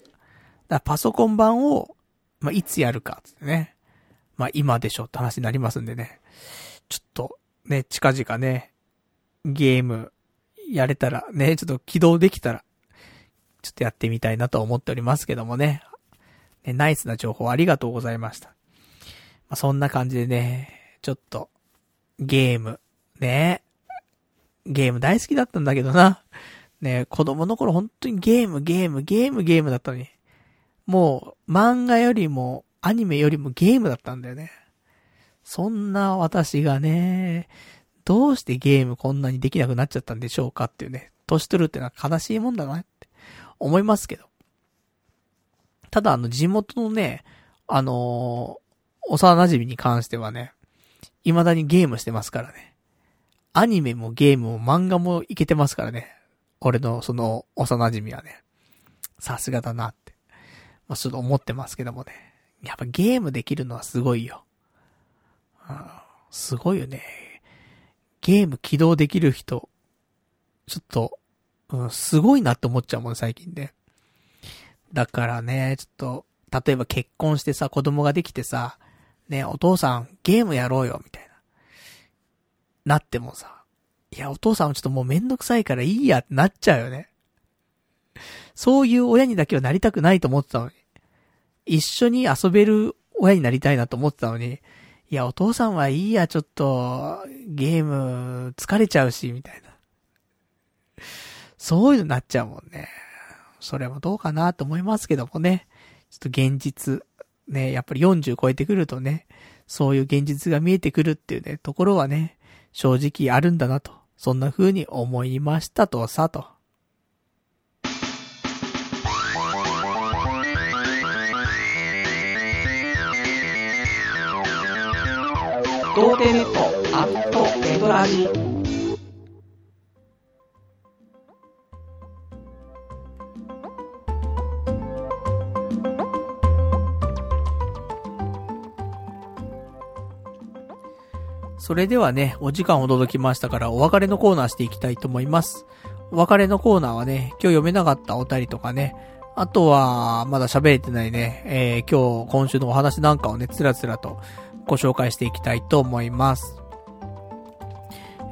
らパソコン版を、まあ、いつやるか、ってね。まあ、今でしょって話になりますんでね。ちょっと、ね、近々ね、ゲーム、やれたら、ね、ちょっと起動できたら、ちょっとやってみたいなと思っておりますけどもね。ねナイスな情報ありがとうございました。まあ、そんな感じでね、ちょっと、ゲーム、ね、ゲーム大好きだったんだけどな。ね、子供の頃本当にゲーム、ゲーム、ゲーム、ゲームだったのに。もう、漫画よりも、アニメよりもゲームだったんだよね。そんな私がね、どうしてゲームこんなにできなくなっちゃったんでしょうかっていうね、年取るってのは悲しいもんだなって思いますけど。ただあの地元のね、あのー、幼馴染に関してはね、未だにゲームしてますからね。アニメもゲームも漫画もいけてますからね。俺のその幼馴染はね。さすがだなって。まあ、ちょっと思ってますけどもね。やっぱゲームできるのはすごいよ。うん、すごいよね。ゲーム起動できる人、ちょっと、うん、すごいなって思っちゃうもん、最近ね。だからね、ちょっと、例えば結婚してさ、子供ができてさ、ね、お父さん、ゲームやろうよ、みたいな。なってもさ、いや、お父さんはちょっともうめんどくさいからいいやってなっちゃうよね。そういう親にだけはなりたくないと思ってたのに。一緒に遊べる親になりたいなと思ってたのに、いや、お父さんはいいや、ちょっと、ゲーム、疲れちゃうし、みたいな。そういうのになっちゃうもんね。それもどうかなと思いますけどもね。ちょっと現実、ね、やっぱり40超えてくるとね、そういう現実が見えてくるっていうね、ところはね、正直あるんだなと。そんな風に思いましたとさと。童貞ネットアットネトラジそれではね、お時間ほど届きましたから、お別れのコーナーしていきたいと思います。お別れのコーナーはね、今日読めなかったお便りとかね、あとは、まだ喋れてないね、えー、今日、今週のお話なんかをね、つらつらとご紹介していきたいと思います。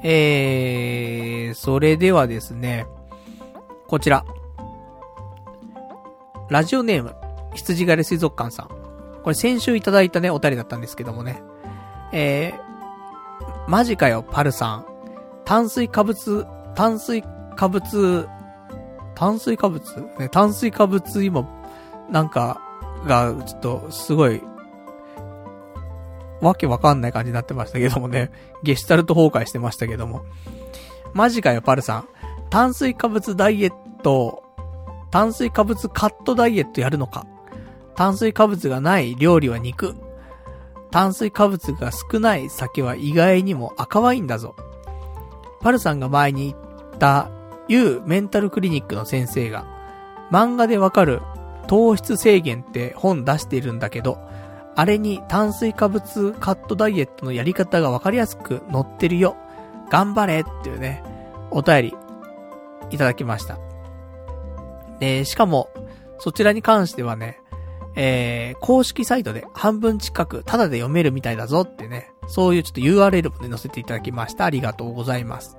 えー、それではですね、こちら。ラジオネーム、羊狩り水族館さん。これ先週いただいたね、お便りだったんですけどもね。えー、マジかよ、パルさん。炭水化物、炭水化物、炭水化物？ね、炭水化物今、なんか、が、ちょっと、すごい、わけわかんない感じになってましたけどもね。ゲシュタルト崩壊してましたけども。マジかよ、パルさん。炭水化物ダイエット、炭水化物カットダイエットやるのか？炭水化物がない料理は肉。炭水化物が少ない酒は意外にも赤ワインだぞ。パルさんが前に言った U メンタルクリニックの先生が、漫画でわかる糖質制限って本出しているんだけど、あれに炭水化物カットダイエットのやり方がわかりやすく載ってるよ。頑張れっていうね、お便りいただきました。で、しかも、そちらに関してはね、えー、公式サイトで半分近くタダで読めるみたいだぞってね、そういうちょっと URL もね、載せていただきました。ありがとうございます。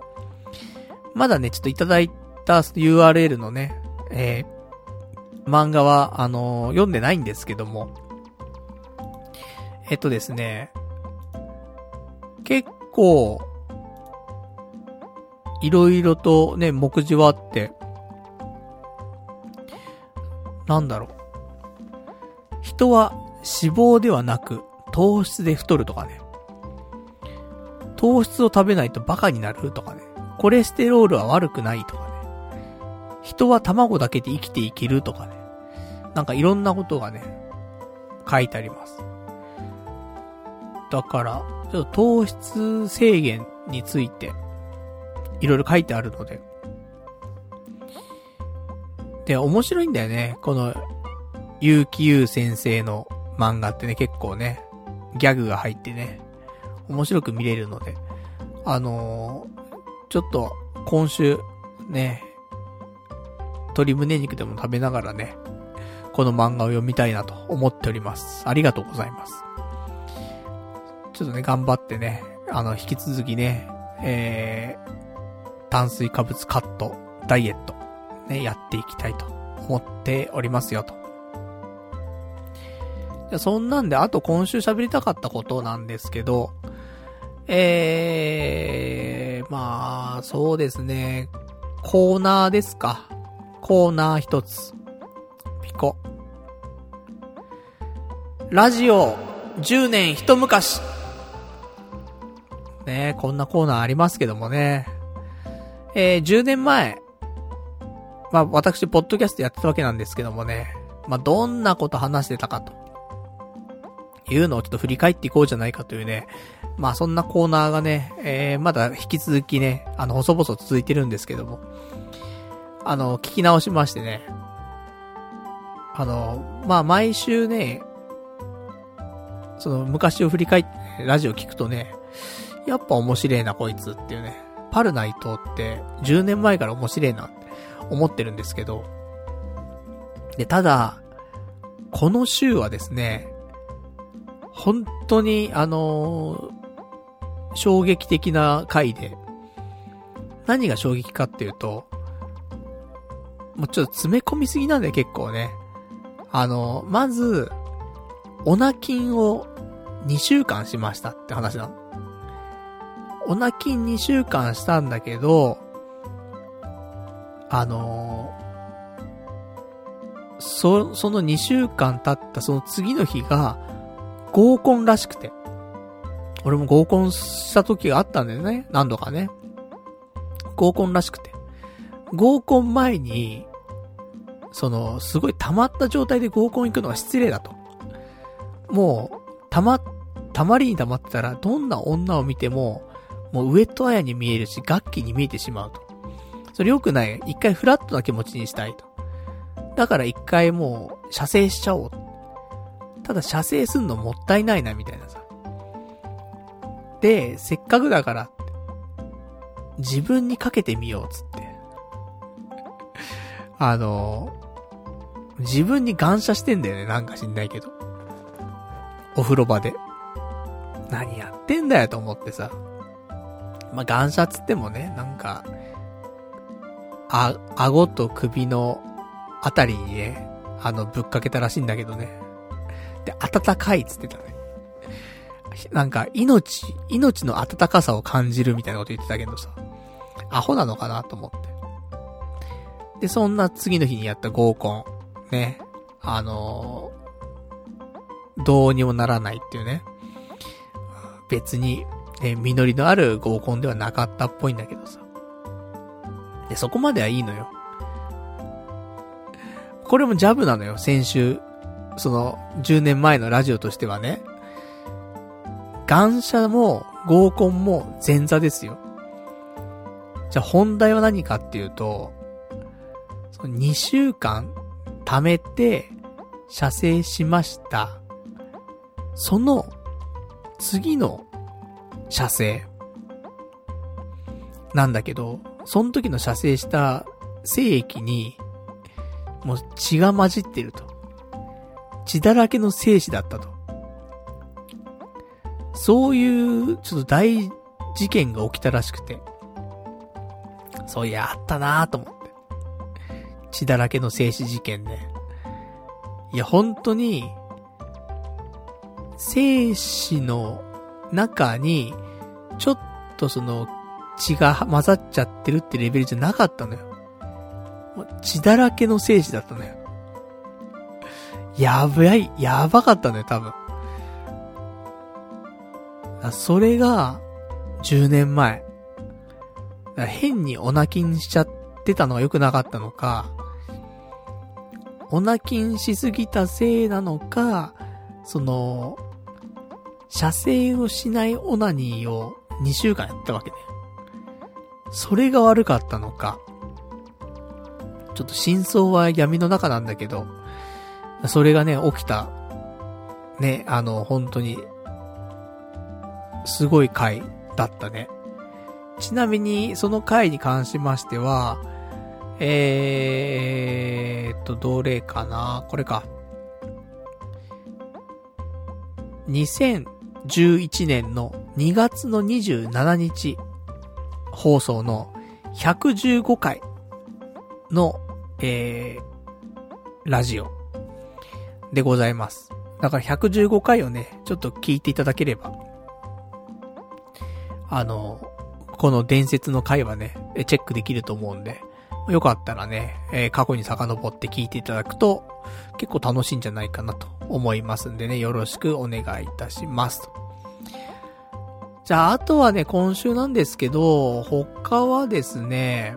まだね、ちょっといただいた URL のね、えー、漫画は、あのー、読んでないんですけども、えっとですね、結構、いろいろとね、目次はあって、なんだろう。人は脂肪ではなく糖質で太るとかね。糖質を食べないとバカになるとかね。コレステロールは悪くないとかね。人は卵だけで生きていけるとかね。なんかいろんなことがね、書いてあります。だから、ちょっと糖質制限について、いろいろ書いてあるので。で、面白いんだよね。この、ゆうきゆう先生の漫画ってね、結構ね、ギャグが入ってね、面白く見れるので、あのー、ちょっと、今週、ね、鶏胸肉でも食べながらね、この漫画を読みたいなと思っております。ありがとうございます。ちょっとね、頑張ってね、あの、引き続きね、えー、炭水化物カット、ダイエット、ね、やっていきたいと思っておりますよと。そんなんで、あと今週喋りたかったことなんですけど、えー、まあ、そうですね、コーナーですか。コーナー一つ。ピコ。ラジオ、10年一昔。ねこんなコーナーありますけどもね。えー、10年前。まあ、私、ポッドキャストやってたわけなんですけどもね。まあ、どんなこと話してたかと。いうのをちょっと振り返っていこうじゃないかというね。まあ、そんなコーナーがね、えー、まだ引き続きね、あの、細々続いてるんですけども。あの、聞き直しましてね。あの、まあ、毎週ね、その、昔を振り返って、ラジオ聞くとね、やっぱ面白いな、こいつっていうね。パルナイトって、10年前から面白いなって思ってるんですけど。で、ただ、この週はですね、本当に、あのー衝撃的な回で、何が衝撃かっていうと、もうちょっと詰め込みすぎなんだよ、結構ね。あの、まず、オナキンを2週間しましたって話なの。オナキン2週間したんだけど、あのーそ、その2週間経ったその次の日が合コンらしくて。俺も合コンした時があったんだよね。何度かね。合コンらしくて。合コン前に、その、すごい溜まった状態で合コン行くのは失礼だと。もう、溜ま、溜まりに溜まってたら、どんな女を見ても、もうウエットアヤに見えるし、楽器に見えてしまうと。それ良くない。一回フラットな気持ちにしたいと。だから一回もう、射精しちゃおう。ただ射精すんのもったいないな、みたいなさ。で、せっかくだから、自分にかけてみよう、つって。あの、自分に感謝してんだよね、なんか知んないけど。お風呂場で。何やってんだよと思ってさ。まあ、感謝つってもね、なんか、あ、顎と首のあたりにね、あの、ぶっかけたらしいんだけどね。で、暖かいっつってたね。なんか、命、命の温かさを感じるみたいなこと言ってたけどさ。アホなのかなと思って。で、そんな次の日にやった合コン。ね。あのーどうにもならないっていうね。別に、ね、実りのある合コンではなかったっぽいんだけどさ。で、そこまではいいのよ。これもジャブなのよ、先週。その、10年前のラジオとしてはね。感謝も合コンも前座ですよ。じゃあ本題は何かっていうと、その2週間貯めて、射精しました。その、次の、射精。なんだけど、その時の射精した精液に、もう血が混じってると。血だらけの精子だったと。そういう、ちょっと大事件が起きたらしくて。そういや、あったなぁと思って。血だらけの精子事件ね。いや、本当に、精子の中に、ちょっとその、血が混ざっちゃってるってレベルじゃなかったのよ。血だらけの精子だったのよ。やばい、やばかったのよ、多分。それが、10年前。変にオナキンしちゃってたのが良くなかったのか、オナキンしすぎたせいなのか、その、射精をしないオナニーを2週間やったわけね。それが悪かったのか。ちょっと真相は闇の中なんだけど、それがね、起きた、ね、あの、本当に、すごい回だったね。ちなみに、その回に関しましては、えーっと、どれかな？これか。2011年の2月の27日放送の115回の、えー、ラジオでございます。だから115回をね、ちょっと聞いていただければ、あの、この伝説の回はね、チェックできると思うんで、よかったらね、えー過去に遡って聞いていただくと、結構楽しいんじゃないかなと思いますんでね、よろしくお願いいたします。じゃあ、あとはね、今週なんですけど、他はですね、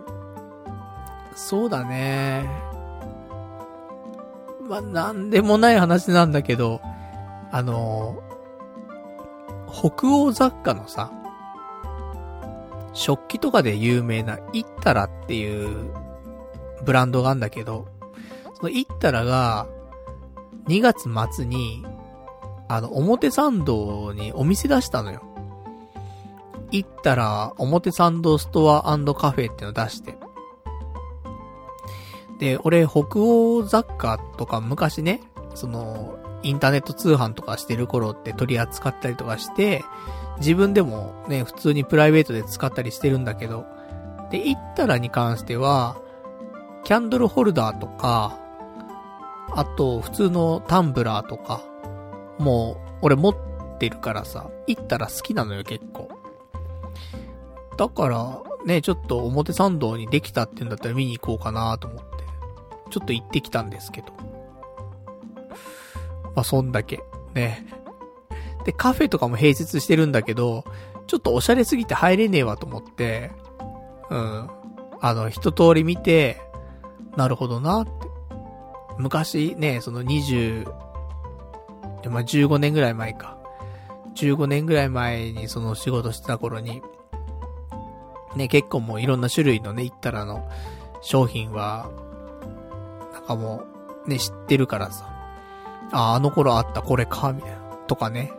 そうだね。まあ、なんでもない話なんだけど、あの、北欧雑貨のさ、食器とかで有名なイッタラっていうブランドがあるんだけど、そのイッタラが2月末に、あの、表参道にお店出したのよ。イッタラ表参道ストアカフェっていうの出して。で、俺、北欧雑貨とか昔ね、その、インターネット通販とかしてる頃って取り扱ったりとかして、自分でもね、普通にプライベートで使ったりしてるんだけど、で、イッタラに関しては、キャンドルホルダーとか、あと、普通のタンブラーとか、もう、俺持ってるからさ、イッタラ好きなのよ、結構。だから、ね、ちょっと表参道にできたって言うんだったら見に行こうかなと思って、ちょっと行ってきたんですけど。まあ、そんだけ。ね。で、カフェとかも併設してるんだけど、ちょっとおしゃれすぎて入れねえわと思って、うん。あの、一通り見て、なるほどなって。昔ね、その20、まあ、15年ぐらい前か。15年ぐらい前にその仕事してた頃に、ね、結構もういろんな種類のね、行ったらの商品は、かも、ね、知ってるからさ。あ、あの頃あったこれか、みたいな。とかね。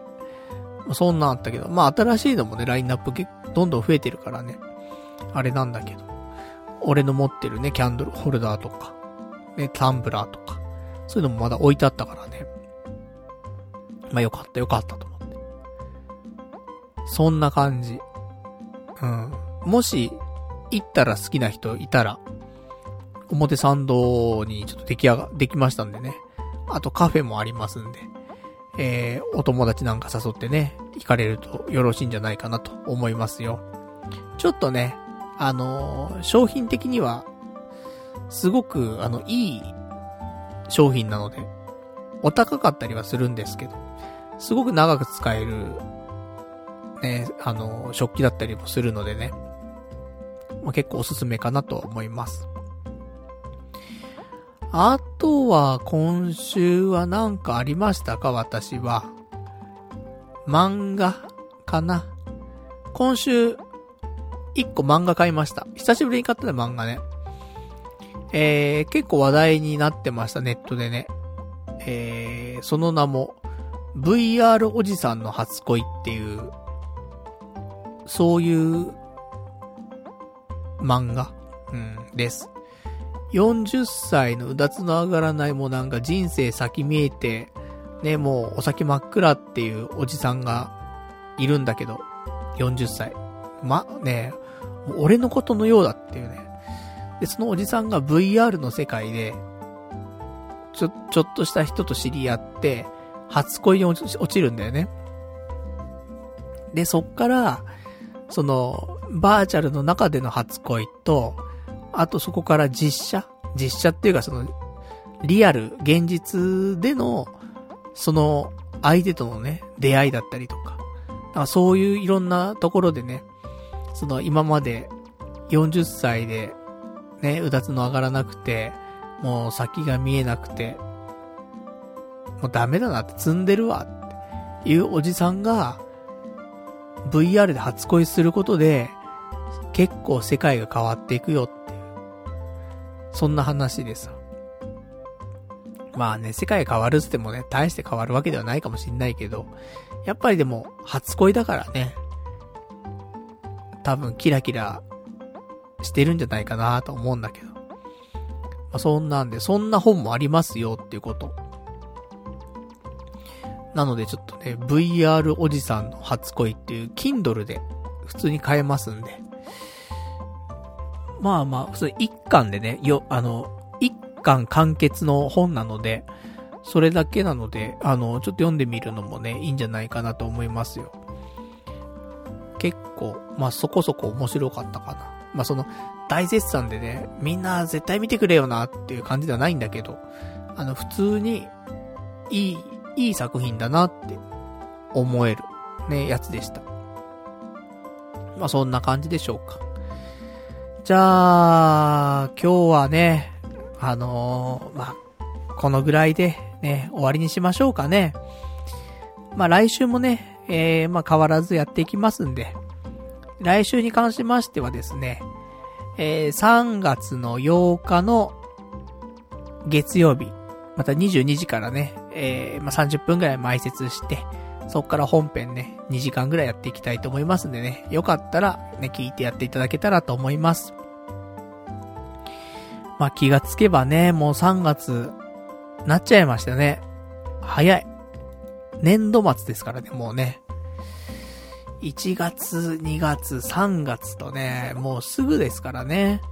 そんなんあったけど、まあ新しいのもね、ラインナップどんどん増えてるからね。あれなんだけど。俺の持ってるね、キャンドルホルダーとか、ね、タンブラーとか、そういうのもまだ置いてあったからね。まあよかったよかったと思って。そんな感じ。うん。もし、行ったら好きな人いたら、表参道にちょっと出来上が、できましたんでね。あとカフェもありますんで。えー、お友達なんか誘ってね、行かれるとよろしいんじゃないかなと思いますよ。ちょっとね、あのー、商品的には、すごく、あの、いい商品なので、お高かったりはするんですけど、すごく長く使える、ね、あの、食器だったりもするのでね、まあ、結構おすすめかなと思います。あとは、今週は何かありましたか？私は。漫画かな今週、一個漫画買いました。久しぶりに買ったね漫画ね。えー、結構話題になってました、ネットでね。えー、その名も、VR おじさんの初恋っていう、そういう漫画、うん、です。40歳のうだつの上がらないもうなんか人生先見えて、ね、もうお酒真っ暗っていうおじさんがいるんだけど、40歳。ま、ね、俺のことのようだっていうね。で、そのおじさんが VR の世界で、ちょ、ちょっとした人と知り合って、初恋に落ちるんだよね。で、そっから、その、バーチャルの中での初恋と、あとそこから実写？実写っていうかその、リアル、現実での、その、相手とのね、出会いだったりとか。かそういういろんなところでね、その今まで40歳で、ね、うだつの上がらなくて、もう先が見えなくて、もうダメだなって積んでるわっていうおじさんが、VR で初恋することで、結構世界が変わっていくよって、そんな話でさ。まあね、世界変わるつってもね、大して変わるわけではないかもしんないけど、やっぱりでも、初恋だからね、多分キラキラしてるんじゃないかなと思うんだけど。まあ、そんなんで、そんな本もありますよっていうこと。なのでちょっとね、VR おじさんの初恋っていう Kindle で普通に買えますんで。まあまあ、普通一巻でね、よ、あの、一巻完結の本なので、それだけなので、あの、ちょっと読んでみるのもね、いいんじゃないかなと思いますよ。結構、まあそこそこ面白かったかな。まあその、大絶賛でね、みんな絶対見てくれよなっていう感じではないんだけど、あの、普通に、いい、いい作品だなって思える、ね、やつでした。まあそんな感じでしょうか。じゃあ、今日はね、あのー、まあ、このぐらいでね、終わりにしましょうかね。まあ来週もね、えー、まあ、変わらずやっていきますんで、来週に関しましてはですね、えー、3月の8日の月曜日、また22時からね、えー、まあ、30分くらい埋設して、そっから本編ね、2時間くらいやっていきたいと思いますんでね、よかったらね、聞いてやっていただけたらと思います。まあ、気がつけばね、もう3月、なっちゃいましたね。早い。年度末ですからね、もうね。1月、2月、3月とね、もうすぐですからね。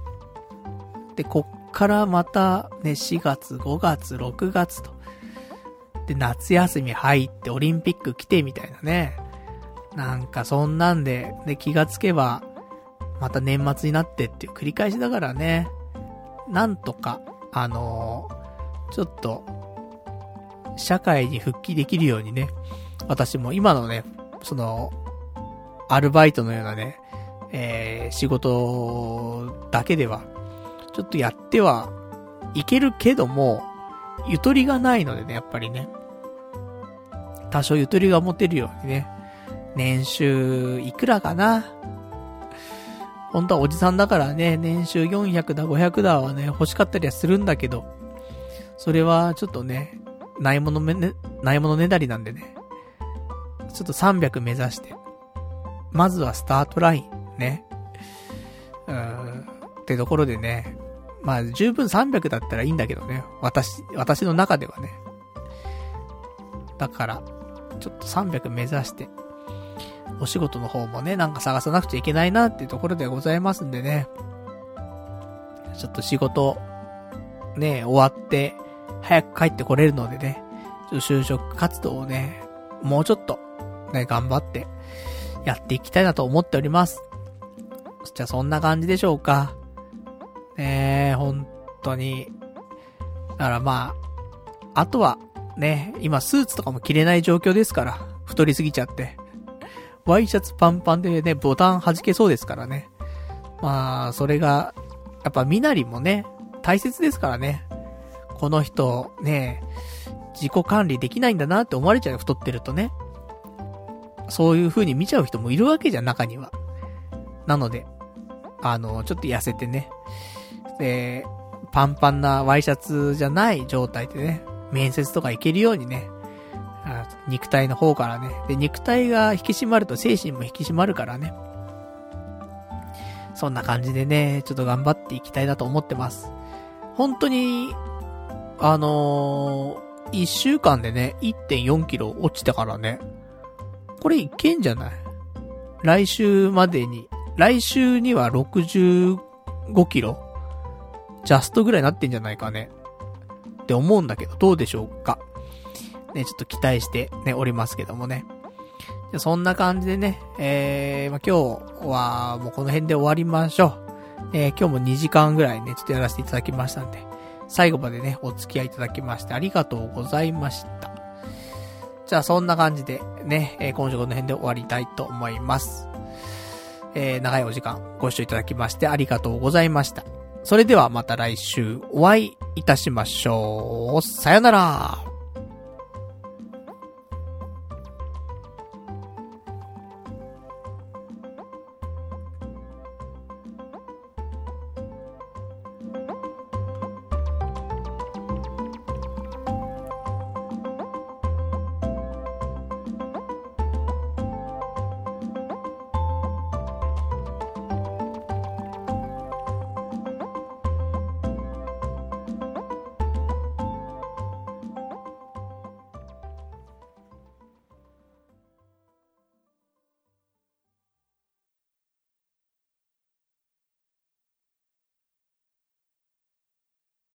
で、こっからまたね、4月、5月、6月と。で、夏休み入ってオリンピック来てみたいなね。なんかそんなんで、で、気がつけば、また年末になってっていう繰り返しだからね、なんとか、あのー、ちょっと、社会に復帰できるようにね、私も今のね、その、アルバイトのようなね、えー、仕事だけでは、ちょっとやってはいけるけども、ゆとりがないのでね、やっぱりね。多少ゆとりが持てるようにね。年収、いくらかな。本当はおじさんだからね、年収400だ、500だはね、欲しかったりはするんだけど、それはちょっとね、ないものめね、ないものねだりなんでね、ちょっと300目指して、まずはスタートライン、ね。うーん、ってところでね、まあ十分300だったらいいんだけどね、私、私の中ではね。だから、ちょっと300目指して、お仕事の方もね、なんか探さなくちゃいけないなっていうところでございますんでね。ちょっと仕事、ね、終わって、早く帰ってこれるのでね、就職活動をね、もうちょっと、ね、頑張って、やっていきたいなと思っております。じゃあそんな感じでしょうか。ねえ、本当に。だからまあ、あとは、ね、今スーツとかも着れない状況ですから、太りすぎちゃって。ワイシャツパンパンでね、ボタン弾けそうですからね。まあ、それが、やっぱ身なりもね、大切ですからね。この人、ね、自己管理できないんだなって思われちゃう太ってるとね。そういう風に見ちゃう人もいるわけじゃん、中には。なので、あの、ちょっと痩せてね。で、パンパンなワイシャツじゃない状態でね、面接とか行けるようにね、あ肉体の方からね。で、肉体が引き締まると精神も引き締まるからね。そんな感じでね、ちょっと頑張っていきたいなと思ってます。本当に、あのー、1週間でね、1.4キロ落ちてからね、これいけんじゃない？来週までに、来週には65キロジャストぐらいなってんじゃないかね。って思うんだけど、どうでしょうか？ね、ちょっと期待してね、おりますけどもね。そんな感じでね、えー、ま、今日はもうこの辺で終わりましょう。えー、今日も2時間ぐらいね、ちょっとやらせていただきましたんで、最後までね、お付き合いいただきましてありがとうございました。じゃあそんな感じでね、えー、今週この辺で終わりたいと思います。えー、長いお時間ご視聴いただきましてありがとうございました。それではまた来週お会いいたしましょう。さよなら。